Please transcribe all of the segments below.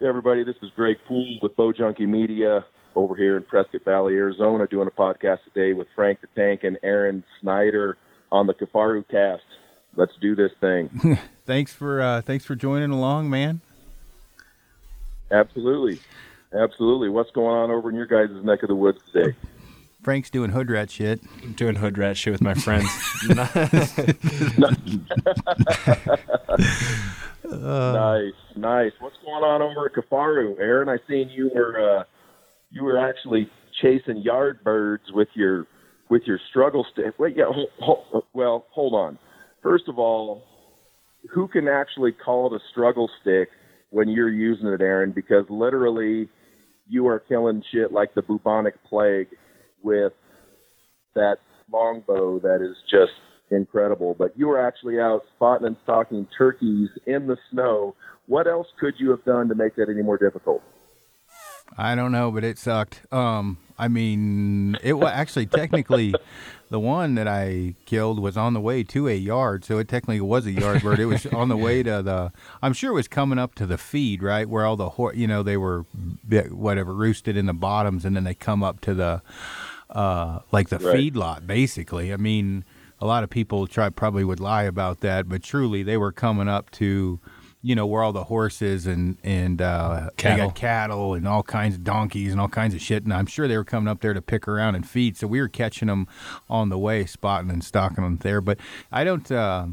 Hey everybody, this is Greg Poole with Bow Junkie Media over here in Prescott Valley, Arizona, doing a podcast today with Frank the Tank and Aaron Snyder on the Kifaru Cast. Let's do this thing. thanks for uh, thanks for joining along, man. Absolutely, absolutely. What's going on over in your guys' neck of the woods today? Frank's doing hood rat shit. I'm doing hood rat shit with my friends. nice, nice. What's going on over at Kifaru, Aaron? I seen you were uh, you were actually chasing yard birds with your with your struggle stick. Wait, yeah. Hold, hold, well, hold on. First of all, who can actually call it a struggle stick when you're using it, Aaron? Because literally, you are killing shit like the bubonic plague with that longbow that is just incredible. But you were actually out spotting and stalking turkeys in the snow. What else could you have done to make that any more difficult? I don't know, but it sucked. Um, I mean, it was actually technically the one that I killed was on the way to a yard, so it technically was a yard bird. It was on the way to the. I'm sure it was coming up to the feed, right, where all the hor- you know they were whatever roosted in the bottoms, and then they come up to the uh, like the right. feed lot, basically. I mean, a lot of people try probably would lie about that, but truly they were coming up to you know where all the horses and and uh, cattle. cattle and all kinds of donkeys and all kinds of shit. And I'm sure they were coming up there to pick around and feed. So we were catching them on the way, spotting and stalking them there. But I don't. Uh,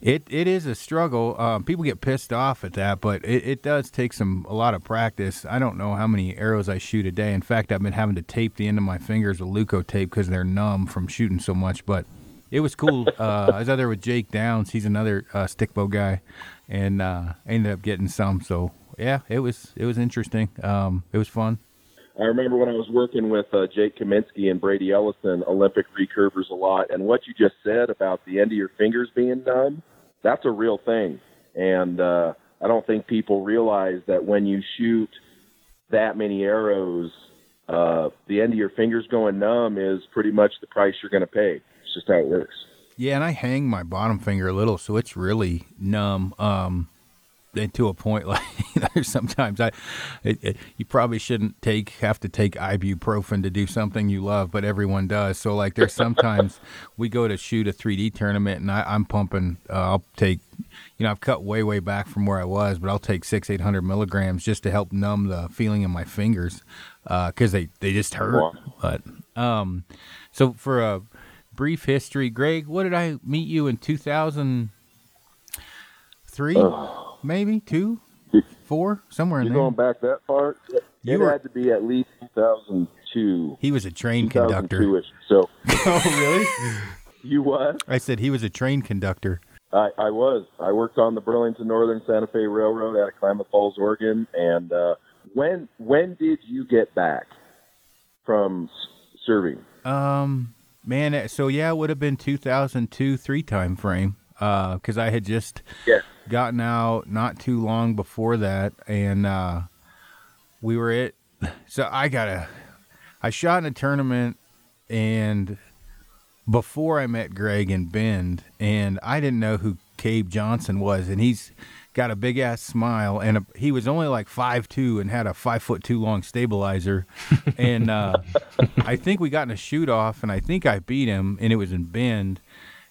it it is a struggle. Um, people get pissed off at that, but it, it does take some a lot of practice. I don't know how many arrows I shoot a day. In fact, I've been having to tape the end of my fingers with Leukotape because they're numb from shooting so much. But it was cool. Uh, I was out there with Jake Downs. He's another uh, stickbow guy and uh, ended up getting some. So yeah, it was it was interesting. Um, it was fun. I remember when I was working with uh, Jake Kaminski and Brady Ellison, Olympic recurvers a lot, and what you just said about the end of your fingers being numb, that's a real thing. And uh, I don't think people realize that when you shoot that many arrows, uh, the end of your fingers going numb is pretty much the price you're going to pay. Just how it works. Yeah, and I hang my bottom finger a little, so it's really numb. Um, and to a point like there's sometimes I, it, it, you probably shouldn't take have to take ibuprofen to do something you love, but everyone does. So like there's sometimes we go to shoot a 3D tournament and I, am pumping. Uh, I'll take, you know, I've cut way way back from where I was, but I'll take six eight hundred milligrams just to help numb the feeling in my fingers uh, because uh, they they just hurt. But um, so for a brief history. Greg, what did I meet you in 2003? Uh, maybe two, four, somewhere in You're there. going back that far? You were, had to be at least 2002. He was a train conductor. So. oh, really? you what? I said he was a train conductor. I, I was. I worked on the Burlington Northern Santa Fe Railroad out of Klamath Falls, Oregon. And uh, when when did you get back from serving? Um, Man, so yeah, it would have been 2002 three time frame because uh, I had just yeah. gotten out not too long before that, and uh, we were at. So I got a, I shot in a tournament, and before I met Greg in Bend, and I didn't know who Cabe Johnson was, and he's got a big ass smile, and a, he was only like five two and had a five foot two long stabilizer, and uh, I think we got in a shoot off, and I think I beat him, and it was in Bend,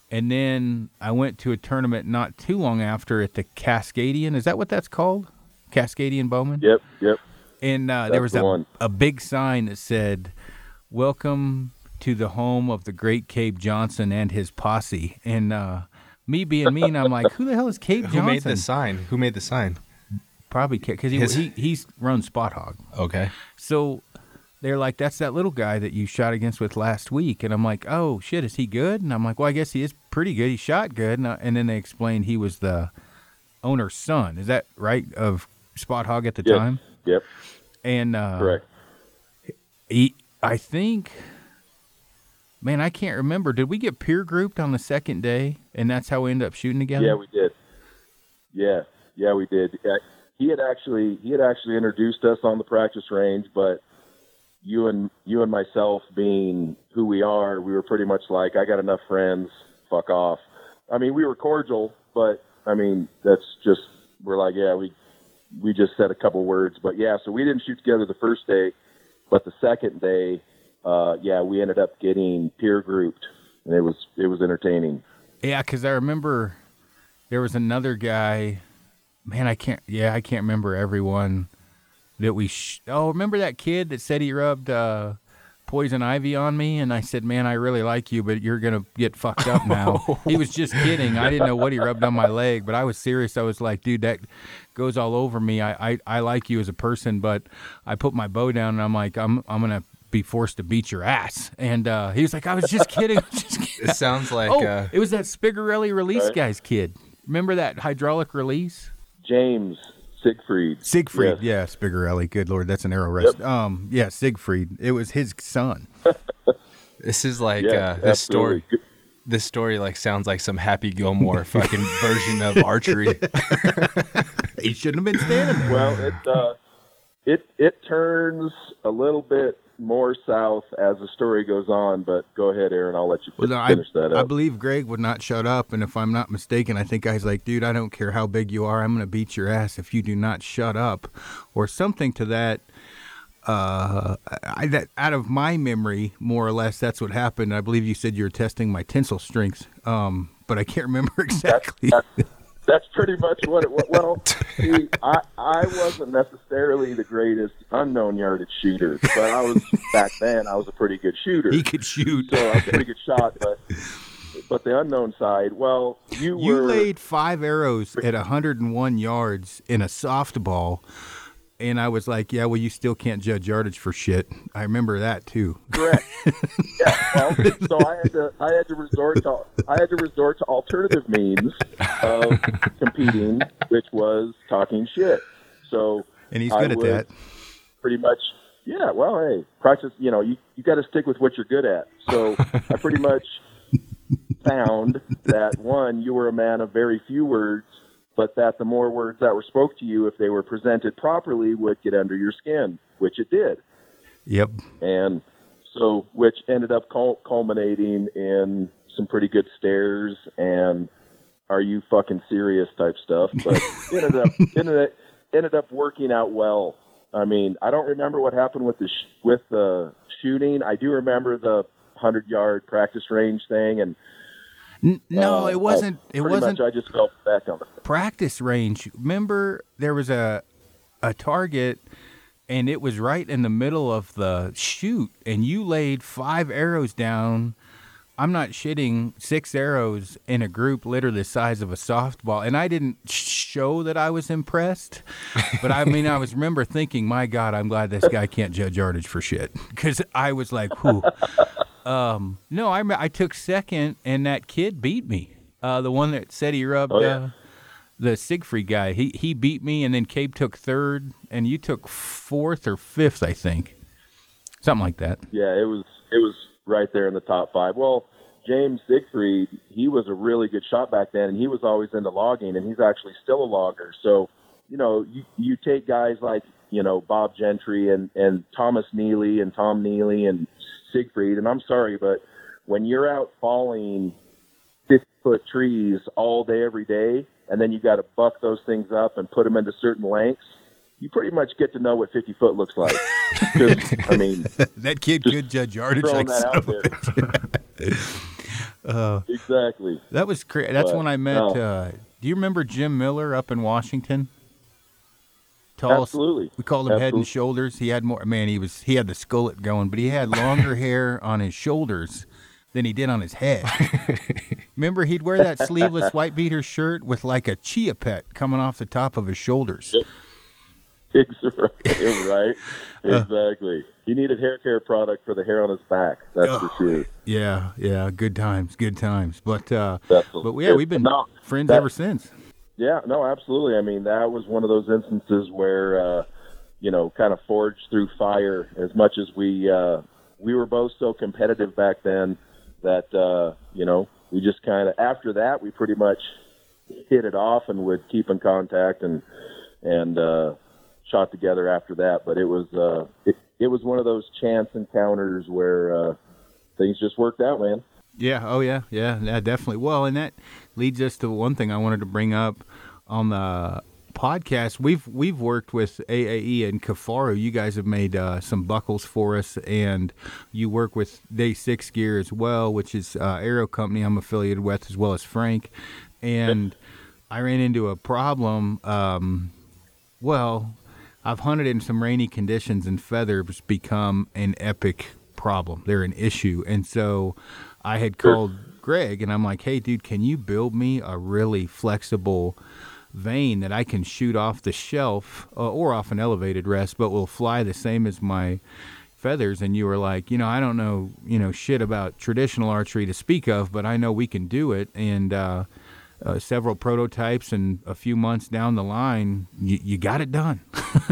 and then I went to a tournament not too long after at the Cascadian. Is that what that's called? Cascadian Bowman. Yep, yep. And uh, there was the a, a big sign that said, "Welcome." To the home of the great Cape Johnson and his posse, and uh, me being mean, I'm like, who the hell is Cabe Johnson? Who made the sign? Who made the sign? Probably because he, he he's run Spot Hogg. Okay. So they're like, that's that little guy that you shot against with last week, and I'm like, oh shit, is he good? And I'm like, well, I guess he is pretty good. He shot good, and, I, and then they explained he was the owner's son. Is that right? Of Spot Hogg at the yes. time. Yep. And uh, correct. He, I think Man, I can't remember. Did we get peer grouped on the second day, and that's how we ended up shooting together? Yeah, we did. Yeah, yeah, we did. He had actually he had actually introduced us on the practice range, but you and you and myself being who we are, we were pretty much like, I got enough friends, fuck off. I mean, we were cordial, but I mean, that's just we're like, yeah, we we just said a couple words. But yeah, so we didn't shoot together the first day, but the second day, uh, yeah, we ended up getting peer grouped, and it was it was entertaining. Yeah, because I remember there was another guy. Man, I can't. Yeah, I can't remember everyone that we. Sh- oh, remember that kid that said he rubbed uh, poison ivy on me, and I said, "Man, I really like you, but you're gonna get fucked up now." he was just kidding. I didn't know what he rubbed on my leg, but I was serious. I was like, "Dude, that goes all over me. I I, I like you as a person, but I put my bow down, and I'm like, I'm I'm gonna." Be forced to beat your ass, and uh, he was like, "I was just kidding." I was just kidding. It sounds like oh, uh, it was that Spigarelli release Right. guy's kid. Remember that hydraulic release? James Siegfried. Siegfried, Yes. yeah, Spigarelli. Good lord, that's an arrow rest. Yep. Um, yeah, Siegfried. It was his son. this is like Yeah, uh, this story. absolutely. This story like sounds like some Happy Gilmore fucking version of archery. He shouldn't have been standing there. Well, it uh, it it turns a little bit more south as the story goes on. But go ahead, Aaron. I'll let you Well, no, I, finish that I believe Greg would not shut up, and if I'm not mistaken, I think guy's like, dude, I don't care how big you are, I'm gonna beat your ass if you do not shut up, or something to that. Uh, I, that out of my memory, more or less, that's what happened. I believe you said you were testing my tensile strength, um, but I can't remember exactly. That's pretty much what it was. Well, see, I I wasn't necessarily the greatest unknown yardage shooter, but I was back then. I was a pretty good shooter. he could shoot. so I was a pretty good shot, but but the unknown side. Well, you, You were laid five arrows at 101 yards in a softball, and I was like, "Yeah, well, you still can't judge yardage for shit." I remember that too. correct. yeah. Well, so I had to I had to resort to I had to resort to alternative means of competing, which was talking shit. So And he's I good at that. Pretty much. Yeah. Well, hey, practice. You know, you you got to stick with what you're good at. So I pretty much found that one, you were a man of very few words, but that the more words that were spoke to you, if they were presented properly, would get under your skin, which it did. Yep. And so, which ended up cul- culminating in some pretty good stares and are you fucking serious type stuff. But ended up ended up, ended up working out well. I mean, I don't remember what happened with the sh- with the shooting. I do remember the hundred yard practice range thing, and N- no, uh, it wasn't. It wasn't Much, I just fell back on it. practice range. Remember, there was a a target, and it was right in the middle of the shoot, and you laid five arrows down. I'm not shitting. Six arrows in a group, literally the size of a softball, and I didn't show that I was impressed. But I mean, I was remember thinking, "My God, I'm glad this guy can't judge yardage for shit," because I was like, "Whew." Um, no, I I took second, and that kid beat me. Uh, the one that said he rubbed Oh, yeah. uh, the Siegfried guy. He he beat me, and then Cape took third, and you took fourth or fifth, I think, something like that. Yeah, it was it was right there in the top five. Well, James Siegfried, he was a really good shot back then, and he was always into logging, and he's actually still a logger. So, you know, you you take guys like you know Bob Gentry and and Thomas Neely and Tom Neely and Siegfried, and I'm sorry, but when you're out falling 50 foot trees all day every day, and then you got to buck those things up and put them into certain lengths. You pretty much get to know what 50 foot looks like. I mean, that kid could judge yardage like that son out of a- exactly. That was crazy. That's But, when I met. no. Uh, do you remember Jim Miller up in Washington? Tall, Absolutely. We called him Head and Shoulders. He had more. Man, he was. He had the skullet going, but he had longer hair on his shoulders than he did on his head. remember, he'd wear that sleeveless white beater shirt with like a chia pet coming off the top of his shoulders. Ex- right. Uh. Exactly. He needed hair care product for the hair on his back. That's for sure. Yeah, yeah, good times, good times. But uh, but yeah, we've been no, friends that- ever since. Yeah, no, absolutely. I mean, that was one of those instances where, uh, you know, kind of forged through fire. As much as we uh, we were both so competitive back then that uh, you know we just kind of after that we pretty much hit it off and would keep in contact and and uh, shot together after that. But it was uh, it, it was one of those chance encounters where uh, things just worked out, man. Yeah. Oh, yeah. Yeah. Yeah. Definitely. Well, and that leads us to one thing I wanted to bring up on the podcast, we've we've worked with AAE and Kifaru. You guys have made uh, some buckles for us, and you work with Day Six Gear as well, which is uh, Aero Company I'm affiliated with, as well as Frank. And I ran into a problem. Um, well, I've hunted in some rainy conditions, and feathers become an epic problem. They're an issue, and so I had called Greg, and I'm like, "Hey, dude, can you build me a really flexible?" vane that I can shoot off the shelf uh, or off an elevated rest, but will fly the same as my feathers. And you were like, you know, I don't know, you know, shit about traditional archery to speak of, but I know we can do it. And uh, uh, several prototypes, and a few months down the line, you, you got it done.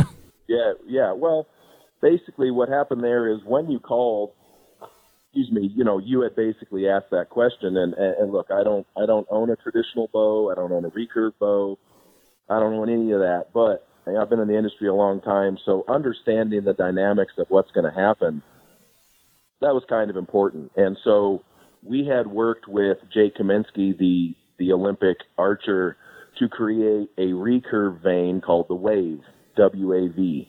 yeah, yeah. Well, basically, what happened there is when you called excuse me, you know, you had basically asked that question, and, and, and look, I don't, I don't own a traditional bow, I don't own a recurve bow, I don't own any of that, but I've been in the industry a long time, so understanding the dynamics of what's going to happen, that was kind of important. And so we had worked with Jake Kaminski, the the Olympic archer, to create a recurve vane called the Wave, W A V,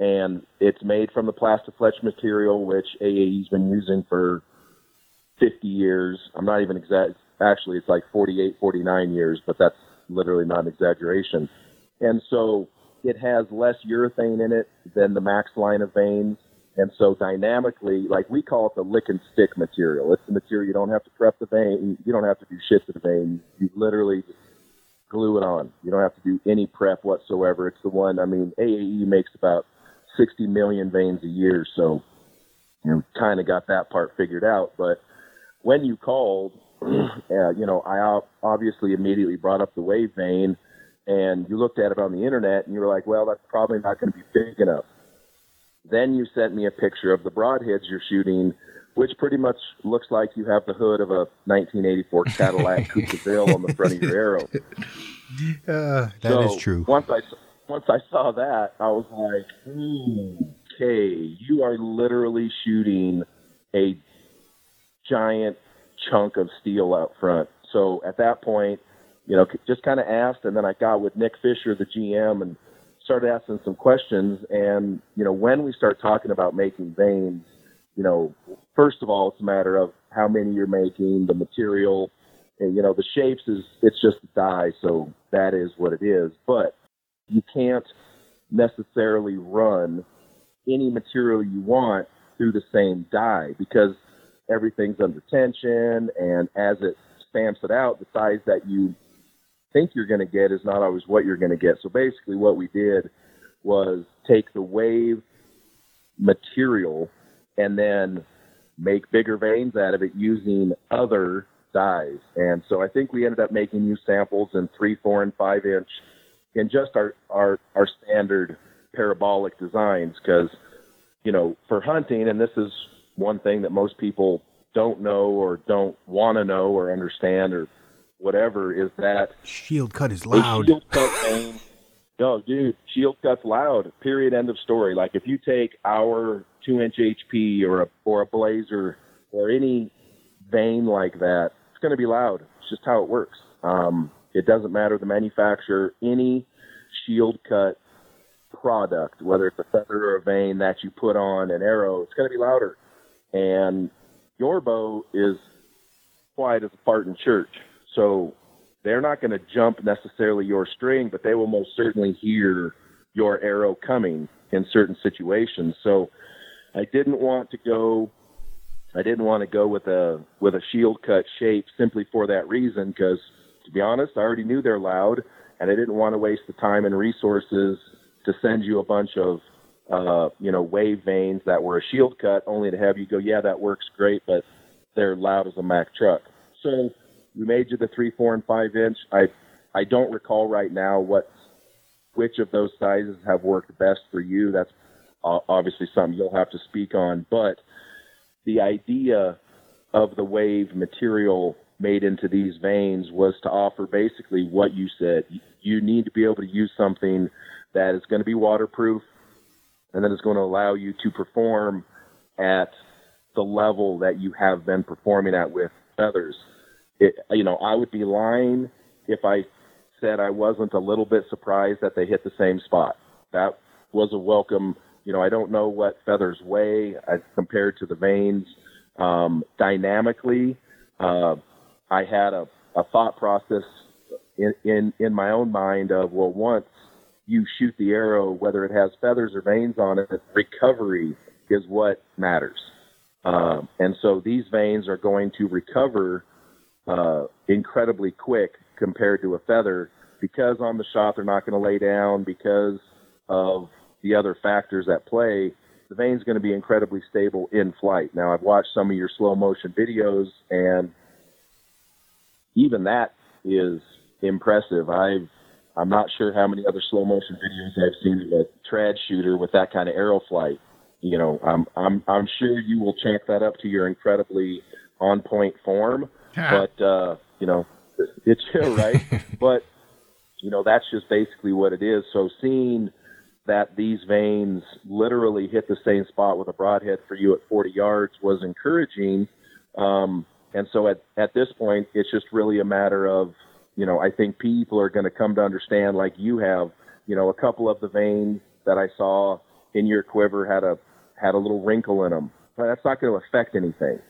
and it's made from the Plastifletch material, which AAE's been using for 50 years. I'm not even exact. Actually, it's like 48, 49 years, but that's literally not an exaggeration. And so it has less urethane in it than the Max line of vanes. And so dynamically, like we call it the lick and stick material. It's the material you don't have to prep the vane. You don't have to do shit to the vane. You literally glue it on. You don't have to do any prep whatsoever. It's the one, I mean, AAE makes about 60 million vanes a year. So, you know, kind of got that part figured out. But when you called, uh, you know, I obviously immediately brought up the wave vane and you looked at it on the internet, and you were like, well, that's probably not going to be big enough. Then you sent me a picture of the broadheads you're shooting, which pretty much looks like you have the hood of a 1984 Cadillac Coupe de Ville on the front of your arrow. Uh, that so is true. Once I once I saw that, I was like, okay, you are literally shooting a giant chunk of steel out front. So at that point, you know, just kind of asked, and then I got with Nick Fisher, the GM, and started asking some questions. And you know, when we start talking about making vanes, you know, first of all, it's a matter of how many you're making, the material, and you know, the shapes is it's just a die, so that is what it is. But you can't necessarily run any material you want through the same die because everything's under tension and as it stamps it out, the size that you think you're going to get is not always what you're going to get. So basically what we did was take the wave material and then make bigger vanes out of it using other dies. And so I think we ended up making new samples in three, four, and five inch in just our our our standard parabolic designs because you know for hunting and this is one thing that most people don't know or don't want to know or understand or whatever is that shield cut is loud. Shield cut thing, no, dude, shield cut's loud. Period. End of story. Like if you take our two inch HP or a or a blazer or any vane like that, it's going to be loud. It's just how it works. Um, it doesn't matter the manufacturer. Any shield cut product, whether it's a feather or a vane that you put on an arrow, it's going to be louder. And your bow is quiet as a part in church. So they're not going to jump necessarily your string, but they will most certainly hear your arrow coming in certain situations. So I didn't want to go I didn't want to go with a with a shield cut shape simply for that reason because to be honest, I already knew they're loud, and I didn't want to waste the time and resources to send you a bunch of, uh, you know, wave vanes that were a shield cut, only to have you go, yeah, that works great, but they're loud as a Mack truck. So we made you the three, four, and five inch. I I don't recall right now what which of those sizes have worked best for you. That's obviously something you'll have to speak on, but the idea of the wave material made into these vanes was to offer basically what you said. You need to be able to use something that is going to be waterproof and that is going to allow you to perform at the level that you have been performing at with feathers. It, you know, I would be lying if I said I wasn't a little bit surprised that they hit the same spot. That was a welcome. You know, I don't know what feathers weigh compared to the vanes Um, dynamically, uh, I had a, a thought process in, in in my own mind of well, once you shoot the arrow, whether it has feathers or vanes on it, recovery is what matters. Um, and so these vanes are going to recover uh, incredibly quick compared to a feather because on the shot they're not going to lay down because of the other factors at play. The vane's going to be incredibly stable in flight. Now I've watched some of your slow motion videos and even that is impressive. I've I'm not sure how many other slow motion videos I've seen of a trad shooter with that kind of arrow flight. You know, I'm I'm I'm sure you will chalk that up to your incredibly on point form. but uh, you know, it's right. but you know, that's just basically what it is. So seeing that these vanes literally hit the same spot with a broadhead for you at 40 yards was encouraging. Um, and so at, at this point, it's just really a matter of you know, I think people are going to come to understand, like you have, you know, a couple of the vanes that I saw in your quiver had a had a little wrinkle in them, but that's not going to affect anything.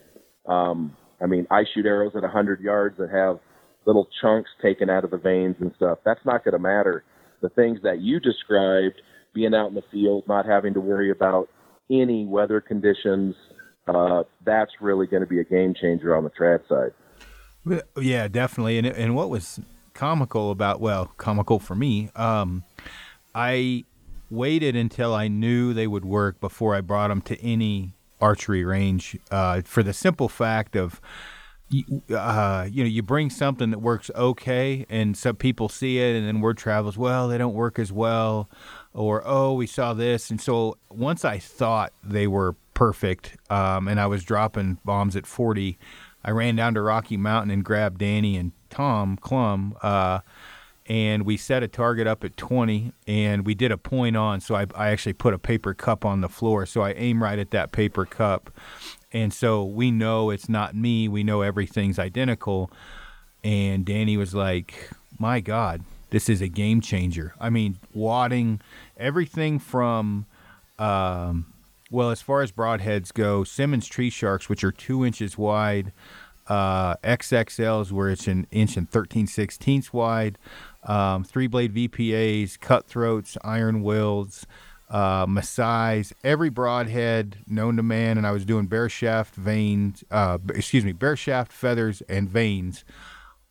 Um, I mean, I shoot arrows at 100 yards that have little chunks taken out of the vanes and stuff. That's not going to matter. The things that you described, being out in the field, not having to worry about any weather conditions, uh, that's really going to be a game changer on the trad side. Yeah, definitely. And and what was comical about well, comical for me, um, I waited until I knew they would work before I brought them to any archery range uh, for the simple fact of uh, you know, you bring something that works okay, and some people see it, and then word travels. Well, they don't work as well, or oh, we saw this, and so once I thought they were perfect, um, and I was dropping bombs at forty, I ran down to Rocky Mountain and grabbed Danny and Tom Clum, uh, and we set a target up at 20, and we did a point on. So I, I actually put a paper cup on the floor, so I aim right at that paper cup, and so we know it's not me. We know everything's identical. And Danny was like, "My God, this is a game changer." I mean, wadding everything from um, well, as far as broadheads go, Simmons tree sharks, which are two inches wide, uh, XXLs, where it's an inch and 13 sixteenths wide, um, three blade VPAs, cutthroats, iron wills, uh, Masai's, every broadhead known to man, and I was doing bear shaft vanes, uh, excuse me, bear shaft feathers and vanes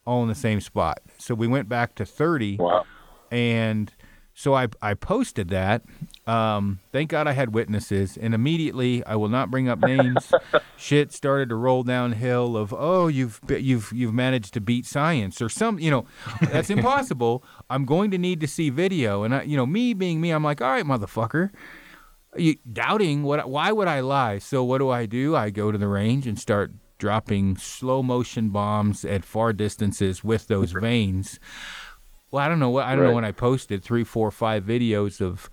all in the same spot. So we went back to 30, wow. and so I, I posted that. Um, thank God I had witnesses, and immediately I will not bring up names. shit started to roll downhill of oh you've you've you've managed to beat science or some you know that's impossible. I'm going to need to see video, and I, you know me being me, I'm like all right motherfucker. You, doubting what? Why would I lie? So what do I do? I go to the range and start dropping slow motion bombs at far distances with those vanes well, I don't know what I don't right. know when I posted three, four, five videos of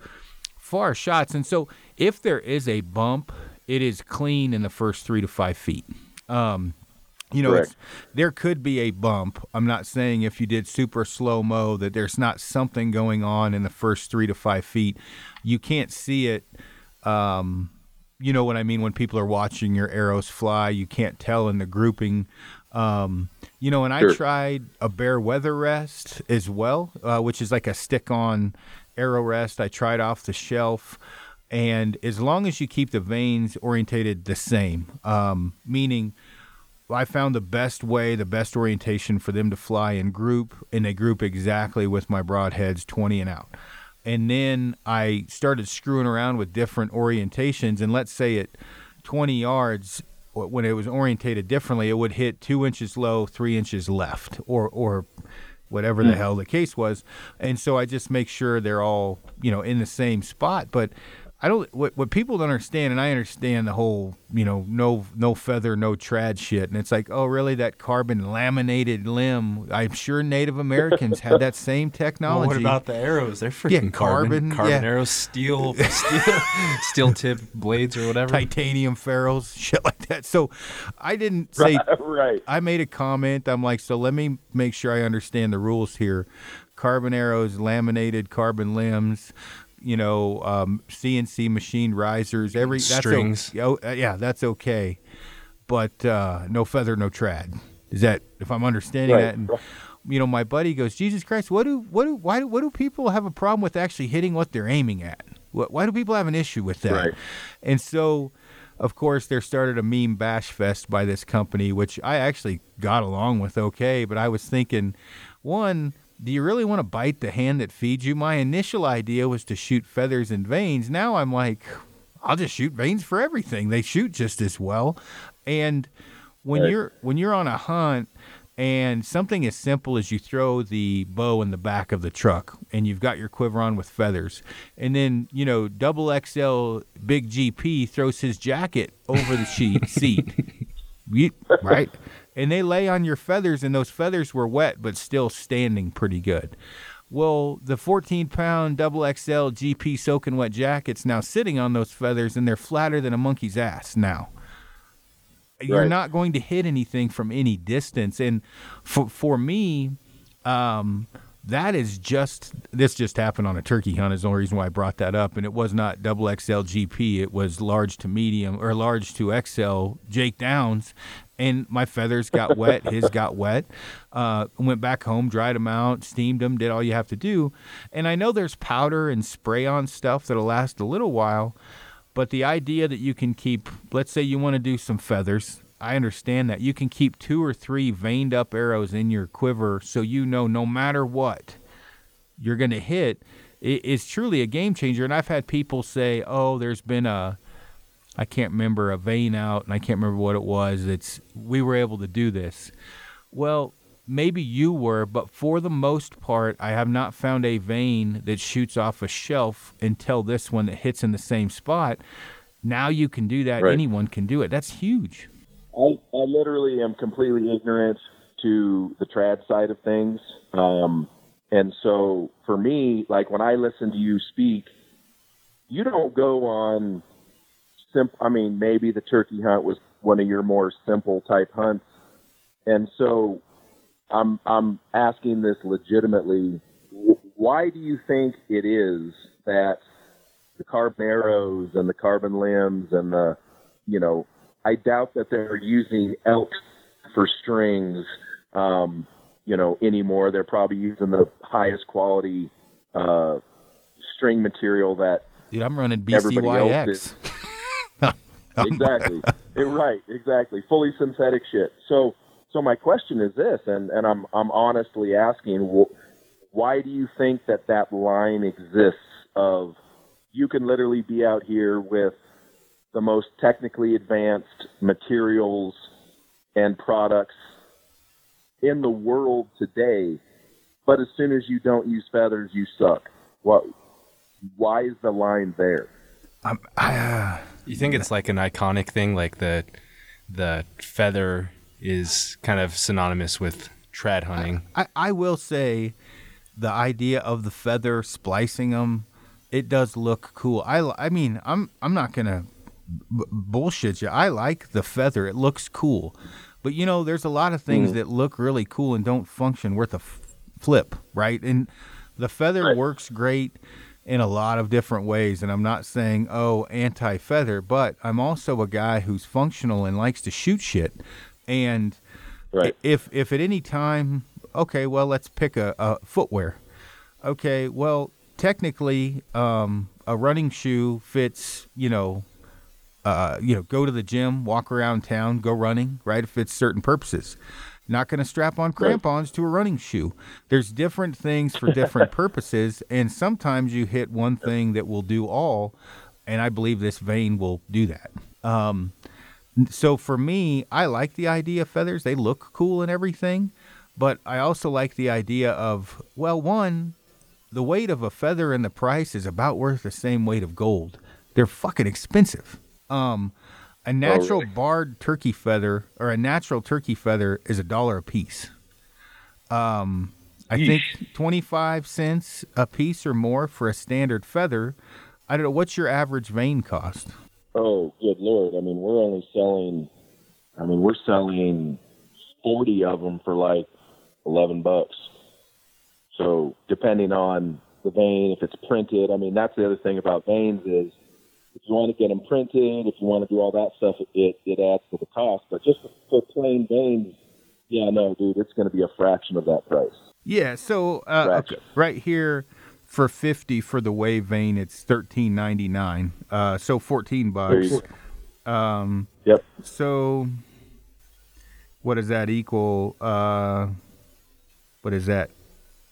far shots, and so if there is a bump, it is clean in the first three to five feet. Um, you know, there could be a bump. I'm not saying if you did super slow mo that there's not something going on in the first three to five feet. You can't see it. Um, you know what I mean when people are watching your arrows fly. You can't tell in the grouping. Um, you know, and sure. I tried a bear weather rest as well, uh, which is like a stick on arrow rest. I tried off the shelf. And as long as you keep the vanes orientated the same, um, meaning I found the best way, the best orientation for them to fly in group, and they group exactly with my broadheads 20 and out. And then I started screwing around with different orientations. And let's say at 20 yards, when it was orientated differently, it would hit two inches low, three inches left, or or whatever mm. the hmm. hell the case was. And so I just make sure they're all you know in the same spot. But I don't what what people don't understand, and I understand the whole you know no no feather no trad shit, and it's like oh really that carbon laminated limb? I'm sure Native Americans had that same technology. Well, what about the arrows? They're freaking yeah, carbon carbon, carbon yeah. arrows, steel steel steel tip blades or whatever, titanium ferrules, shit like that. So I didn't say right. I made a comment. I'm like so let me make sure I understand the rules here carbon arrows, laminated carbon limbs, you know, um, CNC machine risers, every strings. That's o- oh, uh, yeah, that's okay, but uh, no feather, no trad. Is that if I'm understanding Right. that? And, you know, my buddy goes, Jesus Christ, what do what do why do what do people have a problem with actually hitting what they're aiming at? Wh- Why do people have an issue with that? Right. And so, of course, there started a meme bash fest by this company, which I actually got along with okay. But I was thinking, one, do you really want to bite the hand that feeds you? My initial idea was to shoot feathers and vanes. Now I'm like, I'll just shoot vanes for everything. They shoot just as well. And when Right. you're when you're on a hunt and something as simple as you throw the bow in the back of the truck and you've got your quiver on with feathers and then you know double xl big gp throws his jacket over the sheet seat You- right and they lay on your feathers and those feathers were wet but still standing pretty good well the 14 pound double xl gp soaking wet jacket's now sitting on those feathers and they're flatter than a monkey's ass now you're not going to hit anything from any distance. And for for me, um, that is just this just happened on a turkey hunt. Is the only reason why I brought that up. And it was not double XL GP. It was large to medium or large to XL Jake Downs. And my feathers got wet. His got wet. Uh, went back home, dried them out, steamed them, did all you have to do. And I know there's powder and spray on stuff that'll last a little while. But the idea that you can keep, let's say you want to do some feathers, I understand that. You can keep two or three vaned up arrows in your quiver so you know no matter what you're going to hit. It's truly a game changer. And I've had people say, oh, there's been a, I can't remember, a vane out, and I can't remember what it was. It's, we were able to do this. Well, maybe you were, but for the most part, I have not found a vane that shoots off a shelf until this one that hits in the same spot. Now you can do that. Right. Anyone can do it. That's huge. I, I literally am completely ignorant to the trad side of things. Um, and so for me, like when I listen to you speak, you don't go on simple. I mean, maybe the turkey hunt was one of your more simple type hunts. And so I'm, I'm asking this legitimately. Why do you think it is that the carbon arrows and the carbon limbs and the, you know, I doubt that they're using elk for strings, um, you know, anymore. They're probably using the highest quality uh, string material that Dude, I'm running BCYX. exactly. Eh, right, exactly. Fully synthetic shit. So, so my question is this, and, and I'm I'm honestly asking, wh- why do you think that that line exists? Of you can literally be out here with the most technically advanced materials and products in the world today, but as soon as you don't use feathers, you suck. What? Why is the line there? I'm, I, uh, You think it's like an iconic thing, like the the feather is kind of synonymous with trad hunting. I, I will say the idea of the feather splicing them, it does look cool. I, I mean, I'm I'm not gonna b- bullshit you. I like the feather. It looks cool, but you know, there's a lot of things mm. that look really cool and don't function worth a f- flip, right? And the feather Right. works great in a lot of different ways. And I'm not saying oh anti feather, but I'm also a guy who's functional and likes to shoot shit, and Right. if if at any time okay well let's pick a, a footwear okay well technically um, a running shoe fits you know uh, you know go to the gym walk around town go running right it fits certain purposes not going to strap on crampons to a running shoe there's different things for different purposes and sometimes you hit one thing that will do all and i believe this vane will do that um, so for me, I like the idea of feathers. They look cool and everything, but I also like the idea of well, one, the weight of a feather and the price is about worth the same weight of gold. They're fucking expensive. Um, a natural really? barred turkey feather or a natural turkey feather is a dollar a piece. Um, I think twenty five cents a piece or more for a standard feather. I don't know what's your average vane cost. Oh, good lord! I mean, we're only selling. I mean, we're selling forty of them for like eleven bucks. So depending on the vane, if it's printed, I mean that's the other thing about vanes is if you want to get them printed, if you want to do all that stuff, it it adds to the cost. But just for plain vanes, yeah, no, dude, it's going to be a fraction of that price. Yeah. So uh, okay, right here for fifty for the wave vane, it's thirteen ninety nine. Uh, so fourteen bucks. Um, Yep. so what does that equal? Uh, what is that?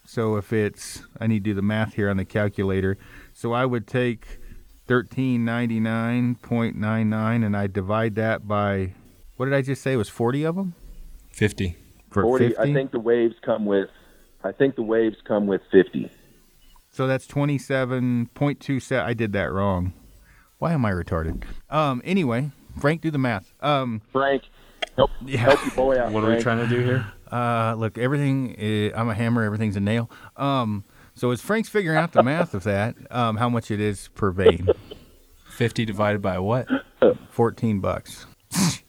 So if it's, I need to do the math here on the calculator. So I would take thirteen ninety nine point nine nine, and I divide that by what did I just say? It was forty of them 50. for 40, 50? I think the waves come with. I think the waves come with 50. So that's twenty seven point two set. I did that wrong. Why am I retarded? Um. Anyway, Frank, do the math. Um. Frank, help, Yeah. help your boy out. What are we trying to do here? Uh. Look, everything. Is, I'm a hammer. Everything's a nail. Um. So as Frank's figuring out the math of that, um, how much it is per vane? 50 divided by what? Fourteen bucks.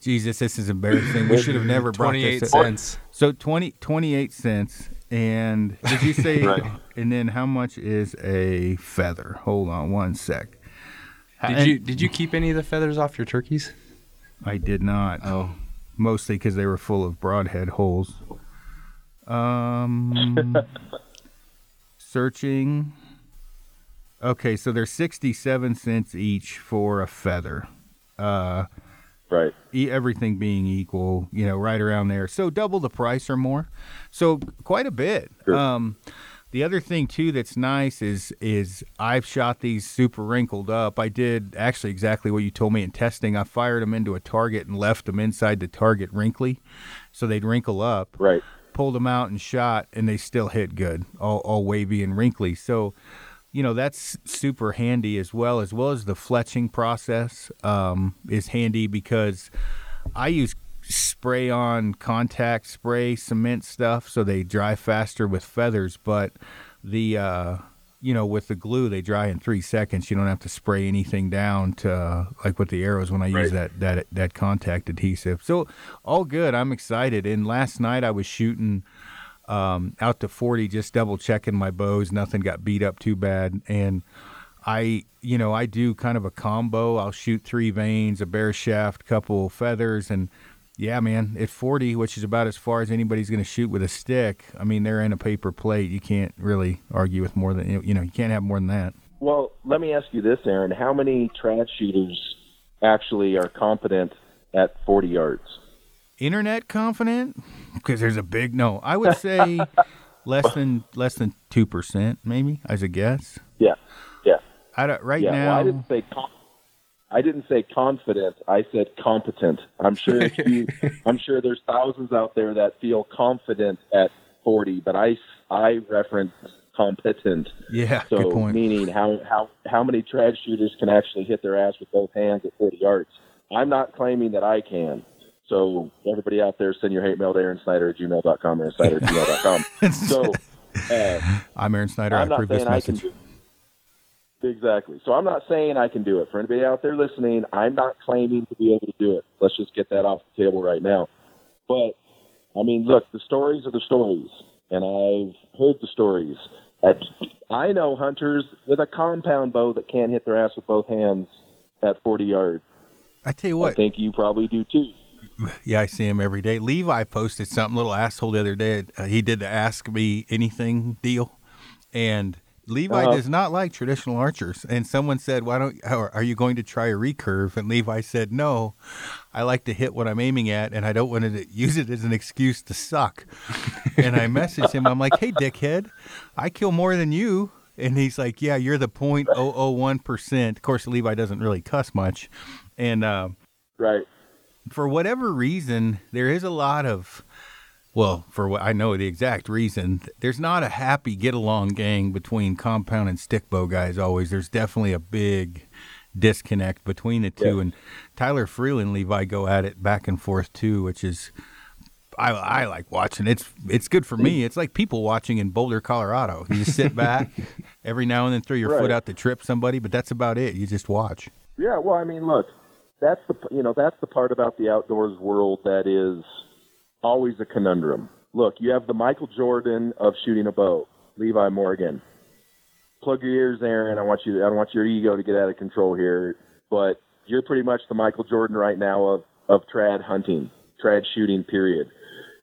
Jesus, this is embarrassing. We should have never brought this. up. cents. So 20, 28 cents. And did you say? Right. And then how much is a feather? Hold on one sec. Did you did you keep any of the feathers off your turkeys? I did not. Oh, mostly because they were full of broadhead holes. Um, searching. Okay, so they're sixty-seven cents each for a feather. Uh, Right. e- everything being equal, you know, right around there. So double the price or more. So quite a bit. Sure. Um, the other thing too that's nice is is I've shot these super wrinkled up. I did actually exactly what you told me in testing. I fired them into a target and left them inside the target wrinkly, so they'd wrinkle up. Right. Pulled them out and shot, and they still hit good, all all wavy and wrinkly. So you know that's super handy as well as well as the fletching process um, is handy because I use spray on contact spray cement stuff so they dry faster with feathers but the uh, you know with the glue they dry in three seconds you don't have to spray anything down to uh, like with the arrows when I use Right. that that that contact adhesive so all good I'm excited and last night I was shooting um, out to 40, just double checking my bows. Nothing got beat up too bad. And I, you know, I do kind of a combo. I'll shoot three vanes, a bear shaft, couple feathers, and yeah, man, at 40, which is about as far as anybody's going to shoot with a stick. I mean, they're in a paper plate. You can't really argue with more than you know. You can't have more than that. Well, let me ask you this, Aaron. How many trad shooters actually are competent at 40 yards? Internet confident because there's a big no. I would say less than less than two percent, maybe as a guess. Yeah. Yeah. I don't, right yeah. now. Well, I didn't say com- I didn't say confident. I said competent. I'm sure I'm sure there's thousands out there that feel confident at 40, but I I reference competent. yeah, So good point. meaning how how how many trad shooters can actually hit their ass with both hands at 40 yards? I'm not claiming that I can. So everybody out there, send your hate mail to Aaron Snyder at gmail.com, Aaron Snyder at gmail.com. So uh, I'm Aaron Snyder. I I'm not approve this I message. Exactly. So I'm not saying I can do it. For anybody out there listening, I'm not claiming to be able to do it. Let's just get that off the table right now. But I mean, look, the stories are the stories, and I've heard the stories. At, I know hunters with a compound bow that can't hit their ass with both hands at 40 yards. I tell you what, I think you probably do too. yeah, I see him every day. Levi posted something, little asshole, the other day. Uh, he did the ask me anything deal, and Levi Uh-huh. does not like traditional archers. And someone said, "Why don't? Are are you going to try a recurve?" And Levi said, "No, I like to hit what I'm aiming at, and I don't want to use it as an excuse to suck." and I messaged him. I'm like, "Hey, dickhead, I kill more than you." And he's like, "Yeah, you're the point oh oh one percent." Of course, Levi doesn't really cuss much, and. Uh, Right. for whatever reason, there is a lot of, well, for what I know the exact reason, there's not a happy get along gang between compound and stick bow guys always. There's definitely a big disconnect between the two. Yeah. And Tyler Freeland and Levi go at it back and forth too, which is. I, I like watching. It's it's good for me. It's like people watching in Boulder, Colorado. You just sit back every now and then, throw your foot out to trip somebody, but that's about it. You just watch. Yeah, well, I mean, look, that's the you know that's the part about the outdoors world that is always a conundrum. look, you have the Michael Jordan of shooting a bow, Levi Morgan. Plug your ears, Aaron. I want you. I don't want your ego to get out of control here, but you're pretty much the Michael Jordan right now of of trad hunting, trad shooting. Period.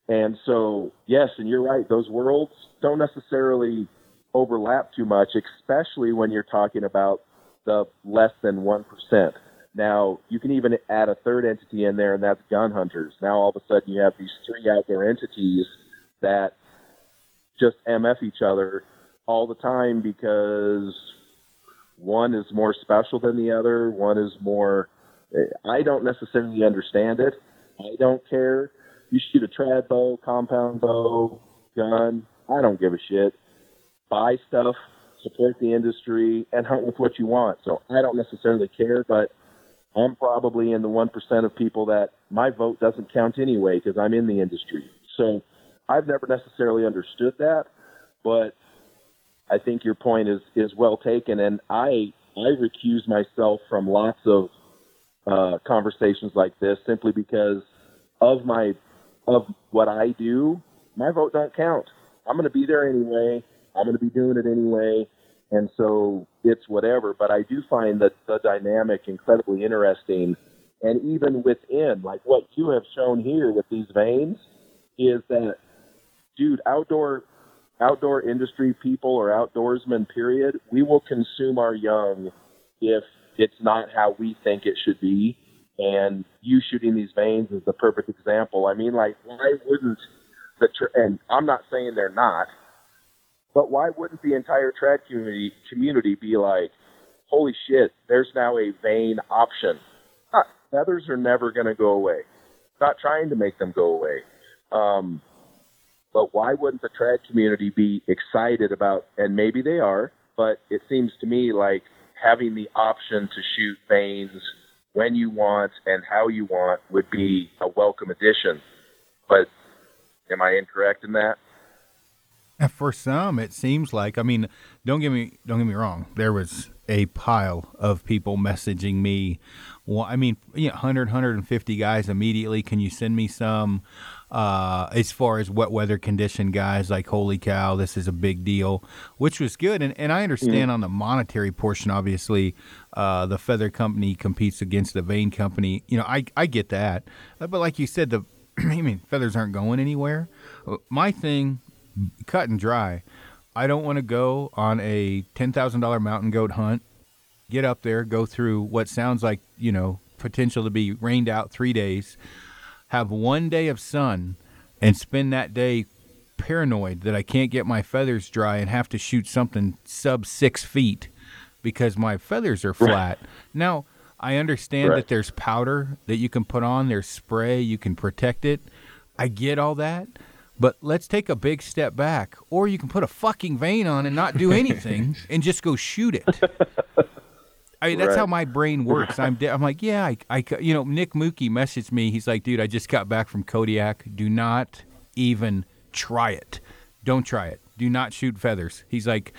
And so, yes, and you're right. Those worlds don't necessarily overlap too much, especially when you're talking about the less than one percent. Now, you can even add a third entity in there, and that's gun hunters. Now, all of a sudden, you have these three outdoor entities that just MF each other all the time because one is more special than the other. One is more. I don't necessarily understand it. I don't care. You shoot a trad bow, compound bow, gun. I don't give a shit. Buy stuff, support the industry, and hunt with what you want. So I don't necessarily care, but I'm probably in the 1% of people that my vote doesn't count anyway because I'm in the industry. So I've never necessarily understood that, but I think your point is, is well taken. And I, I recuse myself from lots of uh, conversations like this simply because of my, of what I do, my vote don't count. I'm going to be there anyway. I'm going to be doing it anyway. And so it's whatever. But I do find that the dynamic incredibly interesting. And even within, like what you have shown here with these vanes, is that, dude, outdoor outdoor industry people or outdoorsmen, period, we will consume our young if it's not how we think it should be. And you shooting these vanes is the perfect example. I mean, like, why wouldn't the, and I'm not saying they're not, but why wouldn't the entire trad community community be like, holy shit, there's now a vane option? feathers are never going to go away. Not trying to make them go away. Um, but why wouldn't the trad community be excited about, and maybe they are, but it seems to me like having the option to shoot vanes when you want and how you want would be a welcome addition. But am I incorrect in that? For some, it seems like. I mean, don't get me don't get me wrong. There was a pile of people messaging me. Well, I mean, you know, 100, 150 guys immediately. Can you send me some? Uh, as far as wet weather condition guys, like holy cow, this is a big deal, which was good. And and I understand mm-hmm. on the monetary portion, obviously, uh, the feather company competes against the vane company. You know, I I get that, but like you said, the I mean, feathers aren't going anywhere. My thing cut and dry. I don't want to go on a ten thousand dollar mountain goat hunt, get up there, go through what sounds like you know potential to be rained out three days, have one day of sun, and spend that day paranoid that I can't get my feathers dry and have to shoot something sub six feet because my feathers are flat. Right. Now I understand right. that there's powder that you can put on, there's spray, you can protect it. I get all that. But let's take a big step back, or you can put a fucking vane on and not do anything and just go shoot it. I mean, that's right. how my brain works. I'm, I'm like, yeah, I, I, you know, Nick Mookie messaged me. He's like, dude, I just got back from Kodiak. Do not even try it. Don't try it. Do not shoot feathers. He's like,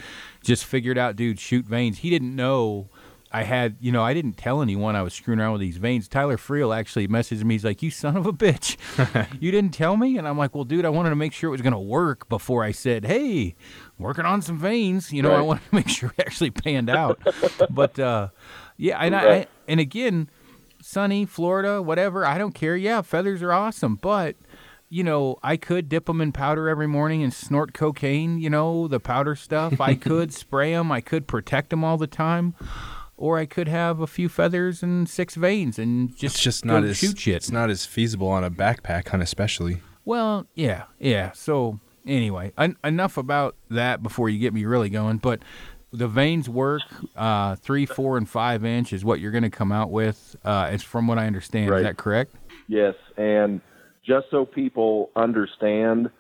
just figured out, dude, shoot vanes. He didn't know I had, you know, I didn't tell anyone I was screwing around with these vanes. Tyler Freel actually messaged me. He's like, "You son of a bitch, you didn't tell me." And I'm like, "Well, dude, I wanted to make sure it was going to work before I said, hey, working on some vanes.' You know, right. I wanted to make sure it actually panned out." but uh, yeah, and right. I and again, sunny Florida, whatever. I don't care. Yeah, feathers are awesome, but you know, I could dip them in powder every morning and snort cocaine. You know, the powder stuff. I could spray them. I could protect them all the time or I could have a few feathers and six vanes and just, it's just not as, shoot shit. It's not as feasible on a backpack hunt, especially. Well, yeah, yeah. So anyway, en- enough about that before you get me really going. But the vanes work. Uh, three, four, and five inch is what you're going to come out with. Uh, it's from what I understand. Right. Is that correct? Yes, and just so people understand,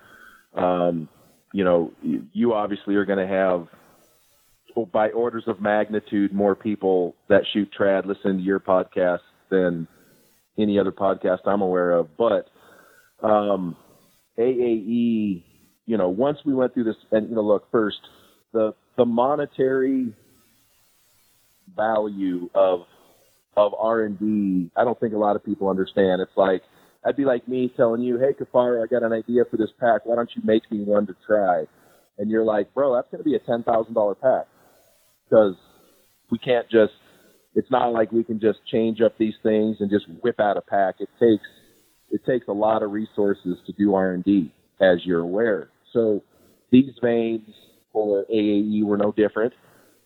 um, you know, you obviously are going to have by orders of magnitude more people that shoot trad listen to your podcast than any other podcast I'm aware of. But um, AAE, you know, once we went through this, and you know, look first the the monetary value of of R and D. I don't think a lot of people understand. It's like I'd be like me telling you, "Hey, Kifaru, I got an idea for this pack. Why don't you make me one to try?" And you're like, "Bro, that's going to be a ten thousand dollar pack because we can't just. It's not like we can just change up these things and just whip out a pack. It takes it takes a lot of resources to do R and D, as you're aware. So these vanes for AAE were no different.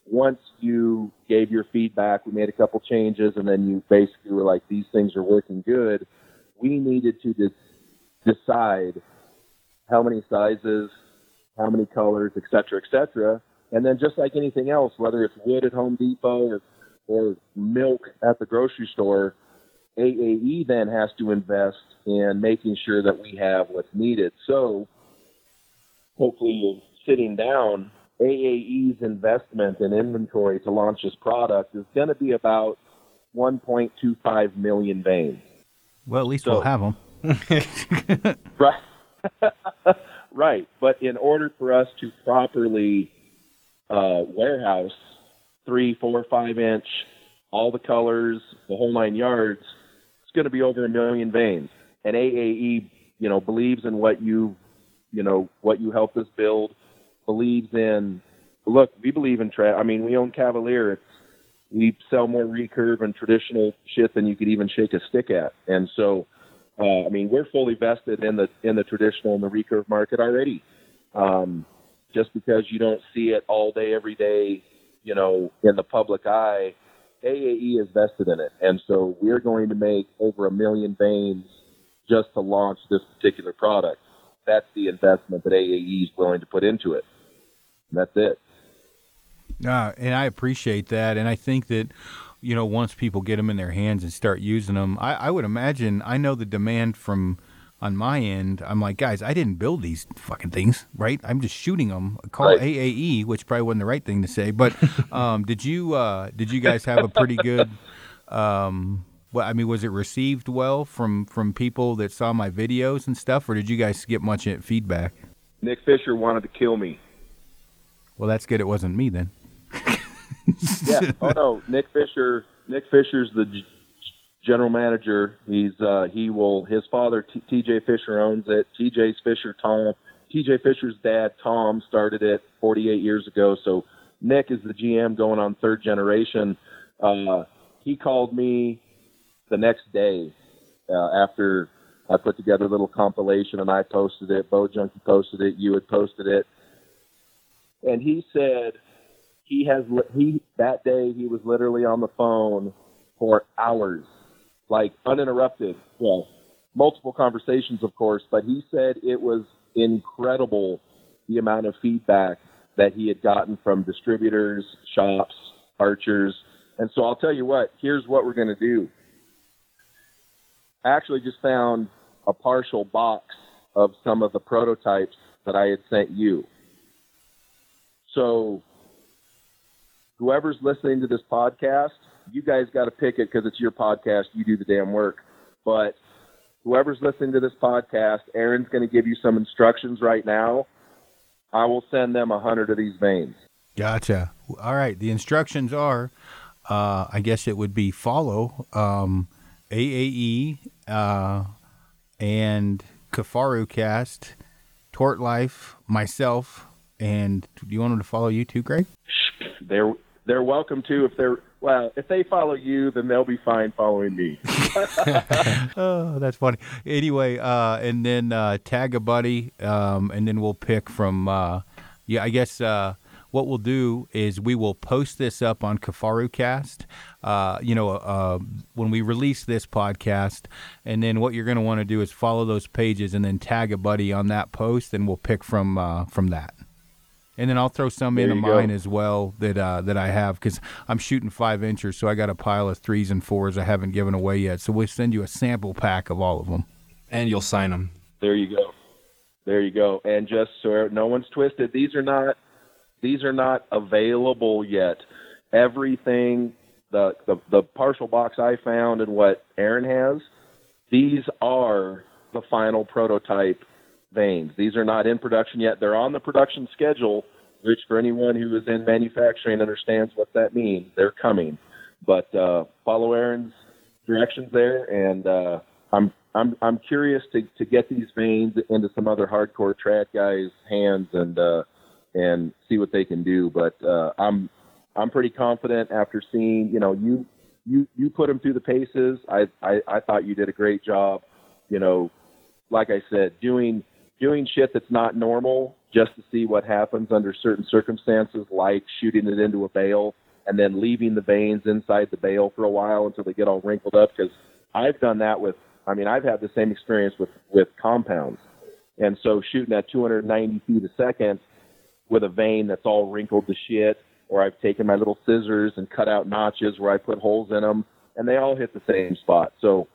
Once you gave your feedback, we made a couple changes, and then you basically were like, "These things are working good." We needed to de- decide how many sizes, how many colors, et cetera, et cetera. And then just like anything else, whether it's wood at Home Depot or, or milk at the grocery store, AAE then has to invest in making sure that we have what's needed. So hopefully sitting down, AAE's investment in inventory to launch this product is going to be about 1.25 million vanes. Well, at least So- we'll have them. Right. right. But in order for us to properly uh, warehouse three, four, five inch, all the colors, the whole nine yards, it's going to be over a million vanes. And AAE, you know, believes in what you, you know, what you helped us build, believes in, look, we believe in trad. I mean, we own Cavalier. It's, we sell more recurve and traditional shit than you could even shake a stick at. And so, uh, I mean, we're fully vested in the in the traditional and the recurve market already. Um, just because you don't see it all day, every day, you know, in the public eye, AAE is vested in it, and so we're going to make over a million vanes just to launch this particular product. That's the investment that AAE is willing to put into it. And that's it. Uh, and I appreciate that, and I think that you know once people get them in their hands and start using them, I, I would imagine I know the demand from on my end. I'm like, guys, I didn't build these fucking things, right? I'm just shooting them. Call Right. AAE, which probably wasn't the right thing to say, but um, did you uh, did you guys have a pretty good? Um, well, I mean, was it received well from from people that saw my videos and stuff, or did you guys get much feedback? Nick Fisher wanted to kill me. Well, that's good. It wasn't me then. yeah. Oh no, Nick Fisher. Nick Fisher's the general manager. He's uh, he will. His father, T.J. Fisher, owns it. T.J. Fisher, Tom. T.J. Fisher's dad, Tom, started it 48 years ago. So Nick is the GM, going on third generation. Uh, he called me the next day uh, after I put together a little compilation and I posted it. Bo Junkie posted it. You had posted it, and he said he has he that day he was literally on the phone for hours, like uninterrupted. Well, multiple conversations, of course, but he said it was incredible the amount of feedback that he had gotten from distributors, shops, archers. And so I'll tell you what, here's what we're going to do. I actually just found a partial box of some of the prototypes that I had sent you. So whoever's listening to this podcast, you guys got to pick it because it's your podcast. You do the damn work. But whoever's listening to this podcast, Aaron's going to give you some instructions right now. I will send them a hundred of these vanes. Gotcha. All right. The instructions are, uh, I guess it would be follow um, AAE uh, and Kifaru Cast, Tort Life, myself, and do you want them to follow you too, Greg? They're they're welcome to if they're well if they follow you, then they'll be fine following me. Oh, that's funny. Anyway, uh, and then uh, tag a buddy, um, and then we'll pick from. Uh, yeah, I guess uh, what we'll do is we will post this up on Kifaru Cast. Uh, you know, uh, when we release this podcast, and then what you're going to want to do is follow those pages, and then tag a buddy on that post, and we'll pick from uh, from that. And then I'll throw some There of you go. mine as well that uh, that I have because I'm shooting five inchers, so I got a pile of threes and fours I haven't given away yet. So we'll send you a sample pack of all of them. And you'll sign them. There you go. There you go. And just so no one's twisted, these are not these are not available yet. Everything the the, the partial box I found and what Aaron has, these are the final prototype vanes. These are not in production yet. They're on the production schedule, which for anyone who is in manufacturing understands what that means. They're coming. But uh, follow Aaron's directions there, and uh, I'm I'm I'm curious to to get these vanes into some other hardcore trad guys' hands and uh, and see what they can do. But uh, I'm I'm pretty confident after seeing you know you you you put them through the paces. I, I I thought you did a great job. You know, like I said, doing doing shit that's not normal just to see what happens under certain circumstances, like shooting it into a bale and then leaving the vanes inside the bale for a while until they get all wrinkled up. Because I've done that with, I mean, I've had the same experience with with compounds, and so shooting at 290 feet a second with a vane that's all wrinkled to shit, or I've taken my little scissors and cut out notches where I put holes in them, and they all hit the same spot. So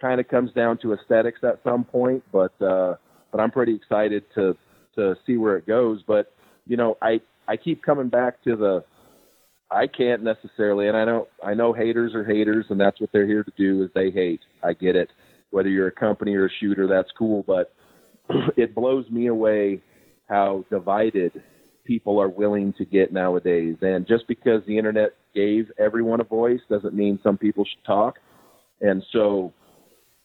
kind of comes down to aesthetics at some point, but uh, but I'm pretty excited to to see where it goes. But you know, I I keep coming back to the I can't necessarily, and I know I know haters are haters, and that's what they're here to do is they hate. I get it. Whether you're a company or a shooter, that's cool, but it blows me away how divided people are willing to get nowadays. And just because the internet gave everyone a voice doesn't mean some people should talk. And so,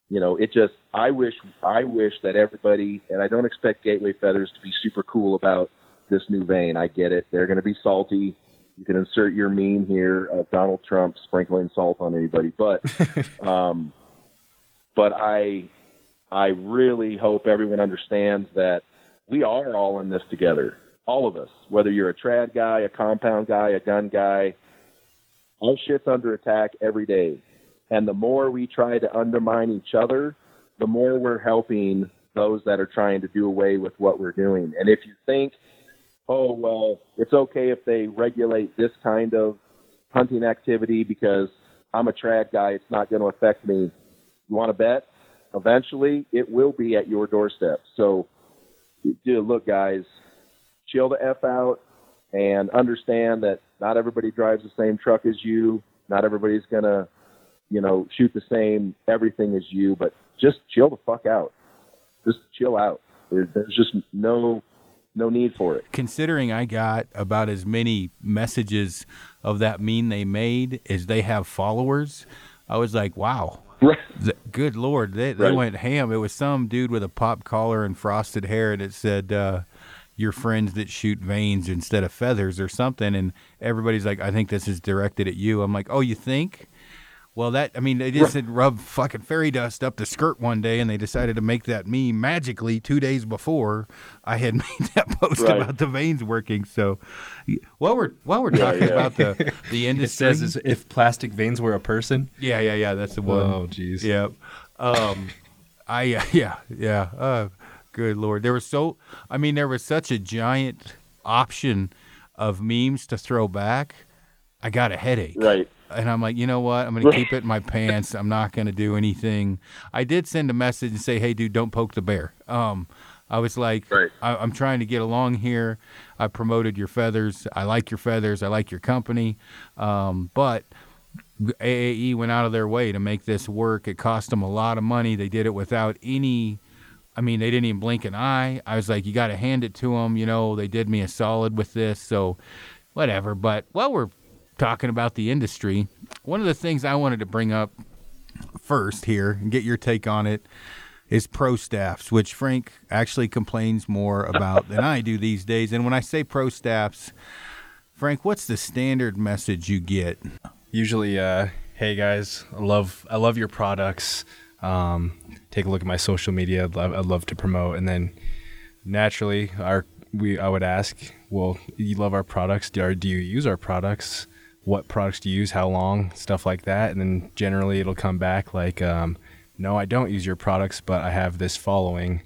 you know, it just I wish I wish that everybody and I don't expect Gateway Feathers to be super cool about this new vane. I get it. They're going to be salty you can insert your meme here of Donald Trump sprinkling salt on anybody, but um, but I I really hope everyone understands that we are all in this together, all of us. Whether you're a trad guy, a compound guy, a gun guy, all shit's under attack every day. And the more we try to undermine each other, the more we're helping those that are trying to do away with what we're doing. And if you think oh well, it's okay if they regulate this kind of hunting activity because I'm a trad guy. It's not going to affect me. You want to bet? Eventually, it will be at your doorstep. So, dude, look, guys, chill the f out and understand that not everybody drives the same truck as you. Not everybody's gonna, you know, shoot the same everything as you. But just chill the fuck out. Just chill out. There's, there's just no no need for it. Considering I got about as many messages of that mean they made as they have followers, I was like, wow. Right. Good Lord. They, they right. went ham. It was some dude with a pop collar and frosted hair and it said, uh, your friends that shoot vanes instead of feathers or something. And everybody's like, I think this is directed at you. I'm like, oh, you think? Well, that I mean, they just had rubbed fucking fairy dust up the skirt one day, and they decided to make that meme magically two days before I had made that post right. about the vanes working. So, while we're while we're talking yeah, yeah. about the the industry, it says is if plastic vanes were a person. Yeah, yeah, yeah. That's the one. Oh, jeez. Yep. Um, I yeah yeah. Uh, good lord, there was so. I mean, there was such a giant option of memes to throw back. I got a headache. Right and I'm like, you know what? I'm going to keep it in my pants. I'm not going to do anything. I did send a message and say, hey, dude, don't poke the bear. Um, I was like, right. I, am trying to get along here. I promoted your feathers. I like your feathers. I like your company. Um, but AAE went out of their way to make this work. It cost them a lot of money. They did it without any. I mean, they didn't even blink an eye. I was like, you got to hand it to them. You know, they did me a solid with this. So, whatever. But while we're talking about the industry, one of the things I wanted to bring up first here and get your take on it is pro staffs, which Frank actually complains more about than I do these days. And when I say pro staffs, Frank, what's the standard message you get? Usually, uh, hey guys, I love I love your products. Um, take a look at my social media. I'd love, I'd love to promote. And then naturally, our we I would ask, well, you love our products. Do, do you use our products? What products to use, how long, stuff like that. And then generally it'll come back like, um, no, I don't use your products, but I have this following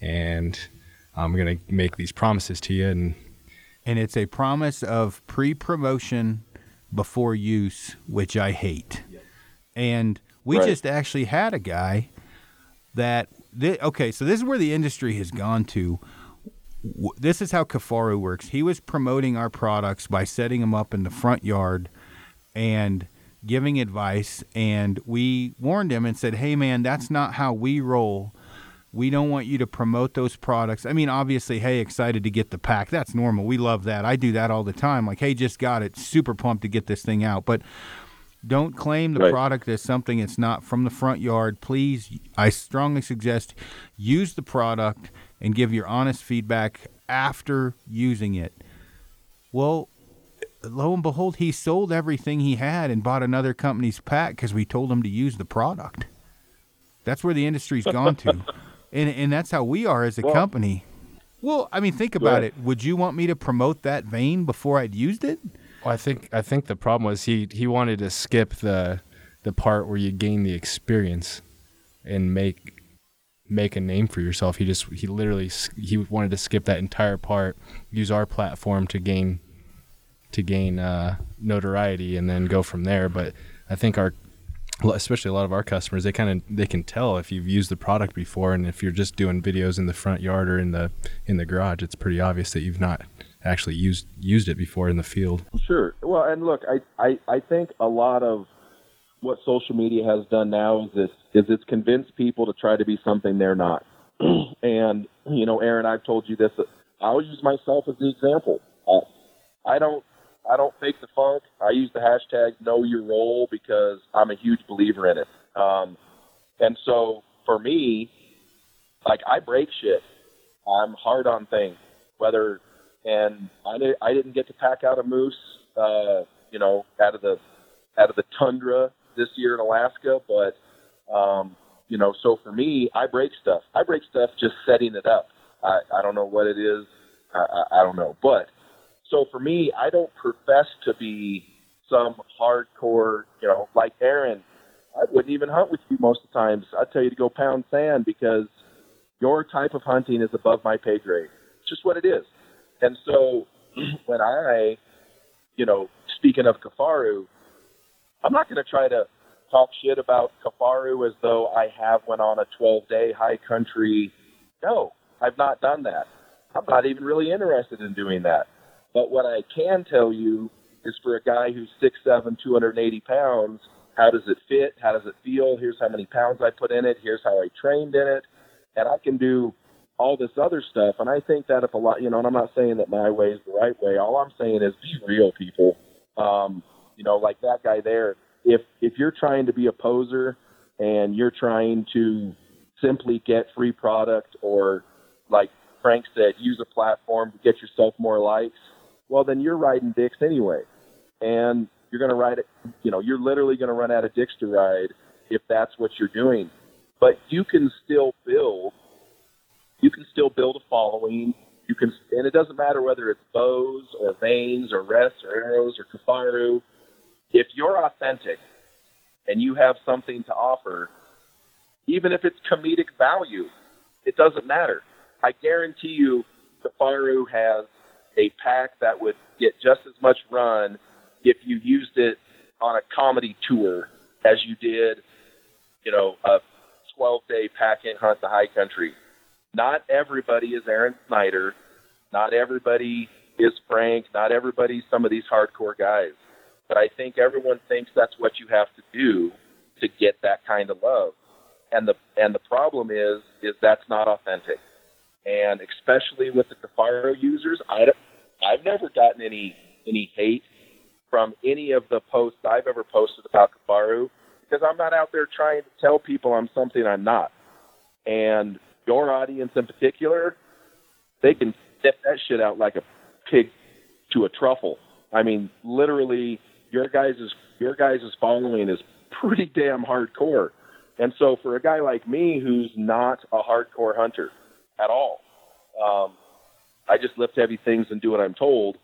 and I'm going to make these promises to you. And, and it's a promise of pre promotion before use, which I hate. And we right. just actually had a guy that, th- okay, so this is where the industry has gone to this is how Kifaru works. He was promoting our products by setting them up in the front yard and giving advice. And we warned him and said, hey, man, that's not how we roll. We don't want you to promote those products. I mean, obviously, hey, excited to get the pack. That's normal. We love that. I do that all the time. Like, hey, just got it. Super pumped to get this thing out. But Don't claim the Right. product as something it's not from the front yard. Please, I strongly suggest use the product and give your honest feedback after using it. Well, lo and behold, he sold everything he had and bought another company's pack because we told him to use the product. That's where the industry's gone to, and and that's how we are as a Well- company. Well, I mean, think about ahead. it. Would you want me to promote that vein before I'd used it? Well, I think I think the problem was he he wanted to skip the the part where you gain the experience and make make a name for yourself. He just he literally he wanted to skip that entire part, use our platform to gain to gain uh, notoriety, and then go from there. But I think our especially a lot of our customers, they kind of they can tell if you've used the product before, and if you're just doing videos in the front yard or in the in the garage, it's pretty obvious that you've not actually used used it before in the field. Sure. Well, and look, I, I, I think a lot of what social media has done now is this is it's convinced people to try to be something they're not. and you know, Aaron, I've told you this. I'll use myself as the example. Uh, I don't I don't fake the funk. I use the hashtag know your role because I'm a huge believer in it. Um, and so for me, like I break shit. I'm hard on things, whether and I did, I didn't get to pack out a moose, uh, you know, out of the out of the tundra this year in Alaska, but um, you know, so for me, I break stuff. I break stuff just setting it up. I, I don't know what it is. I, I, I don't know, but so for me, I don't profess to be some hardcore, you know, like Aaron. I wouldn't even hunt with you most of the times. I'd tell you to go pound sand because your type of hunting is above my pay grade. It's just what it is. And so when I, you know, speaking of Kifaru, I'm not going to try to talk shit about Kifaru as though I have went on a 12 day high country. No, I've not done that. I'm not even really interested in doing that. But what I can tell you is for a guy who's 6'7", 280 pounds, how does it fit? How does it feel? Here's how many pounds I put in it. Here's how I trained in it. And I can do all this other stuff. And I think that if a lot, you know, and I'm not saying that my way is the right way. All I'm saying is be real, people. Um, you know, like that guy there. If if you're trying to be a poser and you're trying to simply get free product or like Frank said, use a platform to get yourself more likes, well then you're riding dicks anyway. And you're gonna ride it you know, you're literally gonna run out of dicks to ride if that's what you're doing. But you can still build you can still build a following. You can, and it doesn't matter whether it's bows or vanes or rests or arrows or kifaru. If you're authentic and you have something to offer, even if it's comedic value, it doesn't matter. I guarantee you, the Kifaru has a pack that would get just as much run if you used it on a comedy tour as you did, you know, a 12 day pack in hunt the high country not everybody is Aaron Snyder. Not everybody is Frank. Not everybody's some of these hardcore guys. But I think everyone thinks that's what you have to do to get that kind of love. And the and the problem is is that's not authentic. And especially with the Kifaru users, I I've never gotten any any hate from any of the posts I've ever posted about Kifaru because I'm not out there trying to tell people I'm something I'm not. And your audience in particular, they can sniff that shit out like a pig to a truffle. I mean, literally, your guys' is your guys' is following is pretty damn hardcore. And so, for a guy like me who's not a hardcore hunter at all, um, I just lift heavy things and do what I'm told.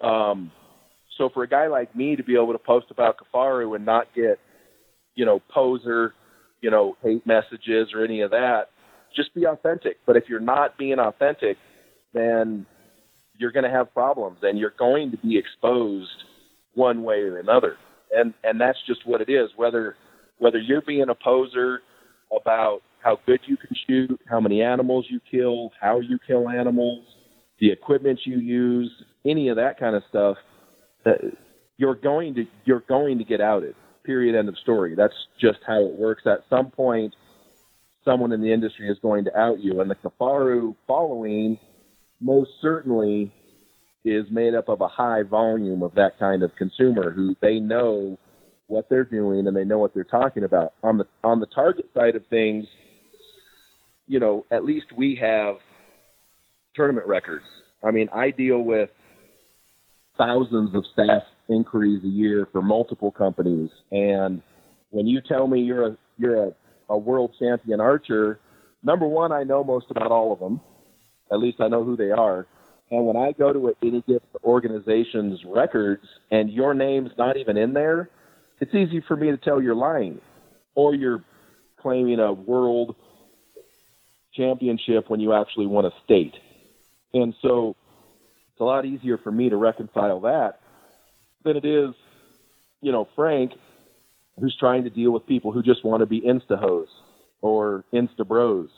Um, so, for a guy like me to be able to post about Kifaru and not get, you know, poser, you know, hate messages or any of that, just be authentic. But if you're not being authentic, then you're going to have problems and you're going to be exposed one way or another. And and that's just what it is. Whether whether you're being a poser about how good you can shoot, how many animals you kill, how you kill animals, the equipment you use, any of that kind of stuff, that you're going to you're going to get outed. Period. End of story. That's just how it works. At some point, someone in the industry is going to out you. And the Kifaru following most certainly is made up of a high volume of that kind of consumer who they know what they're doing and they know what they're talking about. On the on the target side of things, you know, at least we have tournament records. I mean, I deal with thousands of staff inquiries a year for multiple companies, and when you tell me you're a you're a, a world champion archer, number one, I know most about all of them. At least I know who they are. And when I go to any given organization's records and your name's not even in there, it's easy for me to tell you're lying or you're claiming a world championship when you actually won a state. And so it's a lot easier for me to reconcile that than it is, you know, Frank, who's trying to deal with people who just want to be insta hoes or insta bros.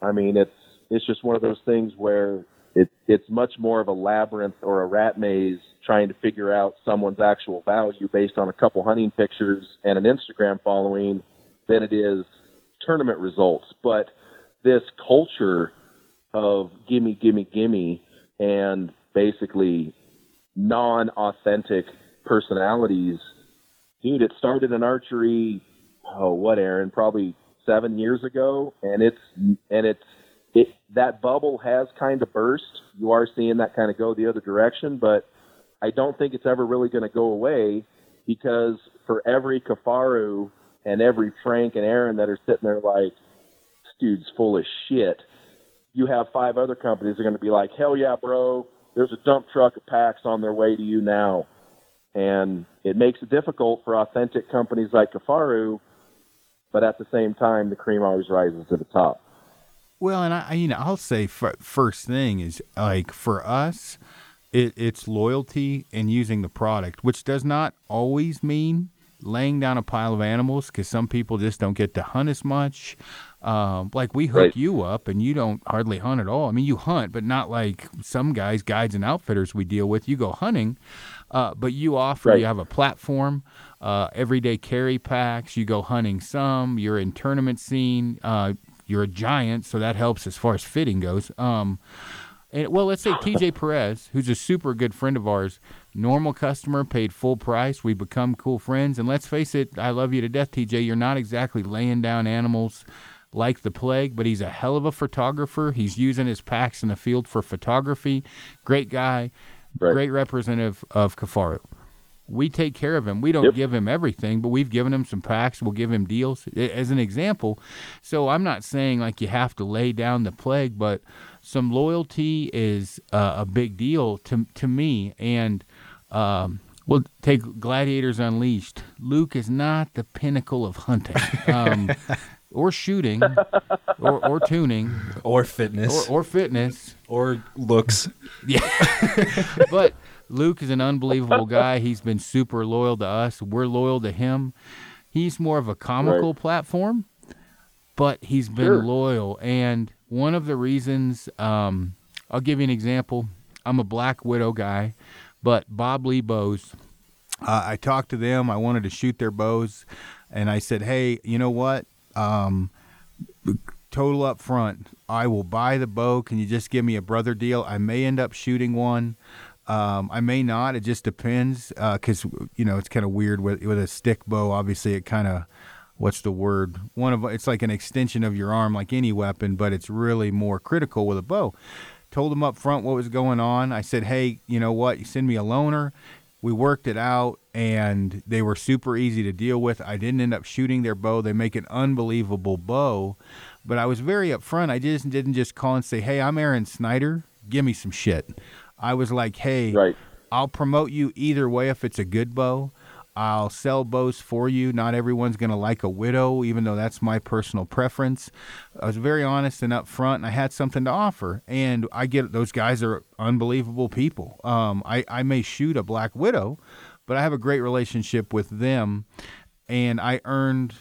I mean, it's it's just one of those things where it, it's much more of a labyrinth or a rat maze trying to figure out someone's actual value based on a couple hunting pictures and an Instagram following than it is tournament results. But this culture of gimme, gimme, gimme, and basically non authentic personalities, dude, it started in archery, oh, what, Aaron? Probably seven years ago. And it's, and it's, it, that bubble has kind of burst. You are seeing that kind of go the other direction, but I don't think it's ever really going to go away because for every Kifaru and every Frank and Aaron that are sitting there like, dude's full of shit, you have five other companies that are going to be like, hell yeah, bro, there's a dump truck of packs on their way to you now. And it makes it difficult for authentic companies like Kifaru, but at the same time, the cream always rises to the top. Well, and I, you know, I'll say first thing is like for us, it, it's loyalty and using the product, which does not always mean laying down a pile of animals because some people just don't get to hunt as much. Um, like we hook right. you up and you don't hardly hunt at all. I mean, you hunt, but not like some guys, guides, and outfitters we deal with. You go hunting, uh, but you offer, right. you have a platform, uh, everyday carry packs. You go hunting some. You're in tournament scene. Uh, you're a giant, so that helps as far as fitting goes. Um, and, well, let's say TJ Perez, who's a super good friend of ours, normal customer, paid full price. We become cool friends, and let's face it, I love you to death, TJ. You're not exactly laying down animals like the plague, but he's a hell of a photographer. He's using his packs in the field for photography. Great guy, right. great representative of Kifaru we take care of him. We don't yep. give him everything, but we've given him some packs. We'll give him deals as an example. So I'm not saying like you have to lay down the plague, but some loyalty is uh, a big deal to to me. And um, we'll take Gladiators Unleashed. Luke is not the pinnacle of hunting. Um, or shooting, or, or tuning, or fitness, or, or fitness, or looks. Yeah, but Luke is an unbelievable guy. He's been super loyal to us. We're loyal to him. He's more of a comical right. platform, but he's been sure. loyal. And one of the reasons, um, I'll give you an example. I'm a Black Widow guy, but Bob Lee bows. Uh, I talked to them. I wanted to shoot their bows, and I said, "Hey, you know what? Um, total up front. I will buy the bow. Can you just give me a brother deal? I may end up shooting one. Um, I may not. It just depends because uh, you know it's kind of weird with with a stick bow. Obviously, it kind of what's the word? One of it's like an extension of your arm, like any weapon, but it's really more critical with a bow. Told them up front what was going on. I said, hey, you know what? You send me a loaner. We worked it out, and they were super easy to deal with. I didn't end up shooting their bow. They make an unbelievable bow, but I was very upfront. I just didn't just call and say, hey, I'm Aaron Snyder. Give me some shit. I was like, hey, right. I'll promote you either way if it's a good bow. I'll sell bows for you. Not everyone's going to like a widow, even though that's my personal preference. I was very honest and upfront, and I had something to offer. And I get those guys are unbelievable people. Um, I, I may shoot a black widow, but I have a great relationship with them, and I earned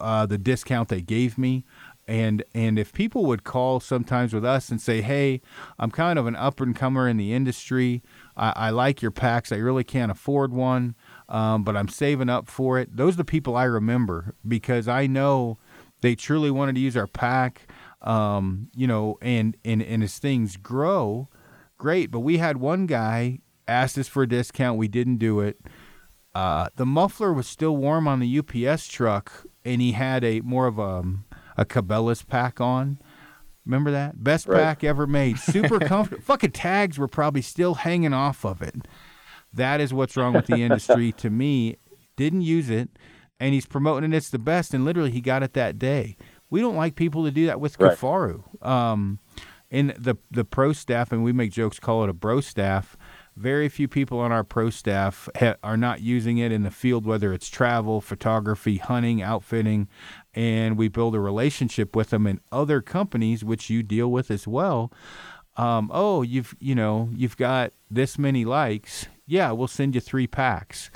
uh, the discount they gave me and and if people would call sometimes with us and say, "Hey, I'm kind of an up and comer in the industry. I, I like your packs. I really can't afford one, um, but I'm saving up for it." Those are the people I remember because I know they truly wanted to use our pack. Um, you know, and and and as things grow, great. But we had one guy asked us for a discount. We didn't do it. uh, the muffler was still warm on the UPS truck, and he had a more of a a Cabela's pack on. Remember that best Right. pack ever made, super comfortable. Fucking tags were probably still hanging off of it. That is what's wrong with the industry. to me, didn't use it, and he's promoting it. It's the best, and literally he got it that day. We don't like people to do that with Right. Kifaru. Um, in the the pro staff, and we make jokes, call it a bro staff. Very few people on our pro staff ha- are not using it in the field, whether it's travel, photography, hunting, outfitting, and we build a relationship with them in other companies, which you deal with as well. Um, oh, you've you know you've got this many likes. Yeah, we'll send you three packs.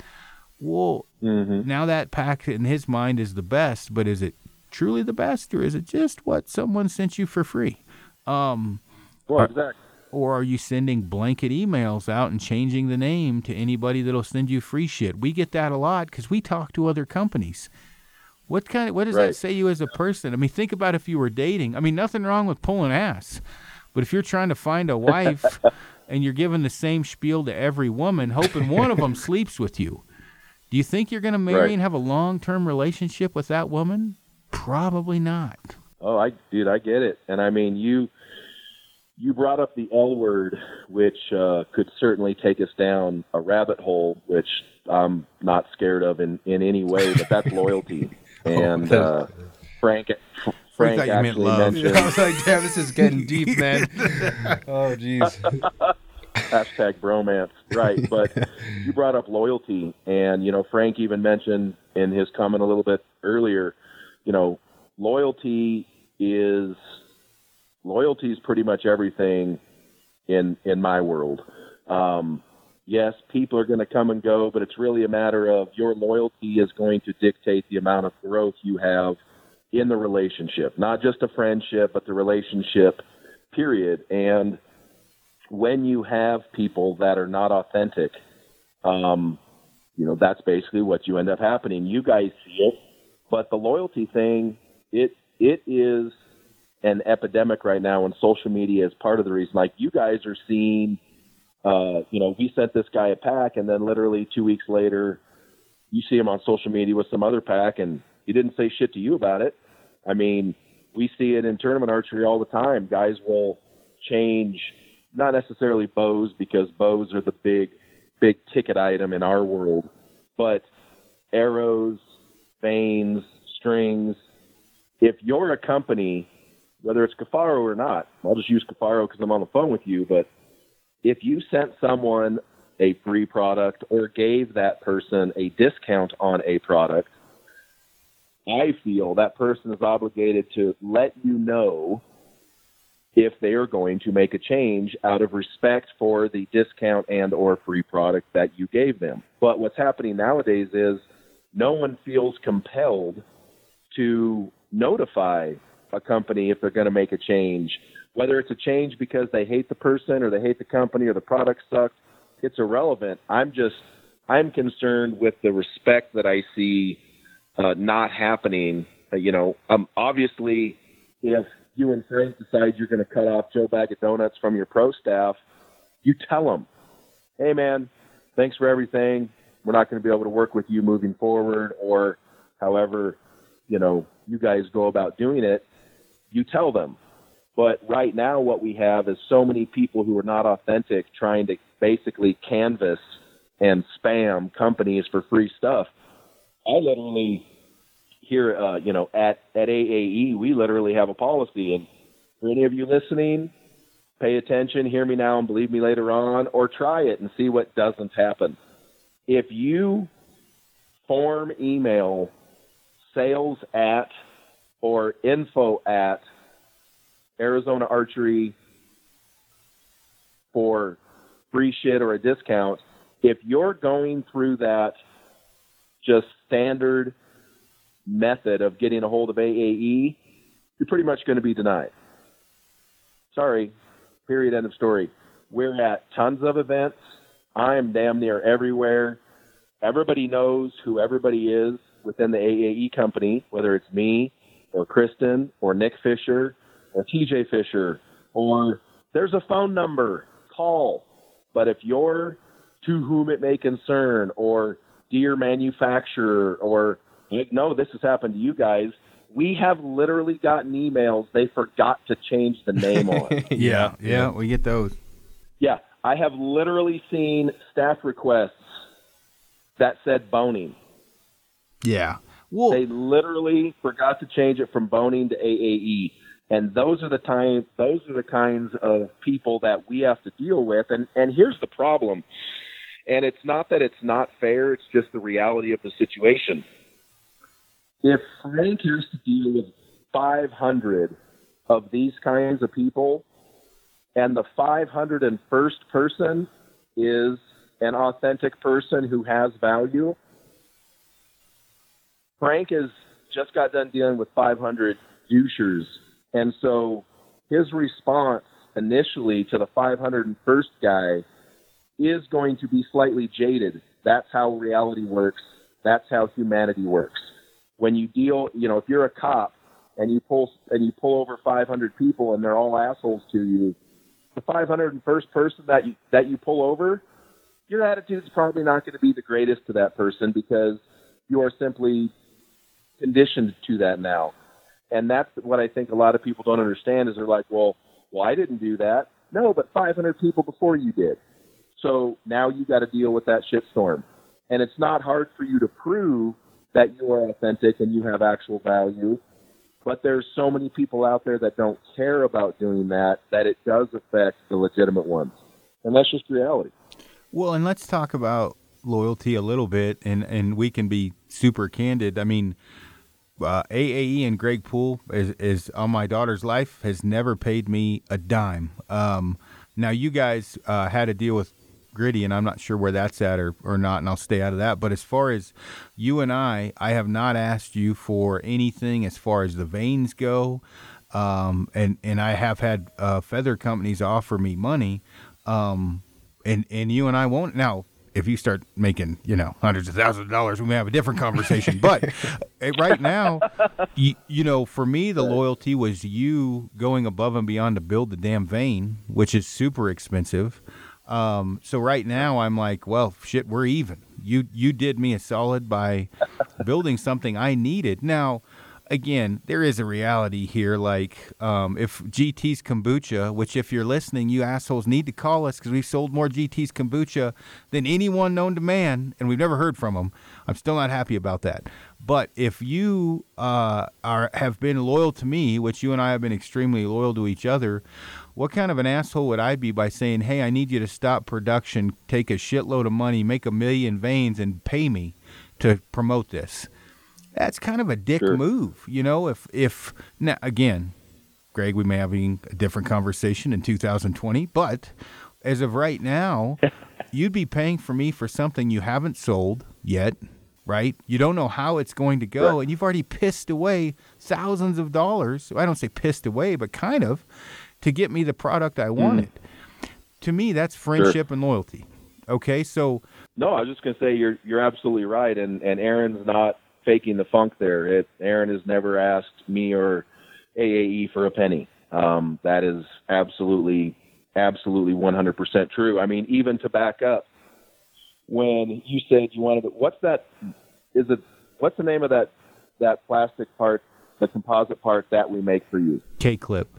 Well, Mm-hmm. now that pack in his mind is the best, but is it truly the best, or is it just what someone sent you for free? Um, Well, exactly. or are you sending blanket emails out and changing the name to anybody that'll send you free shit? We get that a lot because we talk to other companies. What kind of what does that say you as a person? I mean, think about if you were dating. I mean, nothing wrong with pulling ass, but if you're trying to find a wife and you're giving the same spiel to every woman, hoping one of them sleeps with you, do you think you're going to marry Right. and have a long-term relationship with that woman? Probably not. Oh, I dude, I get it. And I mean, you you brought up the L word, which uh, could certainly take us down a rabbit hole, which I'm not scared of in in any way. But that's loyalty. And uh, Frank Frank thought you meant actually love. mentioned I was like, damn, this is getting deep, man. oh, jeez. hashtag bromance, right? But you brought up loyalty, and you know Frank even mentioned in his comment a little bit earlier. You know, loyalty is loyalty is pretty much everything in in my world. Um, yes, people are going to come and go, but it's really a matter of your loyalty is going to dictate the amount of growth you have in the relationship, not just a friendship, but the relationship. Period. And when you have people that are not authentic, um, you know, that's basically what you end up happening. You guys see it, but the loyalty thing, it it is an epidemic right now, and social media is part of the reason. Like you guys are seeing, uh, you know, we sent this guy a pack, and then literally two weeks later, you see him on social media with some other pack, and he didn't say shit to you about it. I mean, we see it in tournament archery all the time. Guys will change, not necessarily bows because bows are the big, big ticket item in our world, but arrows, vanes, strings. If you're a company, whether it's Kifaru or not, I'll just use Kifaru because I'm on the phone with you, but if you sent someone a free product or gave that person a discount on a product, I feel that person is obligated to let you know if they are going to make a change out of respect for the discount and or free product that you gave them. But what's happening nowadays is no one feels compelled to notify a company if they're going to make a change, whether it's a change because they hate the person or they hate the company or the product sucks. It's irrelevant. I'm just I'm concerned with the respect that I see uh, not happening. Uh, you know, um, obviously, if you and Frank decide you're going to cut off Joe Bag of Donuts from your pro staff, you tell them, "Hey, man, thanks for everything. We're not going to be able to work with you moving forward, or however, you know, you guys go about doing it." You tell them. But right now, what we have is so many people who are not authentic trying to basically canvas and spam companies for free stuff. I literally here, uh, you know, at at AAE, we literally have a policy, and for any of you listening, pay attention, hear me now, and believe me later on, or try it and see what doesn't happen. If you form email sales at or info at Arizona Archery for free shit or a discount, if you're going through that just standard method of getting a hold of AAE, you're pretty much going to be denied. Sorry, period, end of story. We're at tons of events. I am damn near everywhere. Everybody knows who everybody is within the AAE company, whether it's me or Kristen or Nick Fisher or TJ Fisher, or there's a phone number, call. But if you're to whom it may concern or dear manufacturer or no, this has happened to you guys. We have literally gotten emails they forgot to change the name on. yeah, yeah, we get those. Yeah, I have literally seen staff requests that said Bohning. Yeah. Well, they literally forgot to change it from Bohning to AAE. And those are the time those are the kinds of people that we have to deal with. And and here's the problem. And it's not that it's not fair, it's just the reality of the situation. If Frank has to deal with 500 of these kinds of people, and the 501st person is an authentic person who has value, Frank has just got done dealing with 500 douchers. And so his response initially to the 501st guy is going to be slightly jaded. That's how reality works. That's how humanity works. When you deal, you know, if you're a cop and you pull and you pull over 500 people and they're all assholes to you, the 501st person that you that you pull over, your attitude is probably not going to be the greatest to that person because you are simply conditioned to that now. And that's what I think a lot of people don't understand is they're like, well, well, I didn't do that. No, but 500 people before you did. So now you got to deal with that shitstorm. And it's not hard for you to prove that you are authentic and you have actual value. But there's so many people out there that don't care about doing that that it does affect the legitimate ones. And that's just reality. Well, and let's talk about loyalty a little bit and and we can be super candid. I mean, uh, AAE and Greg Poole is, is on my daughter's life has never paid me a dime. Um, now you guys uh, had a deal with Gritty, and I'm not sure where that's at or, or not, and I'll stay out of that. But as far as you and I, I have not asked you for anything as far as the vanes go, um, and and I have had uh, feather companies offer me money, um, and and you and I won't now if you start making you know hundreds of thousands of dollars, we may have a different conversation. but eh, right now, you, you know, for me, the loyalty was you going above and beyond to build the damn vane, which is super expensive. Um, so right now, I'm like, well, shit, we're even. You you did me a solid by building something I needed. Now again, there is a reality here. Like, um, if GT's kombucha, which if you're listening, you assholes need to call us because we've sold more GT's kombucha than anyone known to man, and we've never heard from them. I'm still not happy about that. But if you uh, are have been loyal to me, which you and I have been extremely loyal to each other, what kind of an asshole would I be by saying, "Hey, I need you to stop production, take a shitload of money, make a million vanes, and pay me to promote this"? That's kind of a dick sure. move, you know. If if now again, Greg, we may have a different conversation in 2020, but as of right now, you'd be paying for me for something you haven't sold yet, right? You don't know how it's going to go, and you've already pissed away thousands of dollars. I don't say pissed away, but kind of to get me the product I wanted. Mm. To me, that's friendship sure. and loyalty. Okay, so no, I was just gonna say you're you're absolutely right, and and Aaron's not faking the funk there. It, Aaron has never asked me or AAE for a penny. Um, that is absolutely, absolutely 100% true. I mean, even to back up, when you said you wanted, what's that? Is it what's the name of that that plastic part, the composite part that we make for you? K clip.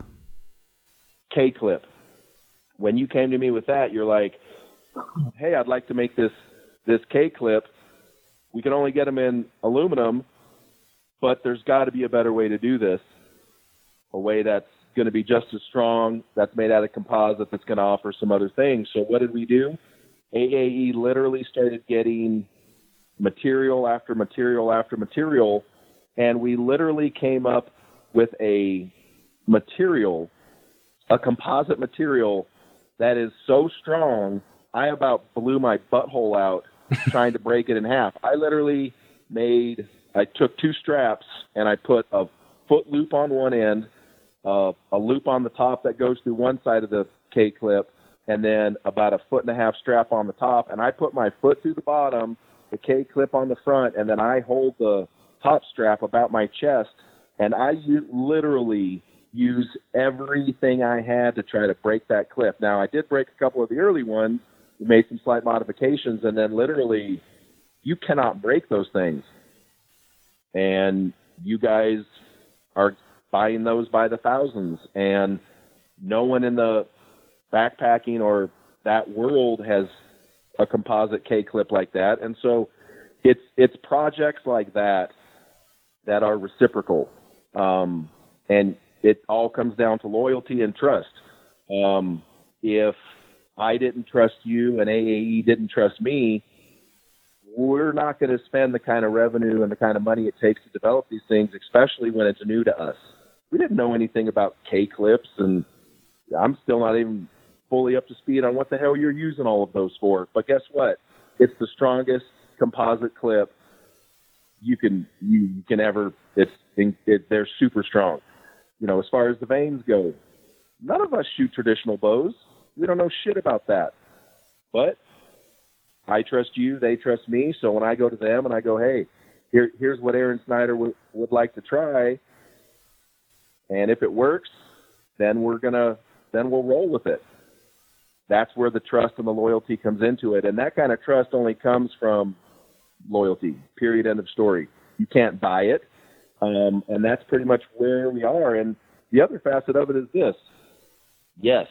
K clip. When you came to me with that, you're like, "Hey, I'd like to make this this K clip we can only get them in aluminum, but there's got to be a better way to do this. A way that's going to be just as strong, that's made out of composite, that's going to offer some other things. So what did we do? AAE literally started getting material after material after material, and we literally came up with a material, a composite material that is so strong, I about blew my butthole out trying to break it in half. I literally made, I took two straps and I put a foot loop on one end, uh, a loop on the top that goes through one side of the K clip, and then about a foot and a half strap on the top. And I put my foot through the bottom, the K clip on the front, and then I hold the top strap about my chest. And I u- literally use everything I had to try to break that clip. Now, I did break a couple of the early ones we made some slight modifications, and then literally you cannot break those things. And you guys are buying those by the thousands and no one in the backpacking or that world has a composite K clip like that. And so it's it's projects like that that are reciprocal. Um, and it all comes down to loyalty and trust. Um, if I didn't trust you and AAE didn't trust me, we're not going to spend the kind of revenue and the kind of money it takes to develop these things, especially when it's new to us. We didn't know anything about K clips, and I'm still not even fully up to speed on what the hell you're using all of those for. But guess what? It's the strongest composite clip you can you, can ever. It's it, they're super strong. You know, as far as the vanes go, none of us shoot traditional bows. We don't know shit about that. But I trust you, they trust me. So when I go to them and I go, hey, here, here's what Aaron Snyder would, would like to try, and if it works, then we're gonna then we'll roll with it. That's where the trust and the loyalty comes into it, and that kind of trust only comes from loyalty. Period. End of story. You can't buy it, um, and that's pretty much where we are. And the other facet of it is this: yes,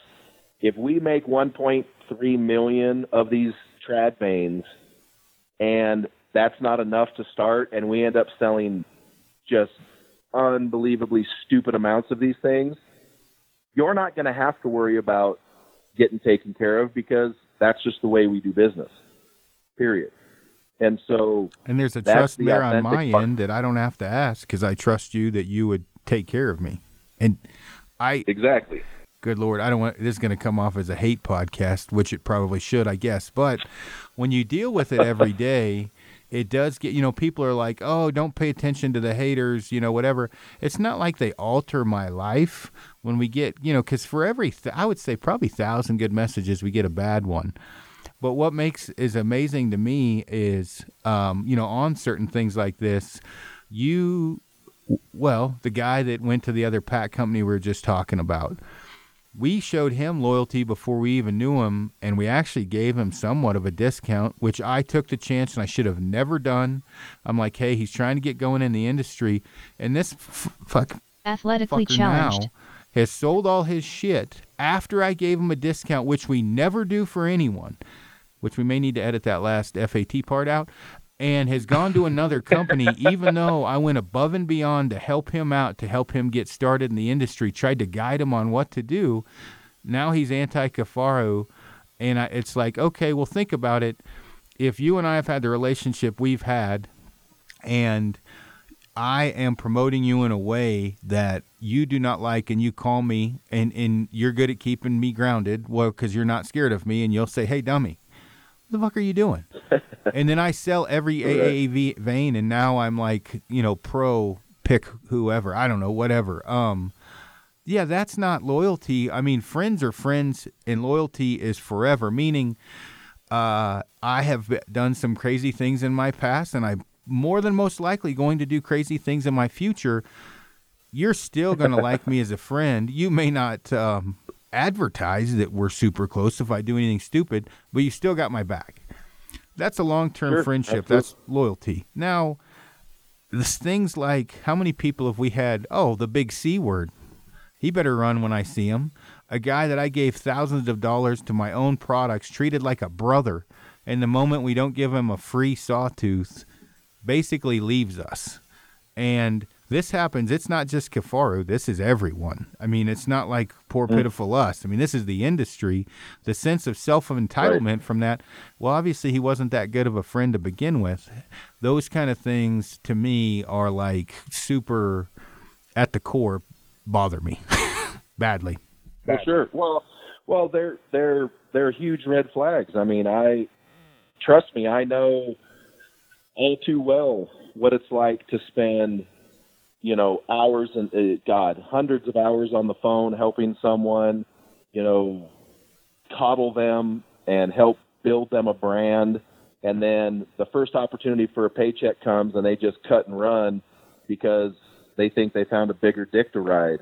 if we make 1.3 million of these trad vanes, and that's not enough to start, and we end up selling just unbelievably stupid amounts of these things, you're not going to have to worry about getting taken care of because that's just the way we do business. Period. And so, and there's a trust the there on my part. end that I don't have to ask because I trust you that you would take care of me. And I exactly. Good Lord, I don't want this is going to come off as a hate podcast, which it probably should, I guess. But when you deal with it every day, it does get you know people are like oh don't pay attention to the haters you know whatever it's not like they alter my life when we get you know because for every th- i would say probably thousand good messages we get a bad one but what makes is amazing to me is, um, you know, on certain things like this, you, well, the guy that went to the other pack company we were just talking about, we showed him loyalty before we even knew him, and we actually gave him somewhat of a discount, which I took the chance and I should have never done. I'm like, hey, he's trying to get going in the industry, and this f- fuck athletically challenged. Now, has sold all his shit after I gave him a discount, which we never do for anyone which we may need to edit that last FAT part out, and has gone to another company, even though I went above and beyond to help him out, to help him get started in the industry, tried to guide him on what to do. Now he's anti Kifaru, and I, it's like, okay, well, think about it. If you and I have had the relationship we've had, and I am promoting you in a way that you do not like, and you call me, and, and you're good at keeping me grounded, well, because you're not scared of me, and you'll say, hey, dummy the fuck are you doing? and then I sell every AAE vane, and now I'm like, you know, pro pick whoever. I don't know, whatever. Um, yeah, that's not loyalty. I mean, friends are friends, and loyalty is forever. Meaning, uh, I have done some crazy things in my past, and I'm more than most likely going to do crazy things in my future. You're still going to like me as a friend. You may not um, advertise that we're super close if I do anything stupid, but you still got my back. That's a long term sure, friendship. Absolutely. That's loyalty. Now, this things like how many people have we had? Oh, the big C word. He better run when I see him. A guy that I gave thousands of dollars to my own products, treated like a brother, and the moment we don't give him a free sawtooth, basically leaves us. And this happens. It's not just Kifaru. This is everyone. I mean, it's not like poor mm. pitiful us. I mean, this is the industry. The sense of self entitlement right. from that. Well, obviously, he wasn't that good of a friend to begin with. Those kind of things to me are like super at the core bother me badly. Well, sure. Well, well, they're they're they're huge red flags. I mean, I trust me. I know all too well what it's like to spend you know, hours and uh, God, hundreds of hours on the phone helping someone, you know, coddle them and help build them a brand. And then the first opportunity for a paycheck comes and they just cut and run because they think they found a bigger dick to ride.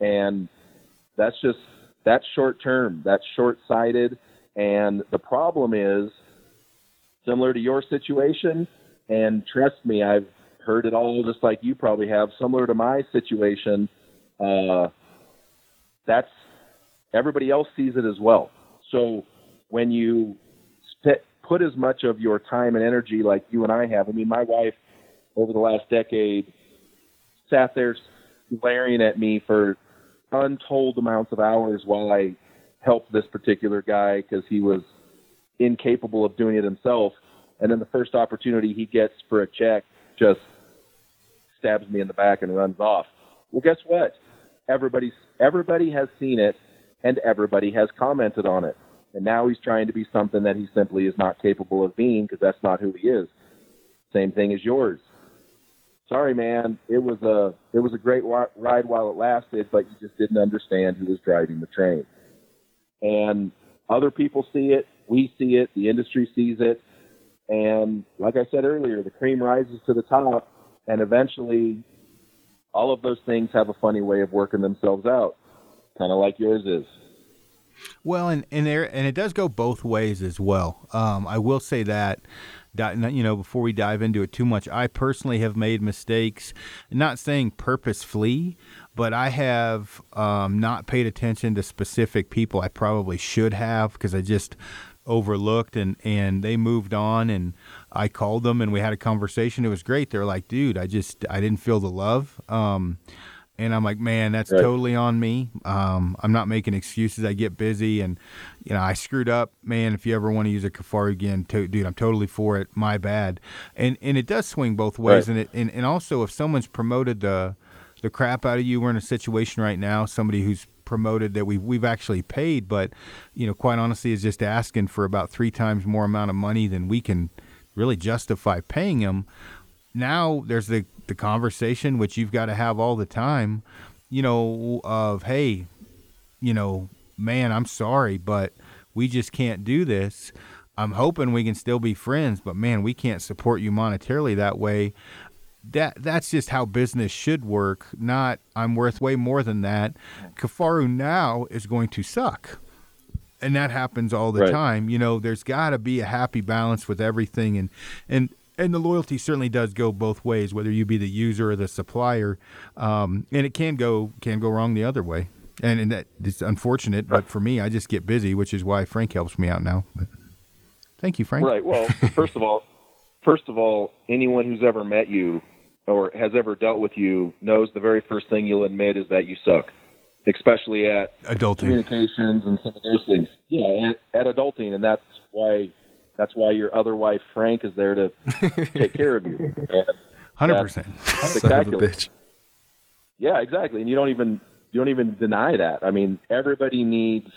And that's just, that's short term. That's short sighted. And the problem is similar to your situation. And trust me, I've heard it all just like you probably have, similar to my situation. Uh, that's everybody else sees it as well. So when you spit, put as much of your time and energy like you and I have, I mean, my wife over the last decade sat there glaring at me for untold amounts of hours while I helped this particular guy because he was incapable of doing it himself. And then the first opportunity he gets for a check just stabs me in the back and runs off. Well, guess what? Everybody's everybody has seen it and everybody has commented on it. And now he's trying to be something that he simply is not capable of being because that's not who he is. Same thing as yours. Sorry, man. It was a it was a great ride while it lasted, but you just didn't understand who was driving the train. And other people see it, we see it, the industry sees it, and like I said earlier, the cream rises to the top, and eventually, all of those things have a funny way of working themselves out, kind of like yours is. Well, and and there and it does go both ways as well. Um, I will say that you know, before we dive into it too much, I personally have made mistakes. Not saying purposefully, but I have um, not paid attention to specific people I probably should have because I just overlooked and and they moved on and I called them and we had a conversation. It was great. They're like, dude, I just I didn't feel the love. Um, and I'm like, man, that's right. totally on me. Um, I'm not making excuses. I get busy, and you know, I screwed up, man. If you ever want to use a Kifaru again, to, dude, I'm totally for it. My bad. And and it does swing both ways. Right. And it and, and also if someone's promoted the the crap out of you, we're in a situation right now. Somebody who's promoted that we've we've actually paid, but you know, quite honestly, is just asking for about three times more amount of money than we can really justify paying him. Now there's the the conversation which you've got to have all the time, you know, of hey, you know, man, I'm sorry, but we just can't do this. I'm hoping we can still be friends, but man, we can't support you monetarily that way. That that's just how business should work. Not I'm worth way more than that. Kifaru now is going to suck. And that happens all the right. time. You know, there's got to be a happy balance with everything and and and the loyalty certainly does go both ways, whether you be the user or the supplier, um, and it can go can go wrong the other way. And, and that it's unfortunate, but for me, I just get busy, which is why Frank helps me out now. But thank you, Frank. Right. Well, first of all, first of all, anyone who's ever met you or has ever dealt with you knows the very first thing you'll admit is that you suck, especially at adulting communications and some of those things. Yeah, at, at adulting, and that's why that's why your other wife Frank is there to take care of you. Hundred percent. Spectacular. Yeah, exactly. And you don't even you don't even deny that. I mean, everybody needs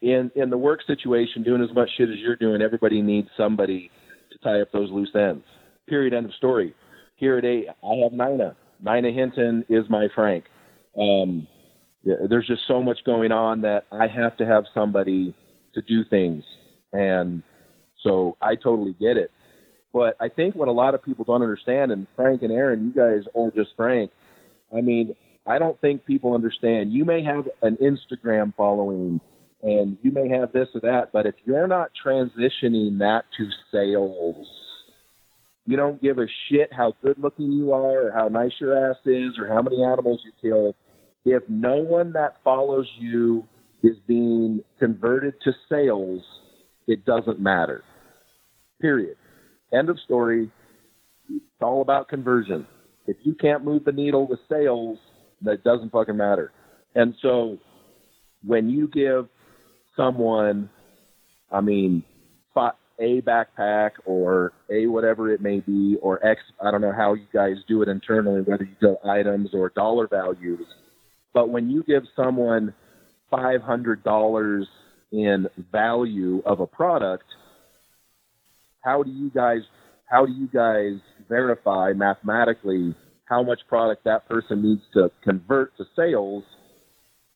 in in the work situation, doing as much shit as you're doing. Everybody needs somebody to tie up those loose ends. Period. End of story. Here at eight, I have Nina. Nina Hinton is my Frank. Um, there's just so much going on that I have to have somebody to do things, and so I totally get it. But I think what a lot of people don't understand, and Frank and Aaron, you guys are just Frank. I mean, I don't think people understand. You may have an Instagram following and you may have this or that, but if you're not transitioning that to sales, you don't give a shit how good looking you are or how nice your ass is or how many animals you kill. If no one that follows you is being converted to sales, it doesn't matter. Period. End of story. It's all about conversion. If you can't move the needle with sales, that doesn't fucking matter. And so when you give someone, I mean, a backpack or a whatever it may be, or X, I don't know how you guys do it internally, whether you go items or dollar values. But when you give someone $500 in value of a product, how do you guys how do you guys verify mathematically how much product that person needs to convert to sales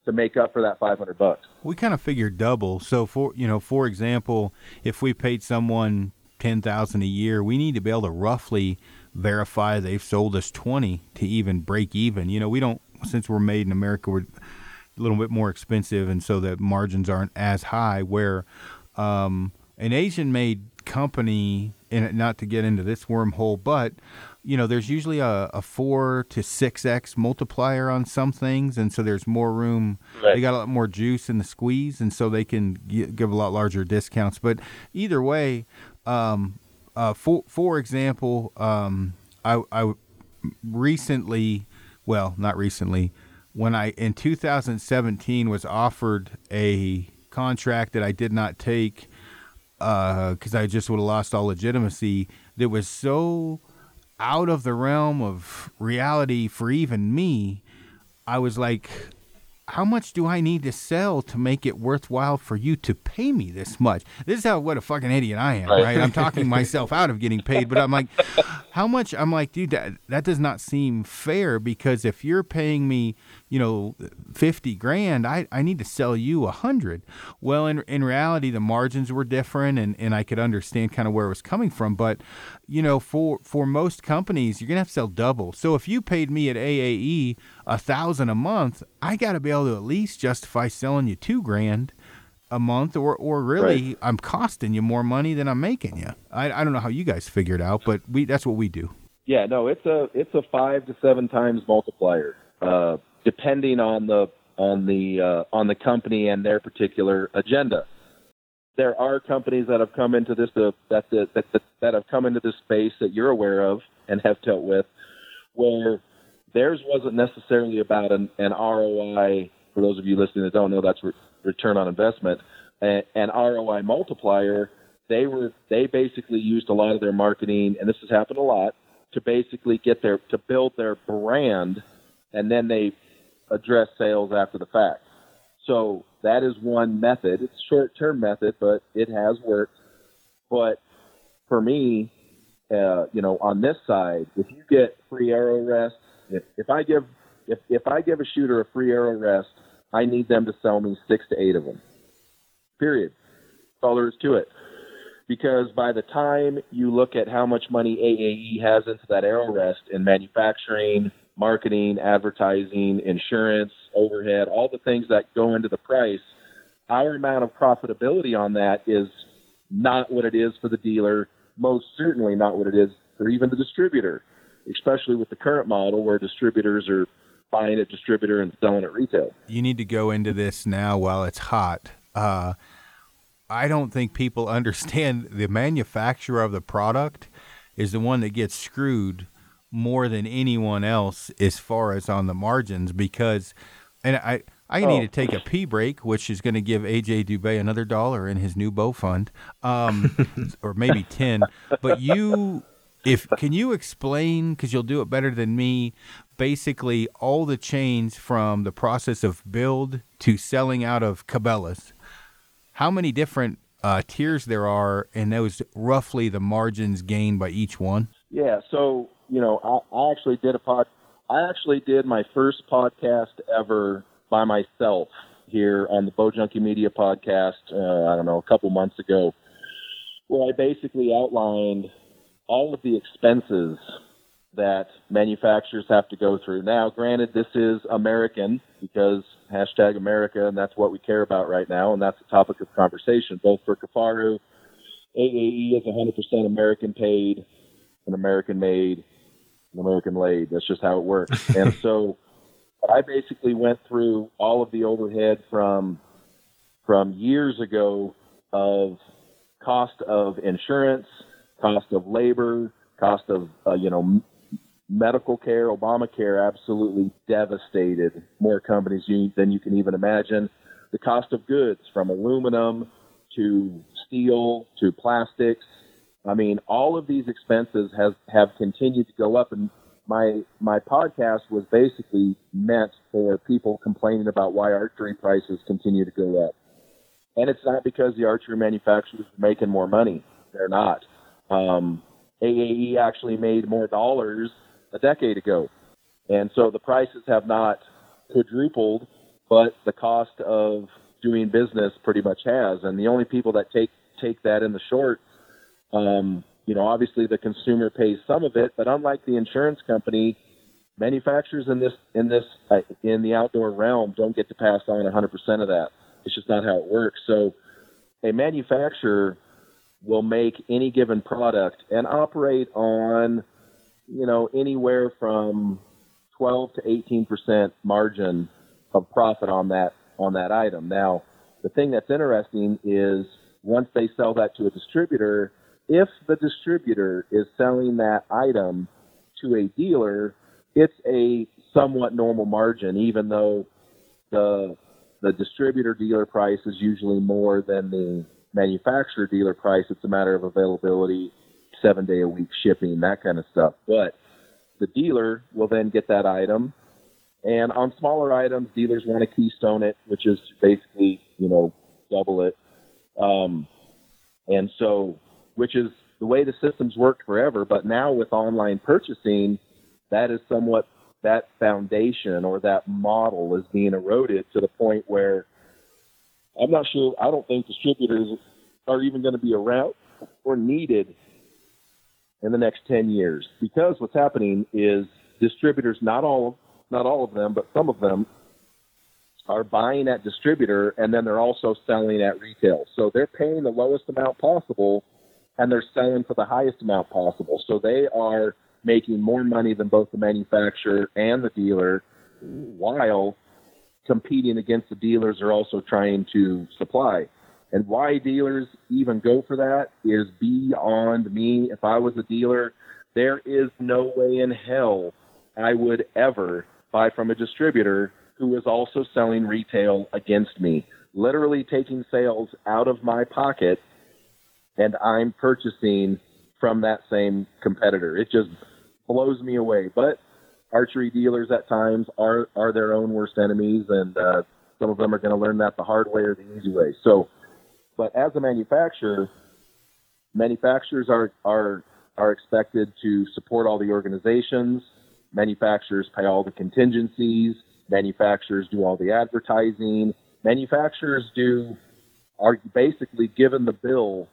to make up for that 500 bucks? We kind of figure double. So for you know, for example, if we paid someone 10,000 a year, we need to be able to roughly verify they've sold us 20 to even break even. You know, we don't since we're made in America, we're a little bit more expensive and so the margins aren't as high where um, an Asian made company and not to get into this wormhole, but you know, there's usually a, a four to six x multiplier on some things, and so there's more room. Right. They got a lot more juice in the squeeze, and so they can give a lot larger discounts. But either way, um, uh, for for example, um, I, I recently, well, not recently, when I in 2017 was offered a contract that I did not take because uh, I just would have lost all legitimacy. That was so out of the realm of reality for even me. I was like, how much do I need to sell to make it worthwhile for you to pay me this much? This is how what a fucking idiot I am, right? right? I'm talking myself out of getting paid, but I'm like, how much? I'm like, dude, that, that does not seem fair because if you're paying me, you know, 50 grand, I, I need to sell you a hundred. Well, in, in reality, the margins were different and, and I could understand kind of where it was coming from. But, you know, for, for most companies, you're going to have to sell double. So if you paid me at AAE a thousand a month, I got to be able to at least justify selling you two grand a month or or really right. I'm costing you more money than I'm making you. I, I don't know how you guys figure it out, but we that's what we do. Yeah, no, it's a it's a five to seven times multiplier, uh, depending on the on the uh, on the company and their particular agenda. There are companies that have come into this uh, that, that that that have come into this space that you're aware of and have dealt with, where theirs wasn't necessarily about an, an ROI. For those of you listening that don't know, that's re- return on investment, and, and ROI multiplier. They were they basically used a lot of their marketing, and this has happened a lot, to basically get their to build their brand, and then they address sales after the fact. So that is one method. It's a short term method, but it has worked. But for me, uh, you know, on this side, if you get free arrow rest, if, if I give if if I give a shooter a free arrow rest, I need them to sell me six to eight of them. Period. That's all there is to it. Because by the time you look at how much money AAE has into that arrow rest in manufacturing, marketing, advertising, insurance, overhead, all the things that go into the price, our amount of profitability on that is not what it is for the dealer, most certainly not what it is for even the distributor especially with the current model where distributors are buying at distributor and selling at retail. You need to go into this now while it's hot. Uh, I don't think people understand the manufacturer of the product is the one that gets screwed more than anyone else as far as on the margins because and I I need oh. to take a pee break, which is going to give AJ Dubé another dollar in his new bow fund, um, or maybe ten. But you if can you explain because you'll do it better than me basically all the chains from the process of build to selling out of cabela's how many different uh, tiers there are and those roughly the margins gained by each one yeah so you know i, I actually did a pod i actually did my first podcast ever by myself here on the bow junkie media podcast uh, i don't know a couple months ago where i basically outlined all of the expenses that manufacturers have to go through. Now, granted, this is American because hashtag America, and that's what we care about right now, and that's the topic of conversation, both for Kifaru. AAE is 100% American paid, and American made, American laid. That's just how it works. and so I basically went through all of the overhead from from years ago of cost of insurance, cost of labor, cost of uh, you know m- medical care, Obamacare absolutely devastated more companies you, than you can even imagine. The cost of goods from aluminum to steel to plastics. I mean, all of these expenses has have continued to go up, and my my podcast was basically meant for people complaining about why archery prices continue to go up. And it's not because the archery manufacturers are making more money; they're not. Um, AAE actually made more dollars a decade ago. And so the prices have not quadrupled, but the cost of doing business pretty much has. And the only people that take take that in the short, um, you know, obviously the consumer pays some of it, but unlike the insurance company, manufacturers in this in this uh, in the outdoor realm don't get to pass on 100% of that. It's just not how it works. So a manufacturer will make any given product and operate on, you know, anywhere from 12 to 18 percent margin of profit on that on that item. Now, the thing that's interesting is once they sell that to a distributor, if the distributor is selling that item to a dealer, it's a somewhat normal margin, even though the the distributor dealer price is usually more than the manufacturer dealer price. It's a matter of availability, seven day a week shipping, that kind of stuff. But the dealer will then get that item. And on smaller items, dealers want to keystone it, which is basically, you know, double it. Um, and so, which is the way the systems worked forever. But now with online purchasing, that is somewhat that foundation or that model is being eroded to the point where I'm not sure. I don't think distributors are even going to be around or needed in the next 10 years because what's happening is distributors, not all, not all of them, but some of them are buying at distributor and then they're also selling at retail. So they're paying the lowest amount possible and they're selling for the highest amount possible. So they are making more money than both the manufacturer and the dealer while competing against the dealers are also trying to supply. And why dealers even go for that is beyond me. If I was a dealer, there is no way in hell I would ever buy from a distributor who is also selling retail against me, literally taking sales out of my pocket and I'm purchasing from that same competitor. It just blows me away. But archery dealers at times are are their own worst enemies, and uh, some of them are going to learn that the hard way or the easy way. So, but as a manufacturer, manufacturers are are are expected to support all the organizations. Manufacturers pay all the contingencies. Manufacturers do all the advertising. Manufacturers do are basically given the bill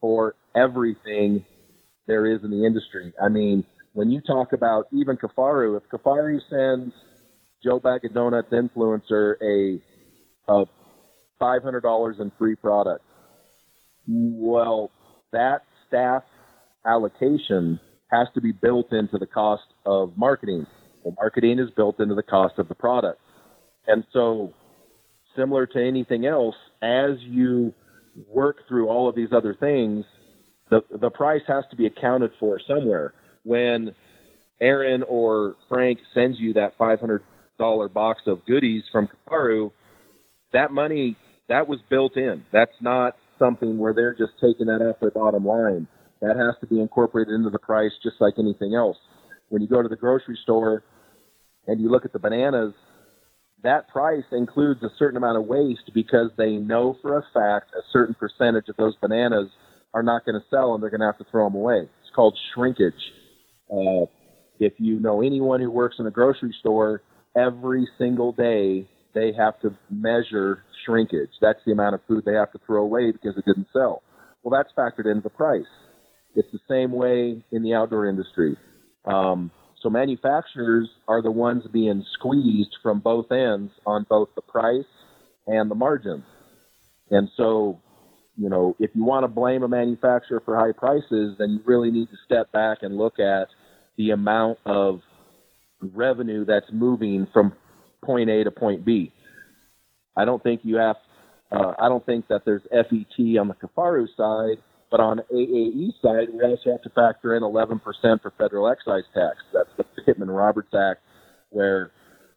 for everything there is in the industry. I mean, when you talk about even Kifaru, if Kifaru sends Joe Bag of Donuts influencer a, a $500 in free product, well, that staff allocation has to be built into the cost of marketing. Well, marketing is built into the cost of the product. And so, similar to anything else, as you work through all of these other things, the, the price has to be accounted for somewhere when Aaron or Frank sends you that $500 box of goodies from Kifaru, that money that was built in. That's not something where they're just taking that off their bottom line. That has to be incorporated into the price just like anything else. When you go to the grocery store and you look at the bananas, that price includes a certain amount of waste because they know for a fact a certain percentage of those bananas are not going to sell and they're going to have to throw them away. It's called shrinkage. Uh, if you know anyone who works in a grocery store, every single day they have to measure shrinkage. That's the amount of food they have to throw away because it didn't sell. Well, that's factored into the price. It's the same way in the outdoor industry. Um, so manufacturers are the ones being squeezed from both ends on both the price and the margins. And so, you know, if you want to blame a manufacturer for high prices, then you really need to step back and look at the amount of revenue that's moving from point A to point B. I don't think you have. Uh, I don't think that there's FET on the Kifaru side, but on AAE side, we also have to factor in 11% for federal excise tax. That's the Pittman Roberts Act, where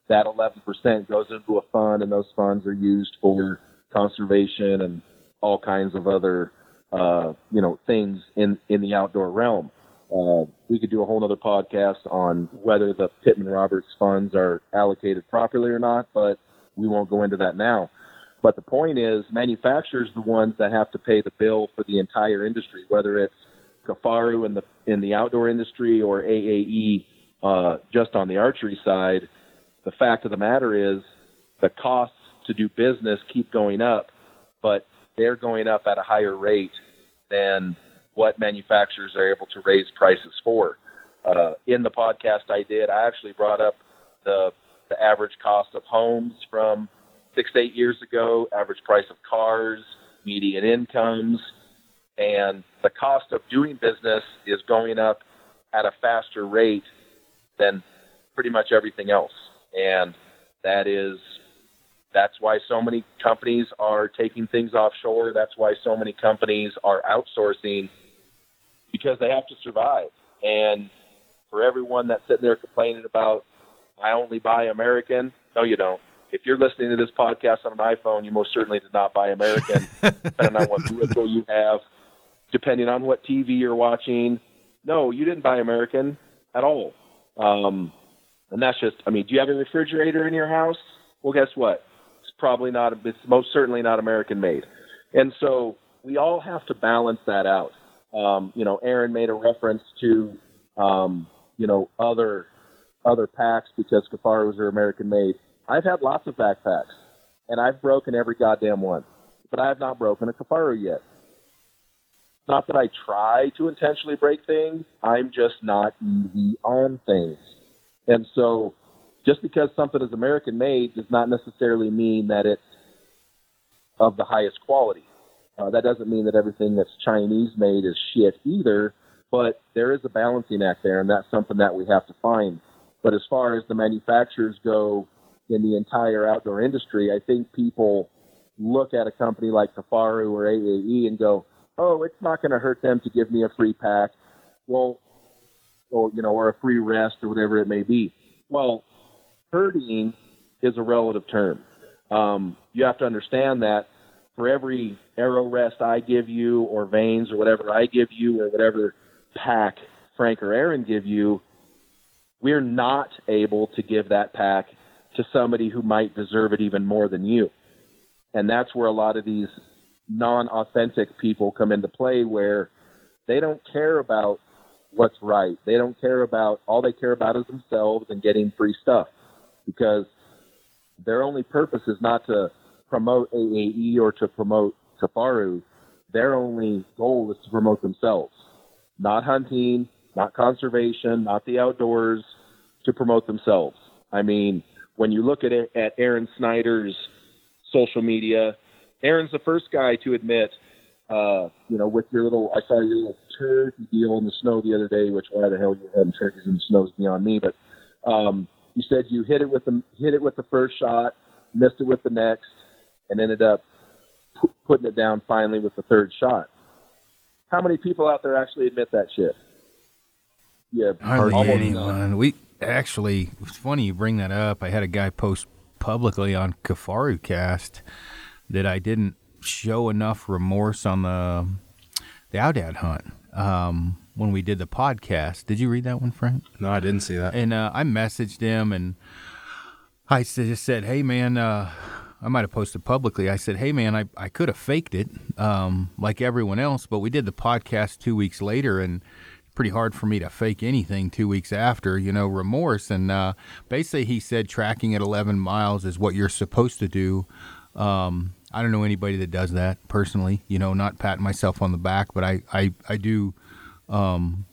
that 11% goes into a fund, and those funds are used for conservation and all kinds of other, uh, you know, things in in the outdoor realm. Uh, we could do a whole other podcast on whether the Pittman Roberts funds are allocated properly or not, but we won't go into that now. But the point is, manufacturers are the ones that have to pay the bill for the entire industry, whether it's Kifaru in the in the outdoor industry or AAE uh, just on the archery side. The fact of the matter is, the costs to do business keep going up, but they're going up at a higher rate than what manufacturers are able to raise prices for. Uh, in the podcast I did, I actually brought up the the average cost of homes from six to eight years ago, average price of cars, median incomes, and the cost of doing business is going up at a faster rate than pretty much everything else. And that is that's why so many companies are taking things offshore. That's why so many companies are outsourcing because they have to survive. And for everyone that's sitting there complaining about, I only buy American, no, you don't. If you're listening to this podcast on an iPhone, you most certainly did not buy American, depending on what vehicle you have, depending on what TV you're watching. No, you didn't buy American at all. Um, and that's just, I mean, do you have a refrigerator in your house? Well, guess what? It's probably not, it's most certainly not American made. And so we all have to balance that out. Um, you know, Aaron made a reference to, um, you know, other other packs because Kifarus are American made. I've had lots of backpacks, and I've broken every goddamn one, but I have not broken a Kifaru yet. Not that I try to intentionally break things, I'm just not easy on things. And so just because something is American made does not necessarily mean that it's of the highest quality. Uh, that doesn't mean that everything that's Chinese made is shit either, but there is a balancing act there, and that's something that we have to find. But as far as the manufacturers go in the entire outdoor industry, I think people look at a company like Kifaru or AAE and go, oh, it's not going to hurt them to give me a free pack. Well, or you know, or a free rest or whatever it may be. Well, hurting is a relative term. Um, you have to understand that for every arrow rest I give you, or vanes, or whatever I give you, or whatever pack Frank or Aaron give you, we're not able to give that pack to somebody who might deserve it even more than you. And that's where a lot of these non authentic people come into play where they don't care about what's right. They don't care about all they care about is themselves and getting free stuff because their only purpose is not to promote AAE or to promote Kifaru. Their only goal is to promote themselves, not hunting, not conservation, not the outdoors, to promote themselves. I mean, when you look at it, at Aaron Snyder's social media, Aaron's the first guy to admit uh, you know, with your little, I saw your little turkey deal in the snow the other day, which why the hell you having turkeys in the snow is beyond me. But um, you said you hit it with the hit it with the first shot, missed it with the next, and ended up p- putting it down finally with the third shot. How many people out there actually admit that shit? Yeah, hardly anyone. We actually, it's funny you bring that up. I had a guy post publicly on Kifaru Cast that I didn't show enough remorse on the the Aoudad hunt um, when we did the podcast. Did you read that one, Frank? No, I didn't see that. And uh, I messaged him and I just said, "Hey, man." Uh, I might have posted publicly. I said, "Hey, man, I, I could have faked it um, like everyone else, but we did the podcast two weeks later, and pretty hard for me to fake anything two weeks after, you know, remorse. And uh, basically, he said tracking at 11 miles is what you're supposed to do. Um, I don't know anybody that does that personally. You know, not patting myself on the back, but I I I do. Um,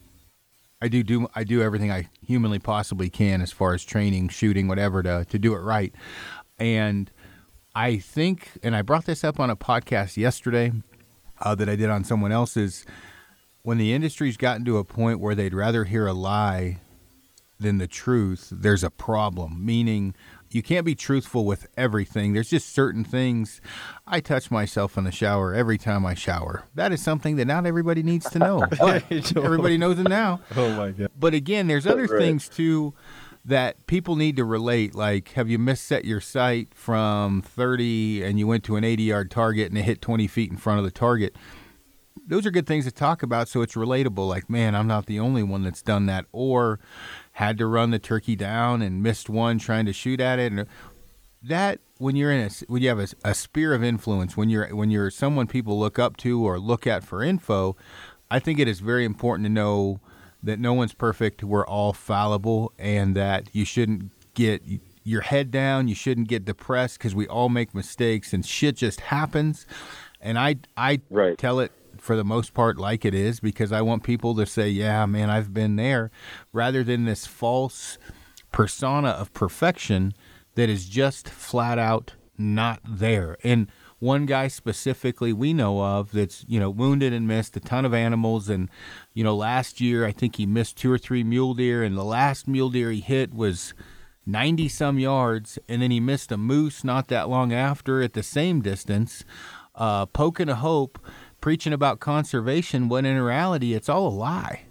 I do do I do everything I humanly possibly can as far as training, shooting, whatever to to do it right. And I think, and I brought this up on a podcast yesterday uh, that I did on someone else's. When the industry's gotten to a point where they'd rather hear a lie than the truth, there's a problem. Meaning, you can't be truthful with everything. There's just certain things. I touch myself in the shower every time I shower. That is something that not everybody needs to know. everybody knows it now. Oh my god! But again, there's other right. things too that people need to relate. Like, have you misset your sight from 30 and you went to an 80 yard target and it hit 20 feet in front of the target? Those are good things to talk about, so it's relatable. Like, man, I'm not the only one that's done that. Or had to run the turkey down and missed one trying to shoot at it and that when you're in a when you have a, a sphere of influence when you're when you're someone people look up to or look at for info i think it is very important to know that no one's perfect we're all fallible and that you shouldn't get your head down you shouldn't get depressed because we all make mistakes and shit just happens and i i right. tell it for the most part like it is because I want people to say, "Yeah, man, I've been there," rather than this false persona of perfection that is just flat out not there. And one guy specifically we know of that's you know wounded and missed a ton of animals, and you know last year I think he missed two or three mule deer, and the last mule deer he hit was 90 some yards, and then he missed a moose not that long after at the same distance, uh, poking a hope, preaching about conservation, when in reality it's all a lie.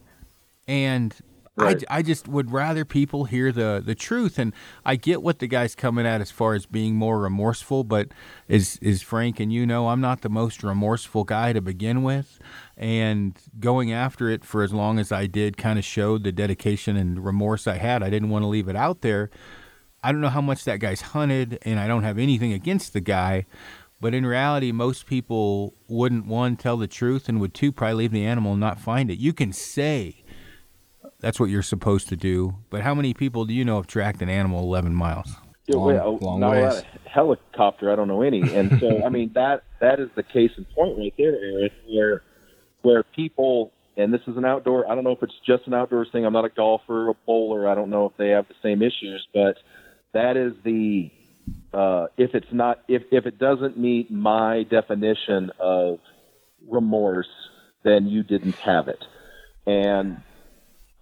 And right. I, I just would rather people hear the, the truth. And I get what the guy's coming at as far as being more remorseful, but is, is Frank and you know, I'm not the most remorseful guy to begin with. And going after it for as long as I did kind of showed the dedication and remorse I had. I didn't want to leave it out there. I don't know how much that guy's hunted, and I don't have anything against the guy. But in reality, most people wouldn't one tell the truth and would two probably leave the animal and not find it. You can say that's what you're supposed to do. But how many people do you know have tracked an animal 11 miles? Yeah, long, well, long not ways. a helicopter. I don't know any. And so, I mean, that that is the case in point right there, Aaron, where where people, and this is an outdoor. I don't know if it's just an outdoor thing. I'm not a golfer, a bowler. I don't know if they have the same issues, but that is the uh, if it's not if if it doesn't meet my definition of remorse, then you didn't have it. And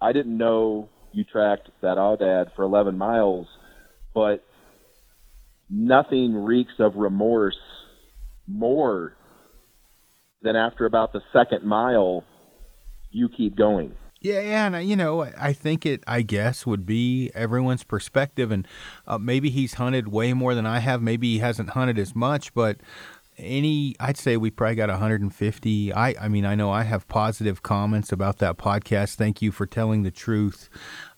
I didn't know you tracked that aoudad for 11 miles, but nothing reeks of remorse more than after about the second mile, you keep going. Yeah, yeah, and you know, I think it. I guess would be everyone's perspective, and uh, maybe he's hunted way more than I have. Maybe he hasn't hunted as much, but any i'd say we probably got 150 i i mean i know i have positive comments about that podcast thank you for telling the truth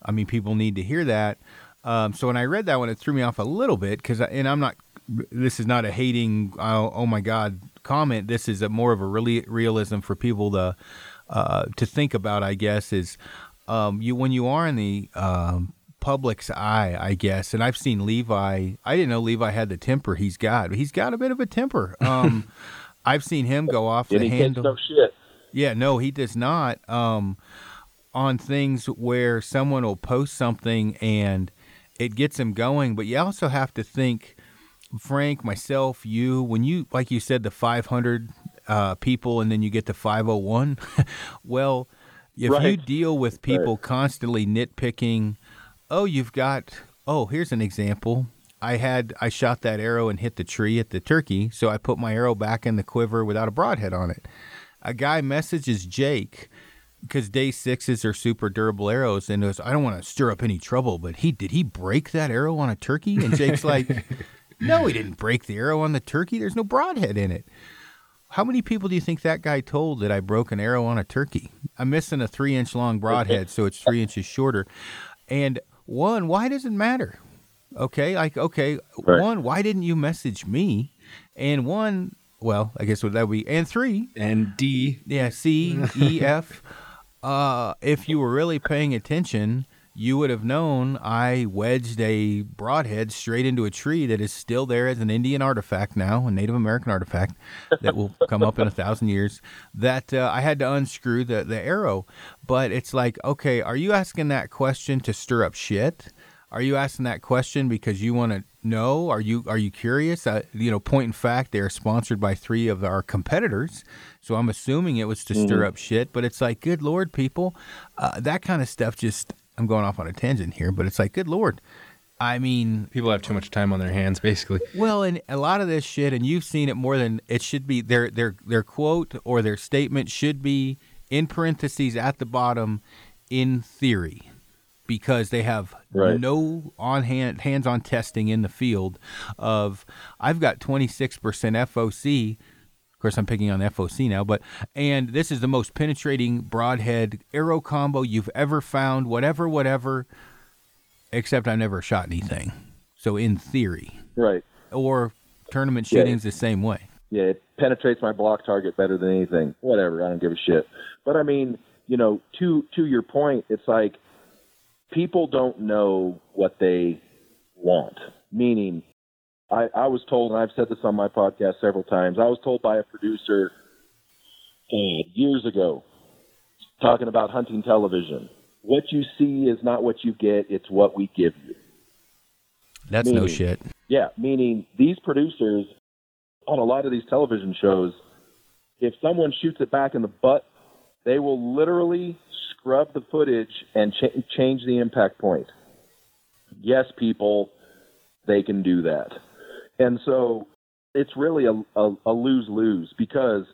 i mean people need to hear that um, so when i read that one it threw me off a little bit because and i'm not this is not a hating oh, oh my god comment this is a more of a really realism for people to uh, to think about i guess is um, you when you are in the um, public's eye, I guess. And I've seen Levi. I didn't know Levi had the temper he's got. He's got a bit of a temper. Um, I've seen him go off the handle. No shit. Yeah, no, he does not. Um, on things where someone will post something and it gets him going, but you also have to think, Frank, myself, you, when you, like you said, the 500 uh, people and then you get the 501. well, if right. you deal with people right. constantly nitpicking oh, you've got, oh, here's an example. I had, I shot that arrow and hit the tree at the turkey, so I put my arrow back in the quiver without a broadhead on it. A guy messages Jake because day sixes are super durable arrows, and goes, I don't want to stir up any trouble, but he did he break that arrow on a turkey? And Jake's like, No, he didn't break the arrow on the turkey. There's no broadhead in it. How many people do you think that guy told that I broke an arrow on a turkey? I'm missing a three inch long broadhead, so it's three inches shorter. And one, why does it matter? Okay, like okay, right. one, why didn't you message me? And one, well, I guess what that would be, and three, and D, yeah, C, E, F. Uh, if you were really paying attention, you would have known I wedged a broadhead straight into a tree that is still there as an Indian artifact now, a Native American artifact that will come up in a thousand years. That uh, I had to unscrew the, the arrow. But it's like, okay, are you asking that question to stir up shit? Are you asking that question because you want to know? Are you are you curious? Uh, you know, point in fact, they are sponsored by three of our competitors, so I'm assuming it was to mm-hmm. stir up shit. But it's like, good lord, people, uh, that kind of stuff just I'm going off on a tangent here, but it's like, good lord. I mean, people have too much time on their hands, basically. Well, and a lot of this shit, and you've seen it more than it should be. Their their their quote or their statement should be in parentheses at the bottom, in theory, because they have right. no on hand hands on testing in the field. Of I've got 26% FOC of course, I'm picking on the FOC now, but and this is the most penetrating broadhead arrow combo you've ever found. Whatever, whatever. Except I never shot anything. So in theory, right? Or tournament shooting's yeah. the same way. Yeah, it penetrates my block target better than anything. Whatever, I don't give a shit. But I mean, you know, to to your point, it's like people don't know what they want. Meaning, I, I was told, and I've said this on my podcast several times, I was told by a producer uh, years ago, talking about hunting television, what you see is not what you get, it's what we give you. That's meaning, no shit. Yeah, meaning these producers on a lot of these television shows, if someone shoots it back in the butt, they will literally scrub the footage and ch- change the impact point. Yes, people, they can do that. And so it's really a, a, a lose lose because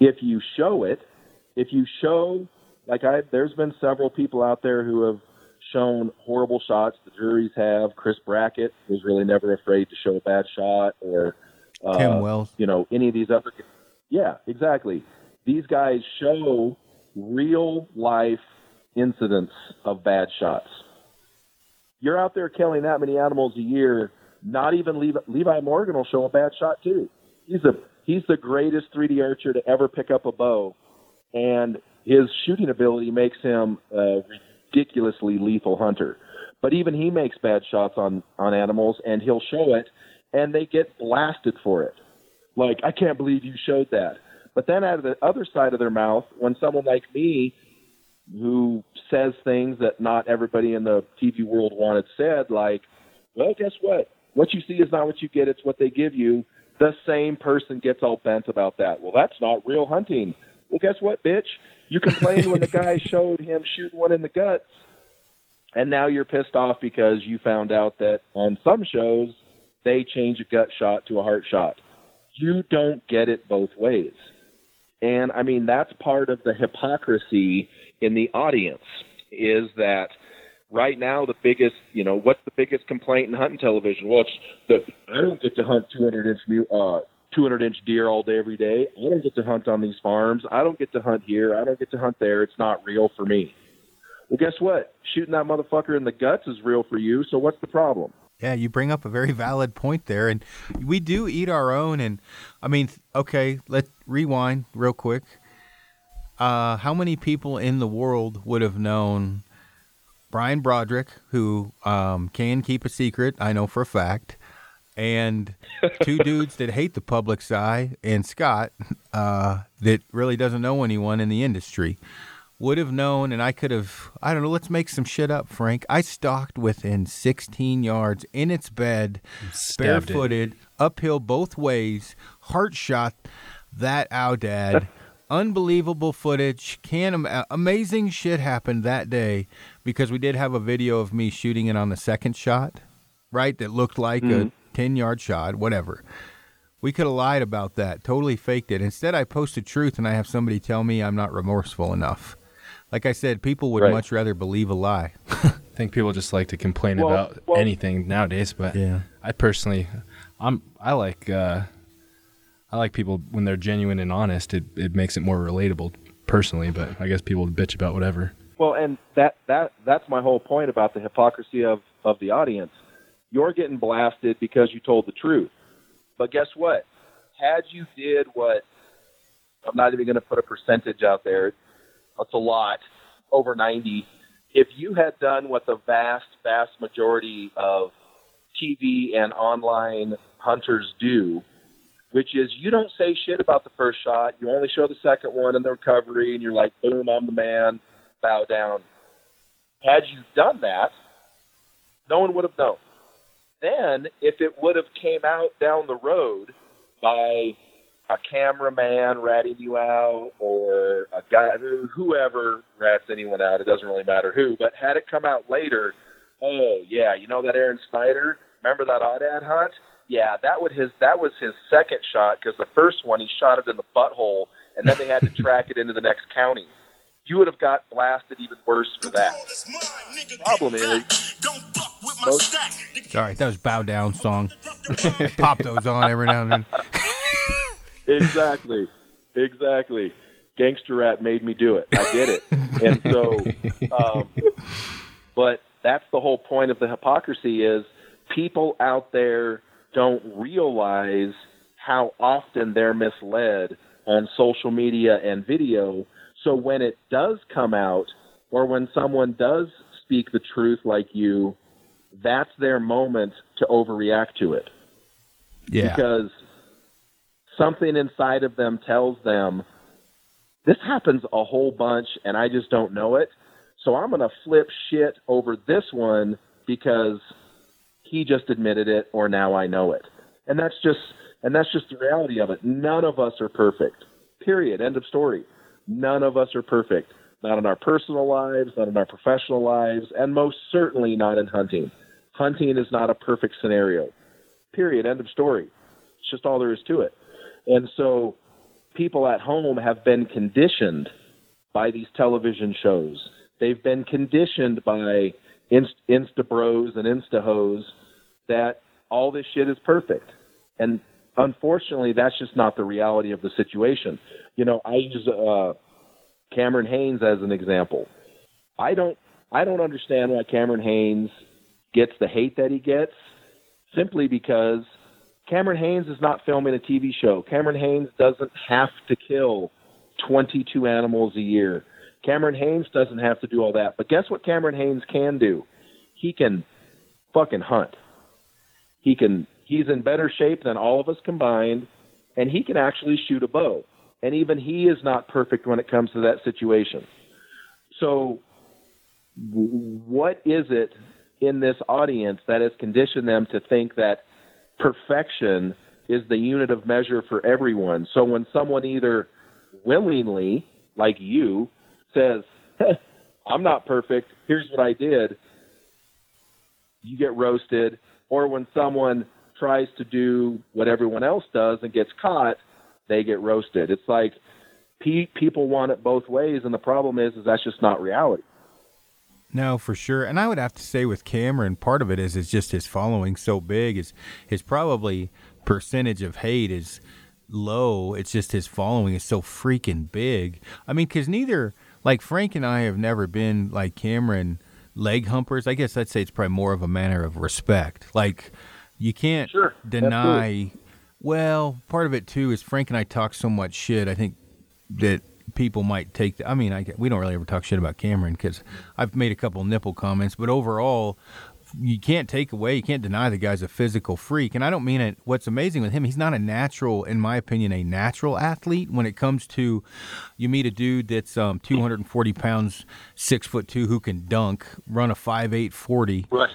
if you show it, if you show, like I, there's been several people out there who have shown horrible shots. The juries have. Chris Brackett was really never afraid to show a bad shot, or uh, Tim Wells. You know, any of these other. Yeah, exactly. These guys show real life incidents of bad shots. You're out there killing that many animals a year. Not even Levi, Morgan will show a bad shot too. He's a he's the greatest 3D archer to ever pick up a bow, and his shooting ability makes him a ridiculously lethal hunter. But even he makes bad shots on on animals, and he'll show it, and they get blasted for it. Like I can't believe you showed that. But then out of the other side of their mouth, when someone like me, who says things that not everybody in the TV world wanted said, like, well, guess what? What you see is not what you get; it's what they give you. The same person gets all bent about that. Well, that's not real hunting. Well, guess what, bitch? You complained when the guy showed him shooting one in the guts, and now you're pissed off because you found out that on some shows they change a gut shot to a heart shot. You don't get it both ways. And I mean, that's part of the hypocrisy in the audience is that right now the biggest, you know, what's the biggest complaint in hunting television? Well, it's the I don't get to hunt 200 inch uh 200 inch deer all day every day. I don't get to hunt on these farms. I don't get to hunt here. I don't get to hunt there. It's not real for me. Well, guess what? Shooting that motherfucker in the guts is real for you. So what's the problem? Yeah, you bring up a very valid point there, and we do eat our own. And I mean, okay, let's rewind real quick. Uh, how many people in the world would have known Brian Broderick, who um, can keep a secret? I know for a fact. And two dudes that hate the public's eye, and Scott, uh, that really doesn't know anyone in the industry would have known, and I could have, I don't know, let's make some shit up, Frank. I stalked within 16 yards in its bed, Stabbed it. barefooted, uphill both ways, heart shot that aoudad. Unbelievable footage. Can am- amazing shit happened that day because we did have a video of me shooting it on the second shot, right? That looked like a 10 yard shot, whatever. We could have lied about that, totally faked it. Instead, I posted truth and I have somebody tell me I'm not remorseful enough. Like I said, people would Right. much rather believe a lie. I think people just like to complain Well- about well- anything nowadays, but Yeah. I personally, I'm I like uh, I like people when they're genuine and honest. It it makes it more relatable personally, but I guess people bitch about whatever. Well, and that that that's my whole point about the hypocrisy of of the audience. You're getting blasted because you told the truth. But guess what? Had you did what I'm not even going to put a percentage out there. That's a lot, over 90. If you had done what the vast vast majority of TV and online hunters do, which is you don't say shit about the first shot. You only show the second one and the recovery, and you're like, boom, I'm the man, bow down. Had you done that, no one would have known. Then, if it would have came out down the road by a cameraman ratting you out or a guy, whoever rats anyone out, it doesn't really matter who, but had it come out later, oh yeah, you know that Aaron Snyder? Remember that aoudad hunt? Yeah, that would his that was his second shot because the first one he shot it in the butthole, and then they had to track it into the next county. You would have got blasted even worse for that. Problem is, most, All right, that was Bow Down song. Pop those on every now and then. exactly, exactly. Gangster rap made me do it. I did it, and so, um, but that's the whole point of the hypocrisy is people out there don't realize how often they're misled on social media and video. So when it does come out, or when someone does speak the truth like you, that's their moment to overreact to it Yeah. because something inside of them tells them this happens a whole bunch and I just don't know it. So I'm going to flip shit over this one because he just admitted it or now I know it. And that's just and that's just the reality of it. None of us are perfect. Period. End of story. None of us are perfect. Not in our personal lives, not in our professional lives, and most certainly not in hunting. Hunting is not a perfect scenario. Period. End of story. It's just all there is to it. And so people at home have been conditioned by these television shows. They've been conditioned by Inst- Insta Bros and Insta Hoes that all this shit is perfect. And unfortunately, that's just not the reality of the situation. You know, I use uh, Cameron Hanes as an example. I don't I don't understand why Cameron Hanes gets the hate that he gets simply because Cameron Hanes is not filming a TV show. Cameron Hanes doesn't have to kill 22 animals a year. Cameron Hanes doesn't have to do all that. But guess what Cameron Hanes can do? He can fucking hunt. He can he's in better shape than all of us combined and he can actually shoot a bow. And even he is not perfect when it comes to that situation. So what is it in this audience that has conditioned them to think that perfection is the unit of measure for everyone. So when someone either willingly, like you, says, I'm not perfect, here's what I did, you get roasted. Or when someone tries to do what everyone else does and gets caught, they get roasted. It's like pe- people want it both ways, and the problem is, is that's just not reality. No, for sure. And I would have to say with Cameron, part of it is is just his following so big. Is his probably percentage of hate is low. It's just his following is so freaking big. I mean, because neither like Frank and I have never been like Cameron leg humpers. I guess I'd say it's probably more of a manner of respect. Like you can't sure, deny. absolutely. Well, part of it too is Frank and I talk so much shit. I think that people might take. The, I mean, I, we don't really ever talk shit about Cameron because I've made a couple nipple comments, but overall, you can't take away, you can't deny the guy's a physical freak. And I don't mean it. What's amazing with him, he's not a natural, in my opinion, a natural athlete. When it comes to, you meet a dude that's um, 240 pounds, six foot two, who can dunk, run a five eight forty, Right.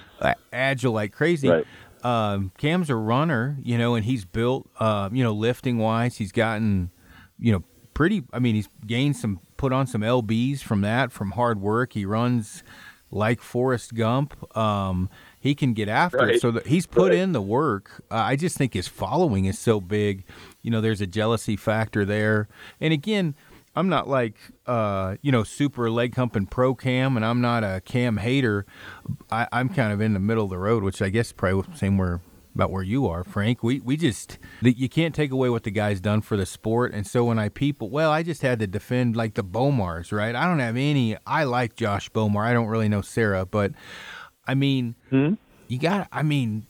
agile like crazy. Right. Um, Cam's a runner, you know, and he's built, uh, you know, lifting wise, he's gotten, you know, pretty. I mean, he's gained some, put on some lbs from that, from hard work. He runs like Forrest Gump. Um, he can get after it. So that he's put Right. in the work. Uh, I just think his following is so big. You know, there's a jealousy factor there. And again, I'm not like uh, you know super leg humping pro cam, and I'm not a cam hater. I, I'm kind of in the middle of the road, which I guess probably the same where about where you are, Frank. We we just you can't take away what the guy's done for the sport, and so when I people, well, I just had to defend like the Bowmars, right? I don't have any. I like Josh Bowmar. I don't really know Sarah, but I mean, you got. I mean,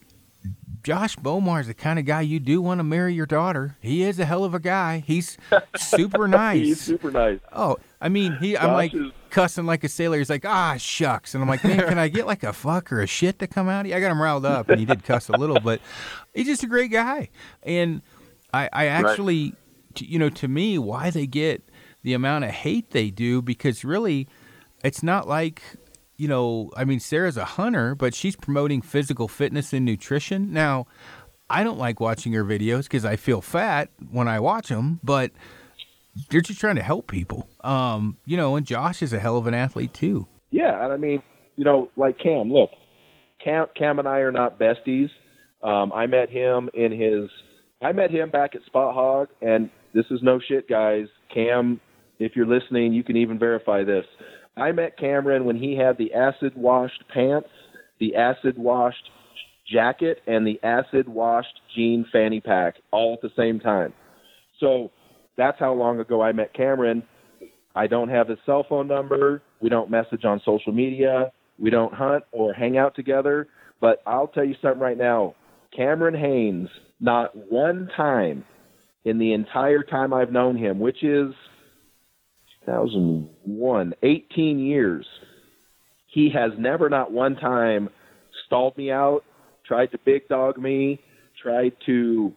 Josh Bowmar is the kind of guy you do want to marry your daughter. He is a hell of a guy. He's super nice. He's super nice. Oh, I mean, he. I'm like is- cussing like a sailor. He's like, ah, shucks, and I'm like, man, can I get like a fuck or a shit to come out? I got him riled up, and he did cuss a little, but he's just a great guy. And I, I actually, t- you know, to me, why they get the amount of hate they do because really, it's not like. You know, I mean, Sarah's a hunter, but she's promoting physical fitness and nutrition. Now, I don't like watching her videos because I feel fat when I watch them, but they're just trying to help people. Um, you know, and Josh is a hell of an athlete too. Yeah, and I mean, you know, like Cam. Look, Cam, Cam and I are not besties. Um, I met him in his. I met him back at Spot-Hogg, and this is no shit, guys. Cam, if you're listening, you can even verify this. I met Cameron when he had the acid washed pants, the acid washed jacket, and the acid washed jean fanny pack all at the same time. So that's how long ago I met Cameron. I don't have his cell phone number. We don't message on social media. We don't hunt or hang out together. But I'll tell you something right now. Cameron Hanes, not one time in the entire time I've known him, which is 2001, 18 years, he has never, not one time, stalled me out, tried to big dog me, tried to.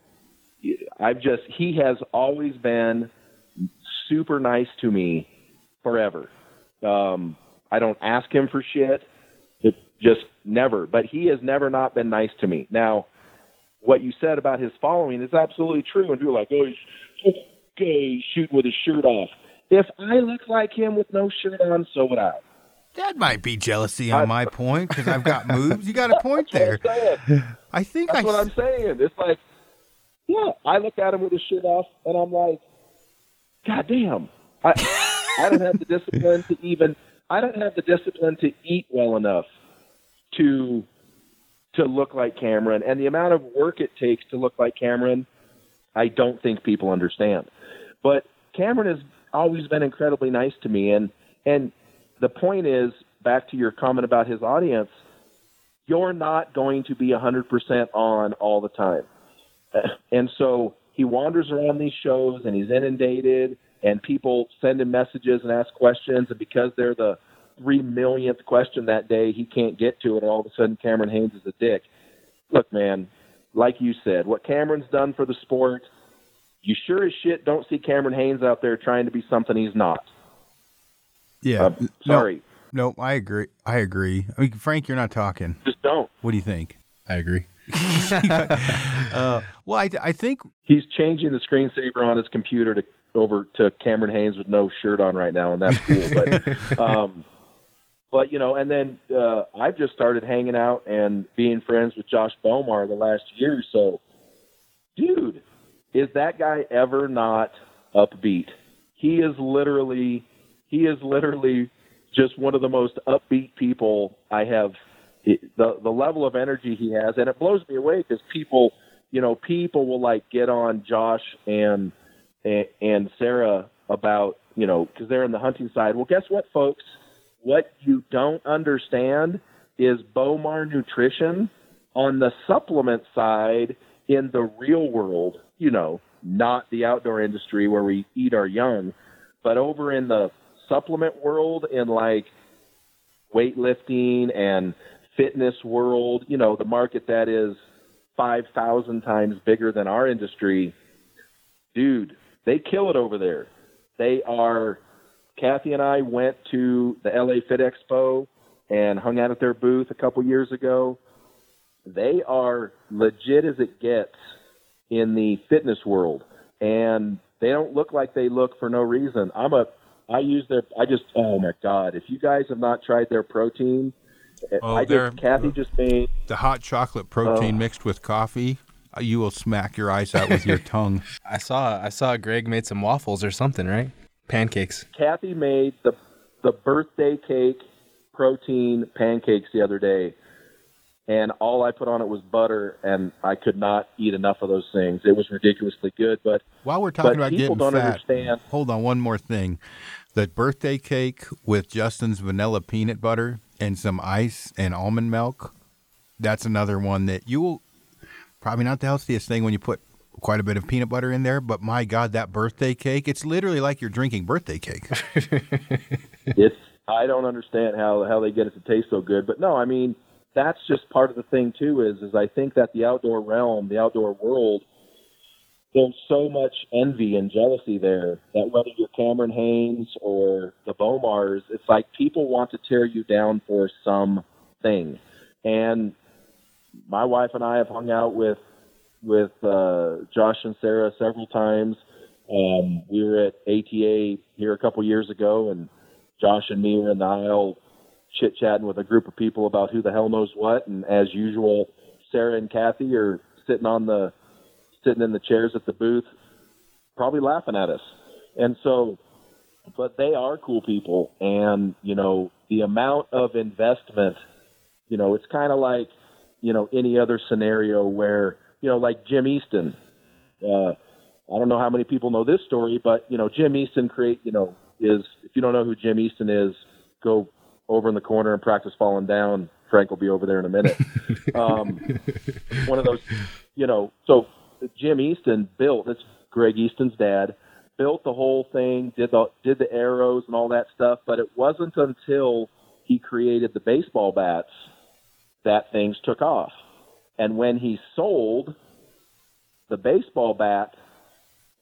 I've just, he has always been super nice to me forever. Um, I don't ask him for shit. It just never. But he has never not been nice to me. Now, what you said about his following is absolutely true. And are like, oh, he's gay, shooting with his shirt off. If I look like him with no shirt on, so would I. That might be jealousy on my point because I've got moves. You got a point That's what there. I think That's I. what I'm saying. It's like, yeah, I look at him with his shirt off, and I'm like, God damn, I, I don't have the discipline to even. I don't have the discipline to eat well enough to to look like Cameron, and the amount of work it takes to look like Cameron, I don't think people understand. But Cameron has always been incredibly nice to me, and and the point is back to your comment about his audience. You're not going to be 100% on all the time. And so he wanders around these shows and he's inundated, and people send him messages and ask questions. And because they're the three millionth question that day, he can't get to it. And all of a sudden, Cameron Hanes is a dick. Look, man, like you said, what Cameron's done for the sport, you sure as shit don't see Cameron Hanes out there trying to be something he's not. yeah. Uh, sorry, No, I agree. I agree. I mean, Frank, you're not talking. just don't. What do you think? I agree. Uh, well, I, I think He's changing the screensaver on his computer to over to Cameron Hanes with no shirt on right now, and that's cool. but, um, but you know, and then uh, I've just started hanging out and being friends with Josh Bowmar the last year or so. Dude, is that guy ever not upbeat? He is literally, he is literally just one of the most upbeat people I have. The the level of energy he has, and it blows me away because people, you know, people will like get on Josh and and, Sarah about, you know, because they're in the hunting side. Well, guess what, folks? What you don't understand is Bowmar Nutrition on the supplement side in the real world, you know, not the outdoor industry where we eat our young, but over in the supplement world and like weightlifting and fitness world, you know, the market that is 5,000 times bigger than our industry, dude, they kill it over there. They are, Kathy and I went to the LA Fit Expo and hung out at their booth a couple years ago. They are legit as it gets in the fitness world. And they don't look like they look for no reason. I'm a, I use their, I just, oh my God, if you guys have not tried their protein, Oh, I they're- just, Kathy just made, the hot chocolate protein Oh. mixed with coffee, uh, you will smack your eyes out with your tongue. I saw I saw Greg made some waffles or something, right? Pancakes. Kathy made the the birthday cake protein pancakes the other day, and all I put on it was butter, and I could not eat enough of those things. It was ridiculously good, but While we're talking about people getting don't fat, understand. hold on one more thing. The birthday cake with Justin's vanilla peanut butter and some ice and almond milk. That's another one that you will probably not the healthiest thing when you put quite a bit of peanut butter in there, but my God, that birthday cake, it's literally like you're drinking birthday cake. It's I don't understand how how they get it to taste so good, but no, I mean that's just part of the thing too. Is is I think that the outdoor realm, the outdoor world, there's so much envy and jealousy there that whether you're Cameron Hanes or the Bowmars, it's like people want to tear you down for something. And my wife and I have hung out with with uh, Josh and Sarah several times. Um, we were at ATA here a couple years ago, and Josh and me were in the aisle chit chatting with a group of people about who the hell knows what. And as usual, Sarah and Kathy are sitting on the sitting in the chairs at the booth, probably laughing at us. And so, but they are cool people, and you know the amount of investment. You know, it's kind of like you know any other scenario where you know like Jim Easton. Uh, I don't know how many people know this story, but you know Jim Easton create you know is if you don't know who Jim Easton is, go over in the corner and practice falling down. Frank will be over there in a minute. um, one of those, you know. So Jim Easton built. That's Greg Easton's dad. Built the whole thing, did the did the arrows and all that stuff. But it wasn't until he created the baseball bats that things took off. And when he sold the baseball bat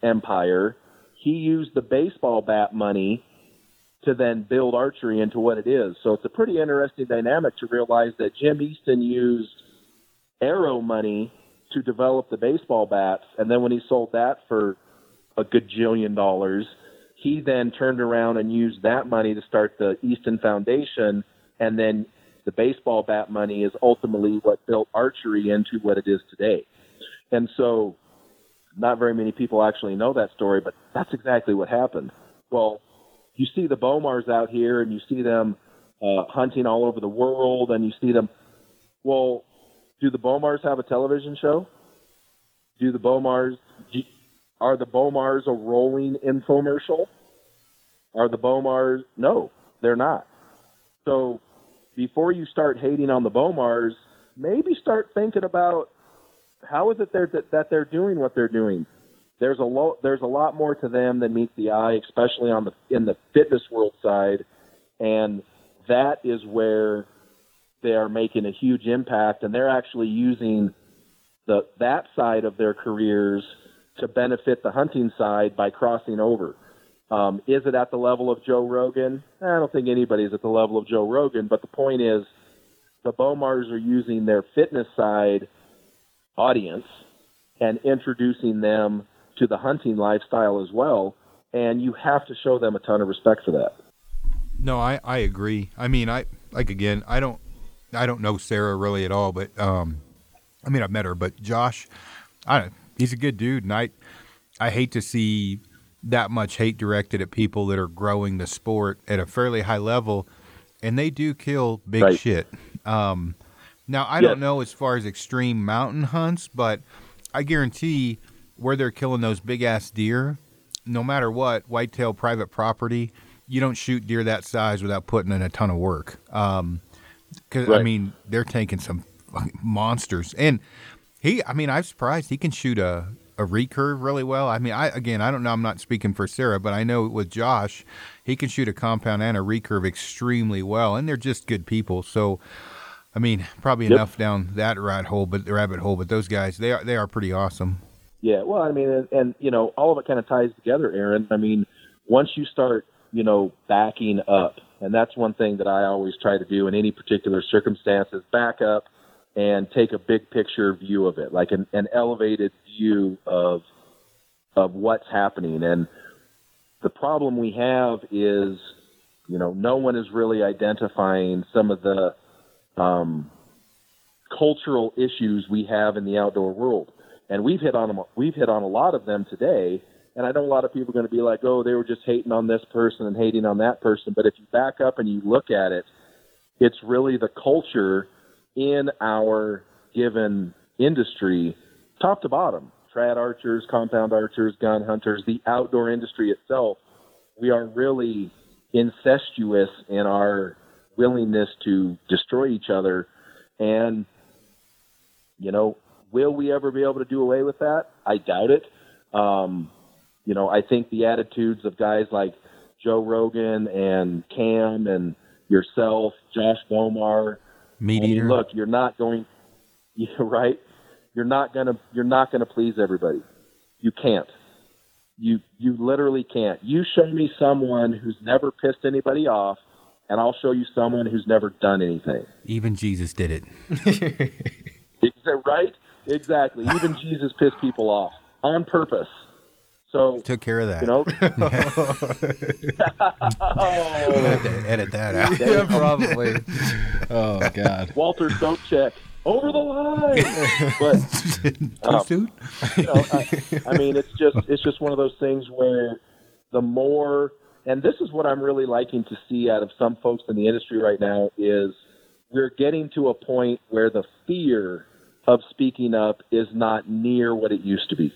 empire, he used the baseball bat money to then build archery into what it is. So it's a pretty interesting dynamic to realize that Jim Easton used arrow money to develop the baseball bats, and then when he sold that for a gajillion dollars, he then turned around and used that money to start the Easton Foundation, and then the baseball bat money is ultimately what built archery into what it is today. And so, not very many people actually know that story, but that's exactly what happened. Well, you see the Bowmars out here, and you see them uh, hunting all over the world, and you see them. Well, do the Bowmars have a television show? Do the Bowmars are the Bowmars a rolling infomercial? Are the Bowmars no, they're not. So before you start hating on the Bowmars, maybe start thinking about how is it that, that they're doing what they're doing. There's a lot there's a lot more to them than meets the eye, especially on the in the fitness world side, and that is where they are making a huge impact, and they're actually using the that side of their careers to benefit the hunting side by crossing over. Um, is it at the level of Joe Rogan? I don't think anybody's at the level of Joe Rogan, but the point is the Bowmars are using their fitness side audience and introducing them to the hunting lifestyle as well. And you have to show them a ton of respect for that. No, I, I agree. I mean, I like again, I don't I don't know Sarah really at all, but um, I mean I've met her, but Josh, I he's a good dude, and I I hate to see that much hate directed at people that are growing the sport at a fairly high level, and they do kill big right. shit. Um, now, I don't know as far as extreme mountain hunts, but I guarantee where they're killing those big ass deer, no matter what, whitetail private property, you don't shoot deer that size without putting in a ton of work. Um, cause right. I mean, they're taking some monsters. And he, I mean, I'm surprised he can shoot a, a recurve really well. I mean, I again, I don't know. I'm not speaking for Sarah, but I know with Josh, he can shoot a compound and a recurve extremely well, and they're just good people. So, I mean, probably yep. enough down that rat hole, but the rabbit hole. But those guys, they are they are pretty awesome. Yeah, well, I mean, and, and you know, all of it kind of ties together, Aaron. I mean, once you start, you know, backing up, and that's one thing that I always try to do in any particular circumstances: back up and take a big picture view of it, like an, an elevated view of of what's happening. And the problem we have is, you know, no one is really identifying some of the um, cultural issues we have in the outdoor world, and we've hit on them. We've hit on a lot of them today. And I know a lot of people are going to be like, "Oh, they were just hating on this person and hating on that person." But if you back up and you look at it, it's really the culture in our given industry, top to bottom, trad archers, compound archers, gun hunters, the outdoor industry itself, we are really incestuous in our willingness to destroy each other. And, you know, will we ever be able to do away with that? I doubt it. Um, you know, I think the attitudes of guys like Joe Rogan and Cam and yourself, Josh Bowmar, Meat eater. Look, you're not going. You're right. You're not gonna. You're not gonna please everybody. You can't. You you literally can't. You show me someone who's never pissed anybody off, and I'll show you someone who's never done anything. Even Jesus did it. Is that right? Exactly. Even Jesus pissed people off on purpose. So took care of that. You know, oh. edit that out. Yeah, probably. oh God, Walter Sobchak over the line. but um, you know, I, I mean, it's just it's just one of those things where the more, and this is what I'm really liking to see out of some folks in the industry right now is we're getting to a point where the fear of speaking up is not near what it used to be.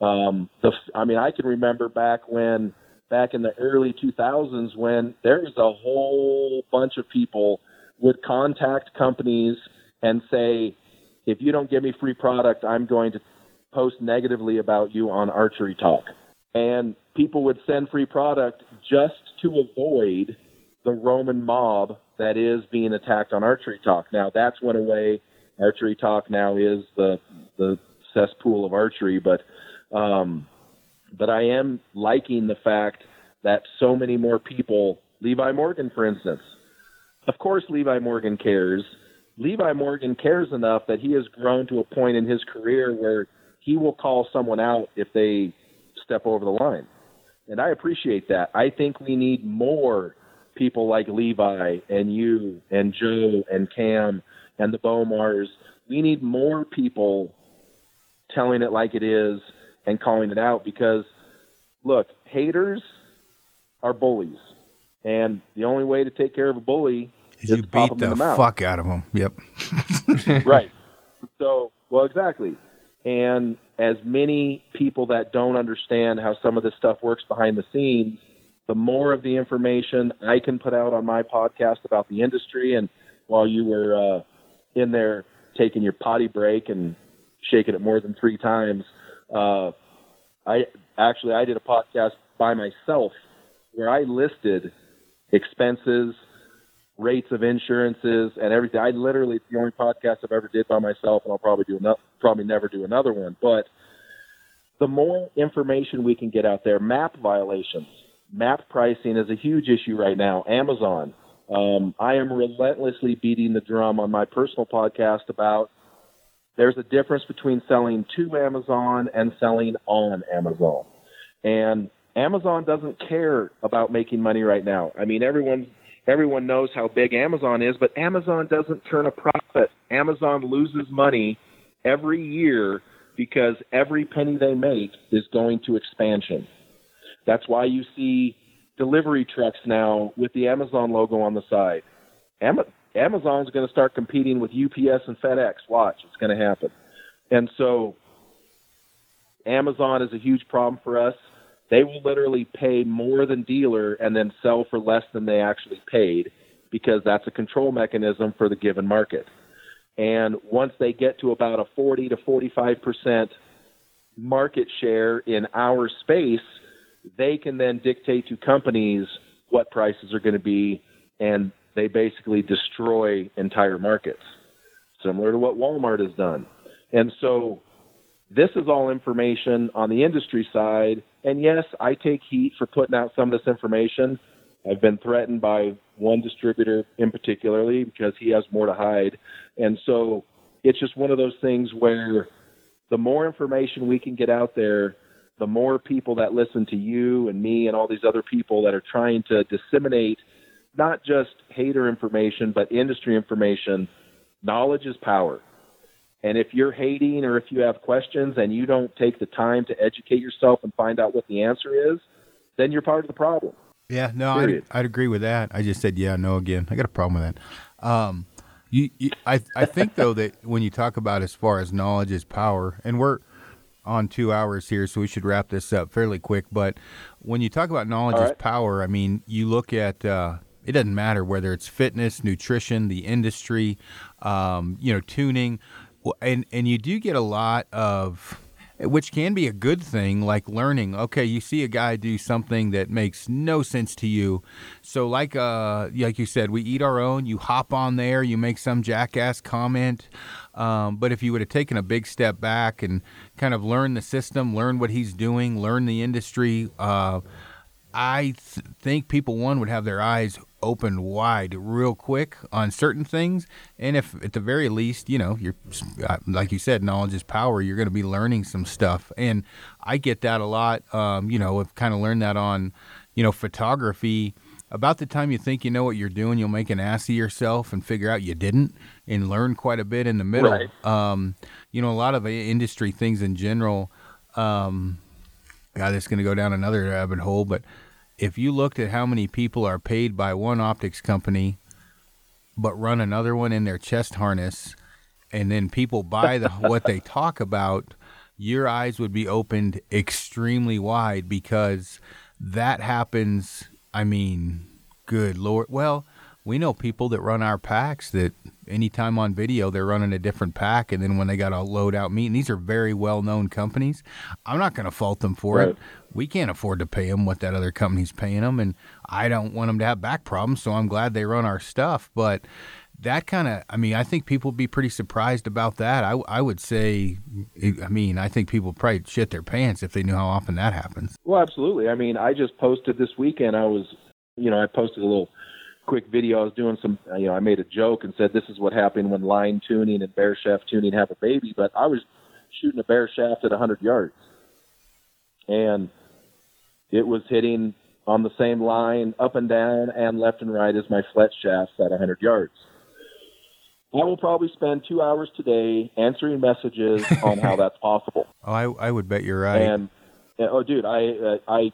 Um, the, I mean, I can remember back when, back in the early 2000s, when there was a whole bunch of people would contact companies and say, if you don't give me free product, I'm going to post negatively about you on Archery Talk. And people would send free product just to avoid the Roman mob that is being attacked on Archery Talk. Now that's went away. Archery Talk now is the the cesspool of archery, but um, but I am liking the fact that so many more people, Levi Morgan, for instance, of course, Levi Morgan cares Levi Morgan cares enough that he has grown to a point in his career where he will call someone out if they step over the line. And I appreciate that. I think we need more people like Levi and you and Joe and Cam and the Bowmars. We need more people telling it like it is and calling it out because look, haters are bullies. And the only way to take care of a bully is, you beat the the mouth. fuck out of them. Yep. right. So, well, exactly. And as many people that don't understand how some of this stuff works behind the scenes, the more of the information I can put out on my podcast about the industry. And while you were uh, in there taking your potty break and shaking it more than three times, uh, I actually I did a podcast by myself where I listed expenses, rates of insurances, and everything. I literally it's the only podcast I've ever did by myself, and I'll probably do another, probably never do another one. But the more information we can get out there, map violations, map pricing is a huge issue right now. Amazon. Um, I am relentlessly beating the drum on my personal podcast about there's a difference between selling to Amazon and selling on Amazon. And Amazon doesn't care about making money right now. I mean, everyone everyone knows how big Amazon is, but Amazon doesn't turn a profit. Amazon loses money every year because every penny they make is going to expansion. That's why you see delivery trucks now with the Amazon logo on the side. Am- Amazon's going to start competing with UPS and FedEx. Watch, it's going to happen. And so Amazon is a huge problem for us. They will literally pay more than dealer and then sell for less than they actually paid because that's a control mechanism for the given market. And once they get to about a 40 to 45 percent market share in our space, they can then dictate to companies what prices are going to be, and they basically destroy entire markets, similar to what Walmart has done. And so this is all information on the industry side. And yes, I take heat for putting out some of this information. I've been threatened by one distributor in particularly because he has more to hide. And so it's just one of those things where the more information we can get out there, the more people that listen to you and me and all these other people that are trying to disseminate not just hater information, but industry information, knowledge is power. And if you're hating or if you have questions and you don't take the time to educate yourself and find out what the answer is, then you're part of the problem. Yeah, no, I'd, I'd agree with that. I just said yeah, no again. I got a problem with that. Um, you, you, I, I think though that when you talk about as far as knowledge is power, and we're on two hours here, so we should wrap this up fairly quick. But when you talk about knowledge All is power, I mean, you look at uh, it doesn't matter whether it's fitness, nutrition, the industry, um, you know, tuning, and and you do get a lot of which can be a good thing like learning okay you see a guy do something that makes no sense to you. So like uh like you said we eat our own you hop on there you make some jackass comment. Um, but if you would have taken a big step back and kind of learn the system learn what he's doing learn the industry uh, I th- think people one would have their eyes opened wide real quick on certain things, and if at the very least, you know, you're uh, like you said, knowledge is power. You're going to be learning some stuff, and I get that a lot. Um, you know, I've kind of learned that on, you know, photography. About the time you think you know what you're doing, you'll make an ass of yourself and figure out you didn't, and learn quite a bit in the middle. Right. Um, you know, a lot of uh, industry things in general. Um, God, is going to go down another rabbit hole, but if you looked at how many people are paid by one optics company but run another one in their chest harness and then people buy the what they talk about your eyes would be opened extremely wide because that happens i mean good lord. Well we know people that run our packs that anytime on video they're running a different pack and then when they got to load out meat and these are very well known companies i'm not going to fault them for it we can't afford to pay them what that other company's paying them and i don't want them to have back problems so i'm glad they run our stuff but that kind of i mean i think people would be pretty surprised about that i, I would say i mean i think people probably shit their pants if they knew how often that happens Well, absolutely. I mean, I just posted this weekend. I was, you know, I posted a little quick video. I was doing some, you know, I made a joke and said this is what happened when line tuning and bare shaft tuning have a baby. But I was shooting a bare shaft at 100 yards, and it was hitting on the same line up and down and left and right as my fletch shafts at 100 yards. I will probably spend two hours today answering messages on how that's possible. Oh, I, I would bet you're right. And oh, dude, I uh, I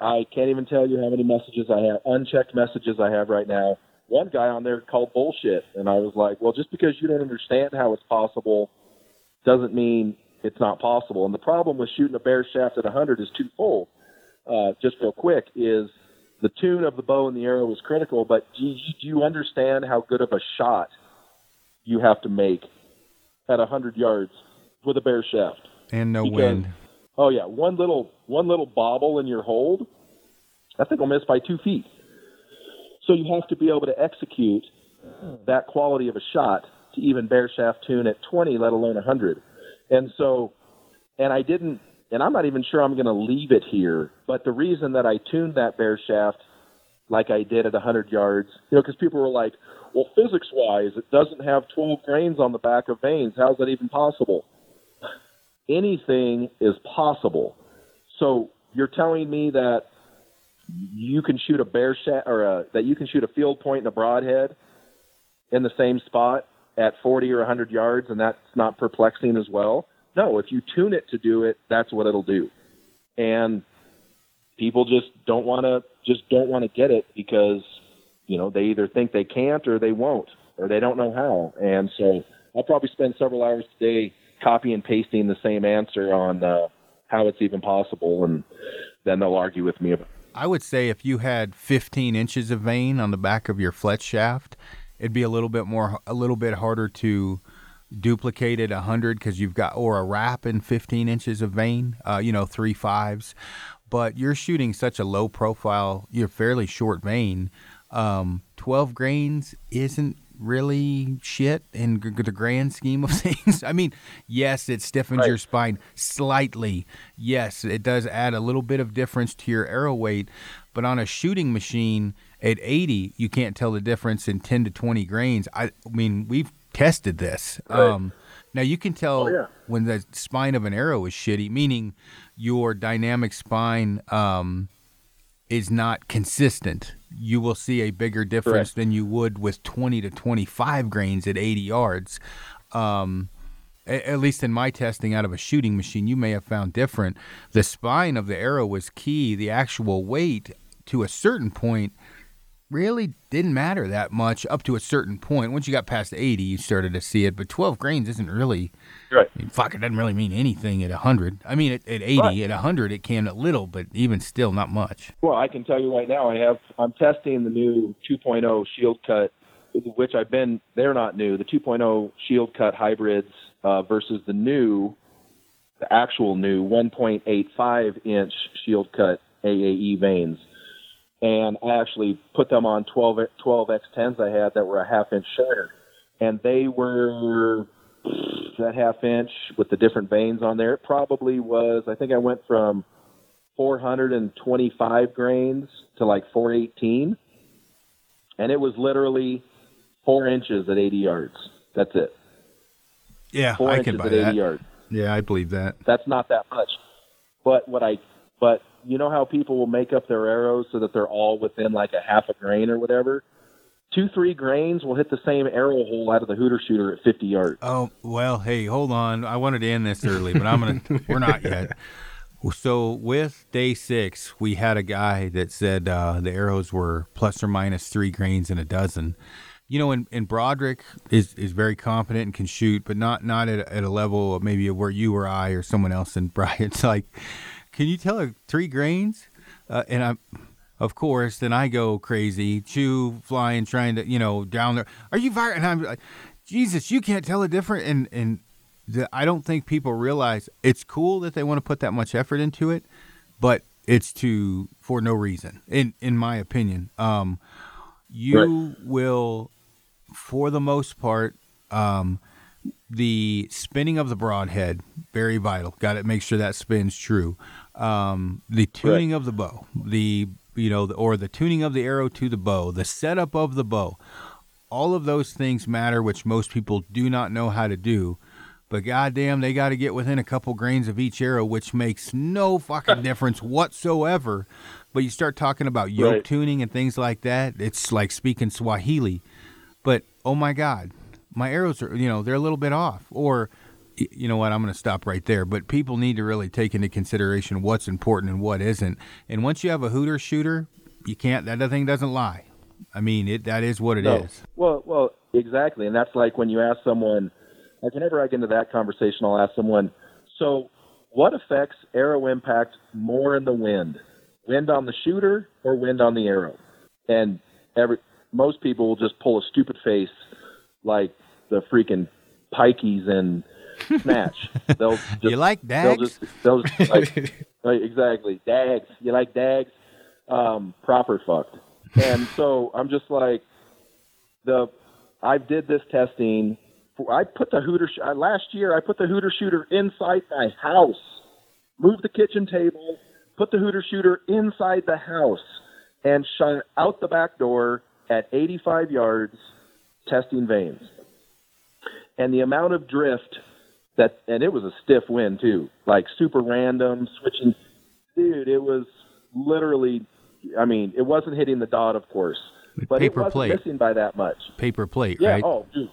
I can't even tell you how many messages I have, unchecked messages I have right now. One guy on there called bullshit, and I was like, well, just because you don't understand how it's possible doesn't mean it's not possible. And the problem with shooting a bare shaft at 100 is twofold. Uh, just real quick, is the tune of the bow and the arrow is critical, but do you, do you understand how good of a shot you have to make at 100 yards with a bare shaft? And no Because- wind. Oh yeah, one little one little bobble in your hold, that thing will miss by two feet. So you have to be able to execute that quality of a shot to even bare shaft tune at 20, let alone 100. And so, and I didn't, and I'm not even sure I'm going to leave it here. But the reason that I tuned that bare shaft like I did at 100 yards, you know, because people were like, well, physics wise, it doesn't have 12 grains on the back of vanes. How's that even possible? Anything is possible. So you're telling me that you can shoot a bear shot or a, that you can shoot a field point and a broadhead in the same spot at 40 or 100 yards, and that's not perplexing as well. No, if you tune it to do it, that's what it'll do. And people just don't want to just don't want to get it because you know they either think they can't or they won't or they don't know how. And so I'll probably spend several hours today copy and pasting the same answer on uh, how it's even possible, and then they'll argue with me about. I would say if you had 15 inches of vane on the back of your fletch shaft, it'd be a little bit more, a little bit harder to duplicate at 100 because you've got, or a wrap in 15 inches of vane, uh, you know, three fives. But you're shooting such a low profile, you're fairly short vane. Um, 12 grains isn't really shit in g- the grand scheme of things. I mean, yes, it stiffens Right. your spine slightly. Yes, it does add a little bit of difference to your arrow weight, but on a shooting machine at 80, you can't tell the difference in 10 to 20 grains. I, I mean, we've tested this. Um, now you can tell Oh, yeah. when the spine of an arrow is shitty, meaning your dynamic spine um, is not consistent. You will see a bigger difference Correct. than you would with 20 to 25 grains at 80 yards. Um, a- at least in my testing out of a shooting machine, you may have found different. The spine of the arrow was key. The actual weight to a certain point really didn't matter that much up to a certain point. Once you got past 80, you started to see it. But 12 grains isn't really, Right. I mean, fuck, it doesn't really mean anything at 100. I mean, at, at 80, Right. at 100, it can a little, but even still, not much. Well, I can tell you right now, I have I'm testing the new 2.0 Shield Cut, which I've been they're not new. The 2.0 Shield Cut hybrids uh, versus the new, the actual new 1.85 inch Shield Cut AAE vanes, and I actually put them on 12 12 X10s I had that were a half inch shorter, and they were that half inch with the different vanes on there. It probably was. I think I went from 425 grains to like 418, and it was literally four inches at 80 yards. That's it. Yeah, Four I inches can buy at 80 that. yards. Yeah, I believe that. That's not that much. But what I, but you know how people will make up their arrows so that they're all within like a half a grain or whatever. Two, three grains will hit the same arrow hole out of the hooter shooter at 50 yards. Oh well, hey, hold on. I wanted to end this early, but I'm gonna. we're not yet. So with day six, we had a guy that said uh, the arrows were plus or minus three grains in a dozen. You know, and, and Broderick is, is very competent and can shoot, but not not at, a- at a level of maybe where you or I or someone else. And Brian's like, "Can you tell her three grains?" Uh, and I'm, of course, then I go crazy, chew, flying, trying to, you know, down there. Are you firing? And I'm like, Jesus, you can't tell the difference. And and the, I don't think people realize it's cool that they want to put that much effort into it, but it's to for no reason. In in my opinion, um, you will, for the most part, um, the spinning of the broadhead very vital. Got to make sure that spins true. Um, the tuning of the bow, the you know, or the tuning of the arrow to the bow, the setup of the bow. All of those things matter, which most people do not know how to do. But goddamn, they got to get within a couple grains of each arrow, which makes no fucking difference whatsoever. But you start talking about yoke Right. tuning and things like that, it's like speaking Swahili. But oh my God, my arrows are, you know, they're a little bit off. Or, you know what, I'm going to stop right there. But people need to really take into consideration what's important and what isn't. And once you have a hooter shooter, you can't, that thing doesn't lie. I mean, it that is what it is. no. Well, well, exactly, and that's like when you ask someone. Like whenever I get into that conversation, I'll ask someone, "So, what affects arrow impact more in the wind? Wind on the shooter or wind on the arrow?" And every most people will just pull a stupid face, like the freaking pikeys and snatch. They'll just, You like dags? They'll just, they'll just like, right, exactly. Dags. You like dags? Um, proper fucked. And so I'm just like, the, I did this testing. For, I put the hooter, uh, last year I put the hooter shooter inside my house, moved the kitchen table, put the hooter shooter inside the house, and shot out the back door at 85 yards, testing vanes. And the amount of drift that and it was a stiff wind too, like super random switching. Dude, it was literally. I mean, it wasn't hitting the dot, of course, but Paper it wasn't plate. missing by that much. Paper plate, Yeah. right? Oh, dude,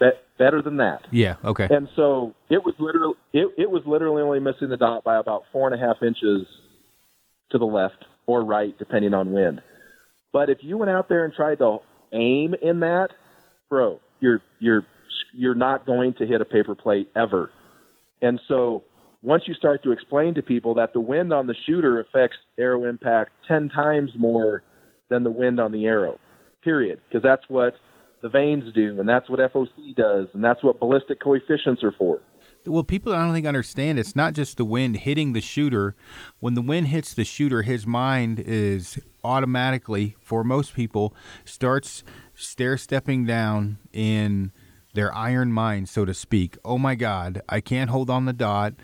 be- better than that. Yeah, okay. And so it was literally it, it was literally only missing the dot by about four and a half inches to the left or right, depending on wind. But if you went out there and tried to aim in that, bro, you're you're you're not going to hit a paper plate ever. And so once you start to explain to people that the wind on the shooter affects arrow impact 10 times more than the wind on the arrow, period, because that's what the vanes do, and that's what FOC does, and that's what ballistic coefficients are for. Well, people I don't think understand it's not just the wind hitting the shooter. When the wind hits the shooter, his mind is automatically, for most people, starts stair stepping down in their iron mind, so to speak. Oh my God, I can't hold on the dot.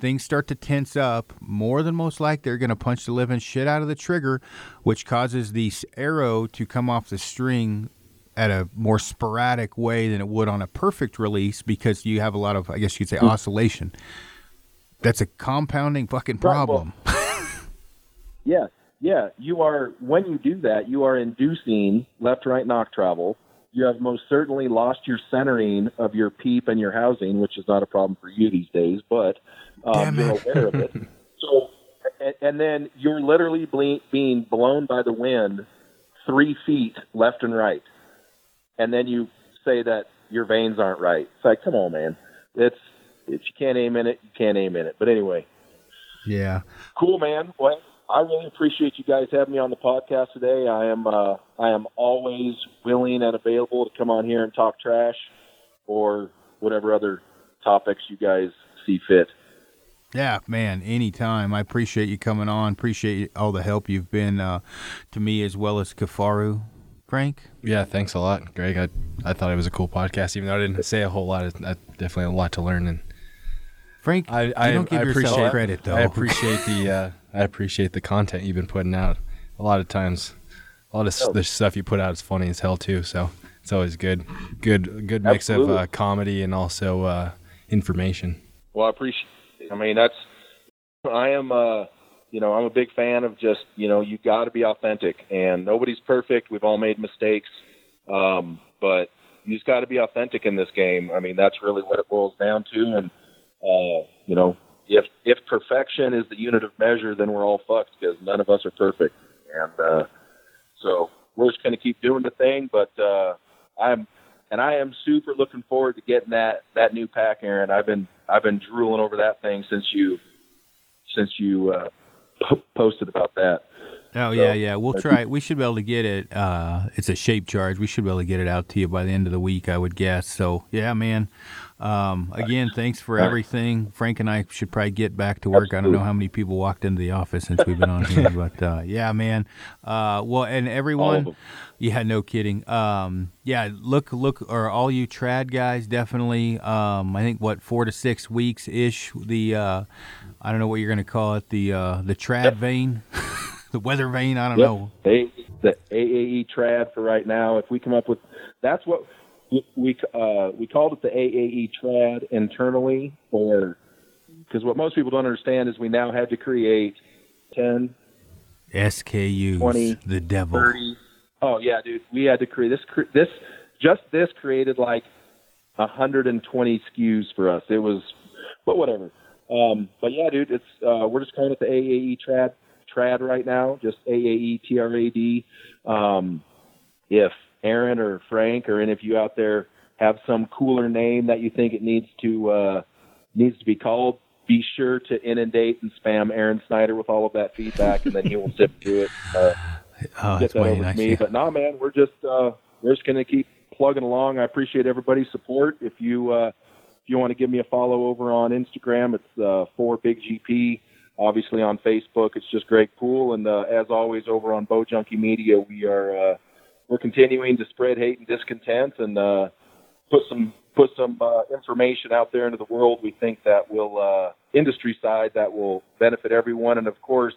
Things start to tense up. More than most like, they're going to punch the living shit out of the trigger, which causes the arrow to come off the string at a more sporadic way than it would on a perfect release because you have a lot of, I guess you could say, oscillation. That's a compounding fucking Right, well- problem. Yeah, yeah. You are when you do that, you are inducing left-right nock travel. You have most certainly lost your centering of your peep and your housing, which is not a problem for you these days, but um, you're aware of it. So, and, and then you're literally ble- being blown by the wind three feet left and right, and then you say that your vanes aren't right. It's like, come on, man. It's if you can't aim in it, you can't aim in it. But anyway, yeah. Cool, man. Well, I really appreciate you guys having me on the podcast today. I am uh, I am always willing and available to come on here and talk trash or whatever other topics you guys see fit. Yeah, man, anytime. I appreciate you coming on. Appreciate all the help you've been uh, to me as well as Kifaru. Frank? Yeah, thanks a lot, Greg. I I thought it was a cool podcast, even though I didn't say a whole lot. I definitely a lot to learn, and Frank, I you I, don't give I yourself appreciate credit, though. I appreciate the uh, I appreciate the content you've been putting out. A lot of times, a lot of Oh. the stuff you put out is funny as hell too. So it's always good, good, good mix of uh, comedy and also uh, information. Well, I appreciate. It. I mean, that's. I am. Uh, you know, I'm a big fan of just. You know, you got to be authentic, and nobody's perfect. We've all made mistakes, um, but you just got to be authentic in this game. I mean, that's really what it boils down to. And uh, you know, if if perfection is the unit of measure, then we're all fucked because none of us are perfect. And uh, so we're just going to keep doing the thing. But uh, I'm and I am super looking forward to getting that that new pack, Aaron. I've been I've been drooling over that thing since you since you uh, po- posted about that. Oh So, yeah, yeah. We'll try. We should be able to get it. Uh, it's a shape charge. We should be able to get it out to you by the end of the week, I would guess. So yeah, man. Um, again, thanks for everything. Frank and I should probably get back to work. I don't know how many people walked into the office since we've been on here, but uh, yeah, man. Uh, well, and everyone. Yeah, no kidding. Um, yeah, look, look, or all you trad guys, definitely. Um, I think what four to six weeks ish. The uh, I don't know what you're gonna call it. The uh, the trad vane. the weather vane. I don't Yep. know. A, the AAE trad for right now. If we come up with, that's what we we, uh, we called it the AAE trad internally, or because what most people don't understand is we now had to create 10, SKUs, 20, the devil. 30. Oh yeah, dude, we had to create this. This just this created like 120 SKUs for us. It was, but whatever. Um, but yeah, dude, it's uh, we're just calling it the AAE trad trad right now, just AAE TRAD. Um, if Aaron or Frank or any of you out there have some cooler name that you think it needs to uh, needs to be called, be sure to inundate and spam Aaron Snyder with all of that feedback, and then he will sift through it. Uh, Oh, get that over nice. to me. yeah. But no, man, we're just uh, we're just gonna keep plugging along. I appreciate everybody's support. If you uh, if you want to give me a follow over on Instagram, it's uh, for Big GP. Obviously on Facebook, it's just Greg Poole, and uh, as always over on Bow Junkie Media, we are uh, we're continuing to spread hate and discontent and uh, put some put some uh, information out there into the world. We think that will uh, industry side that will benefit everyone, and of course,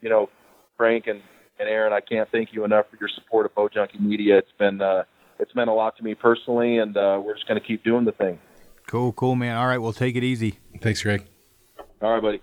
you know, Frank and and Aaron, I can't thank you enough for your support of Bow Junkie Media. It's been uh, it's meant a lot to me personally, and uh, we're just going to keep doing the thing. Cool, cool, man. All right, well, take it easy. Thanks, Greg. All right, buddy.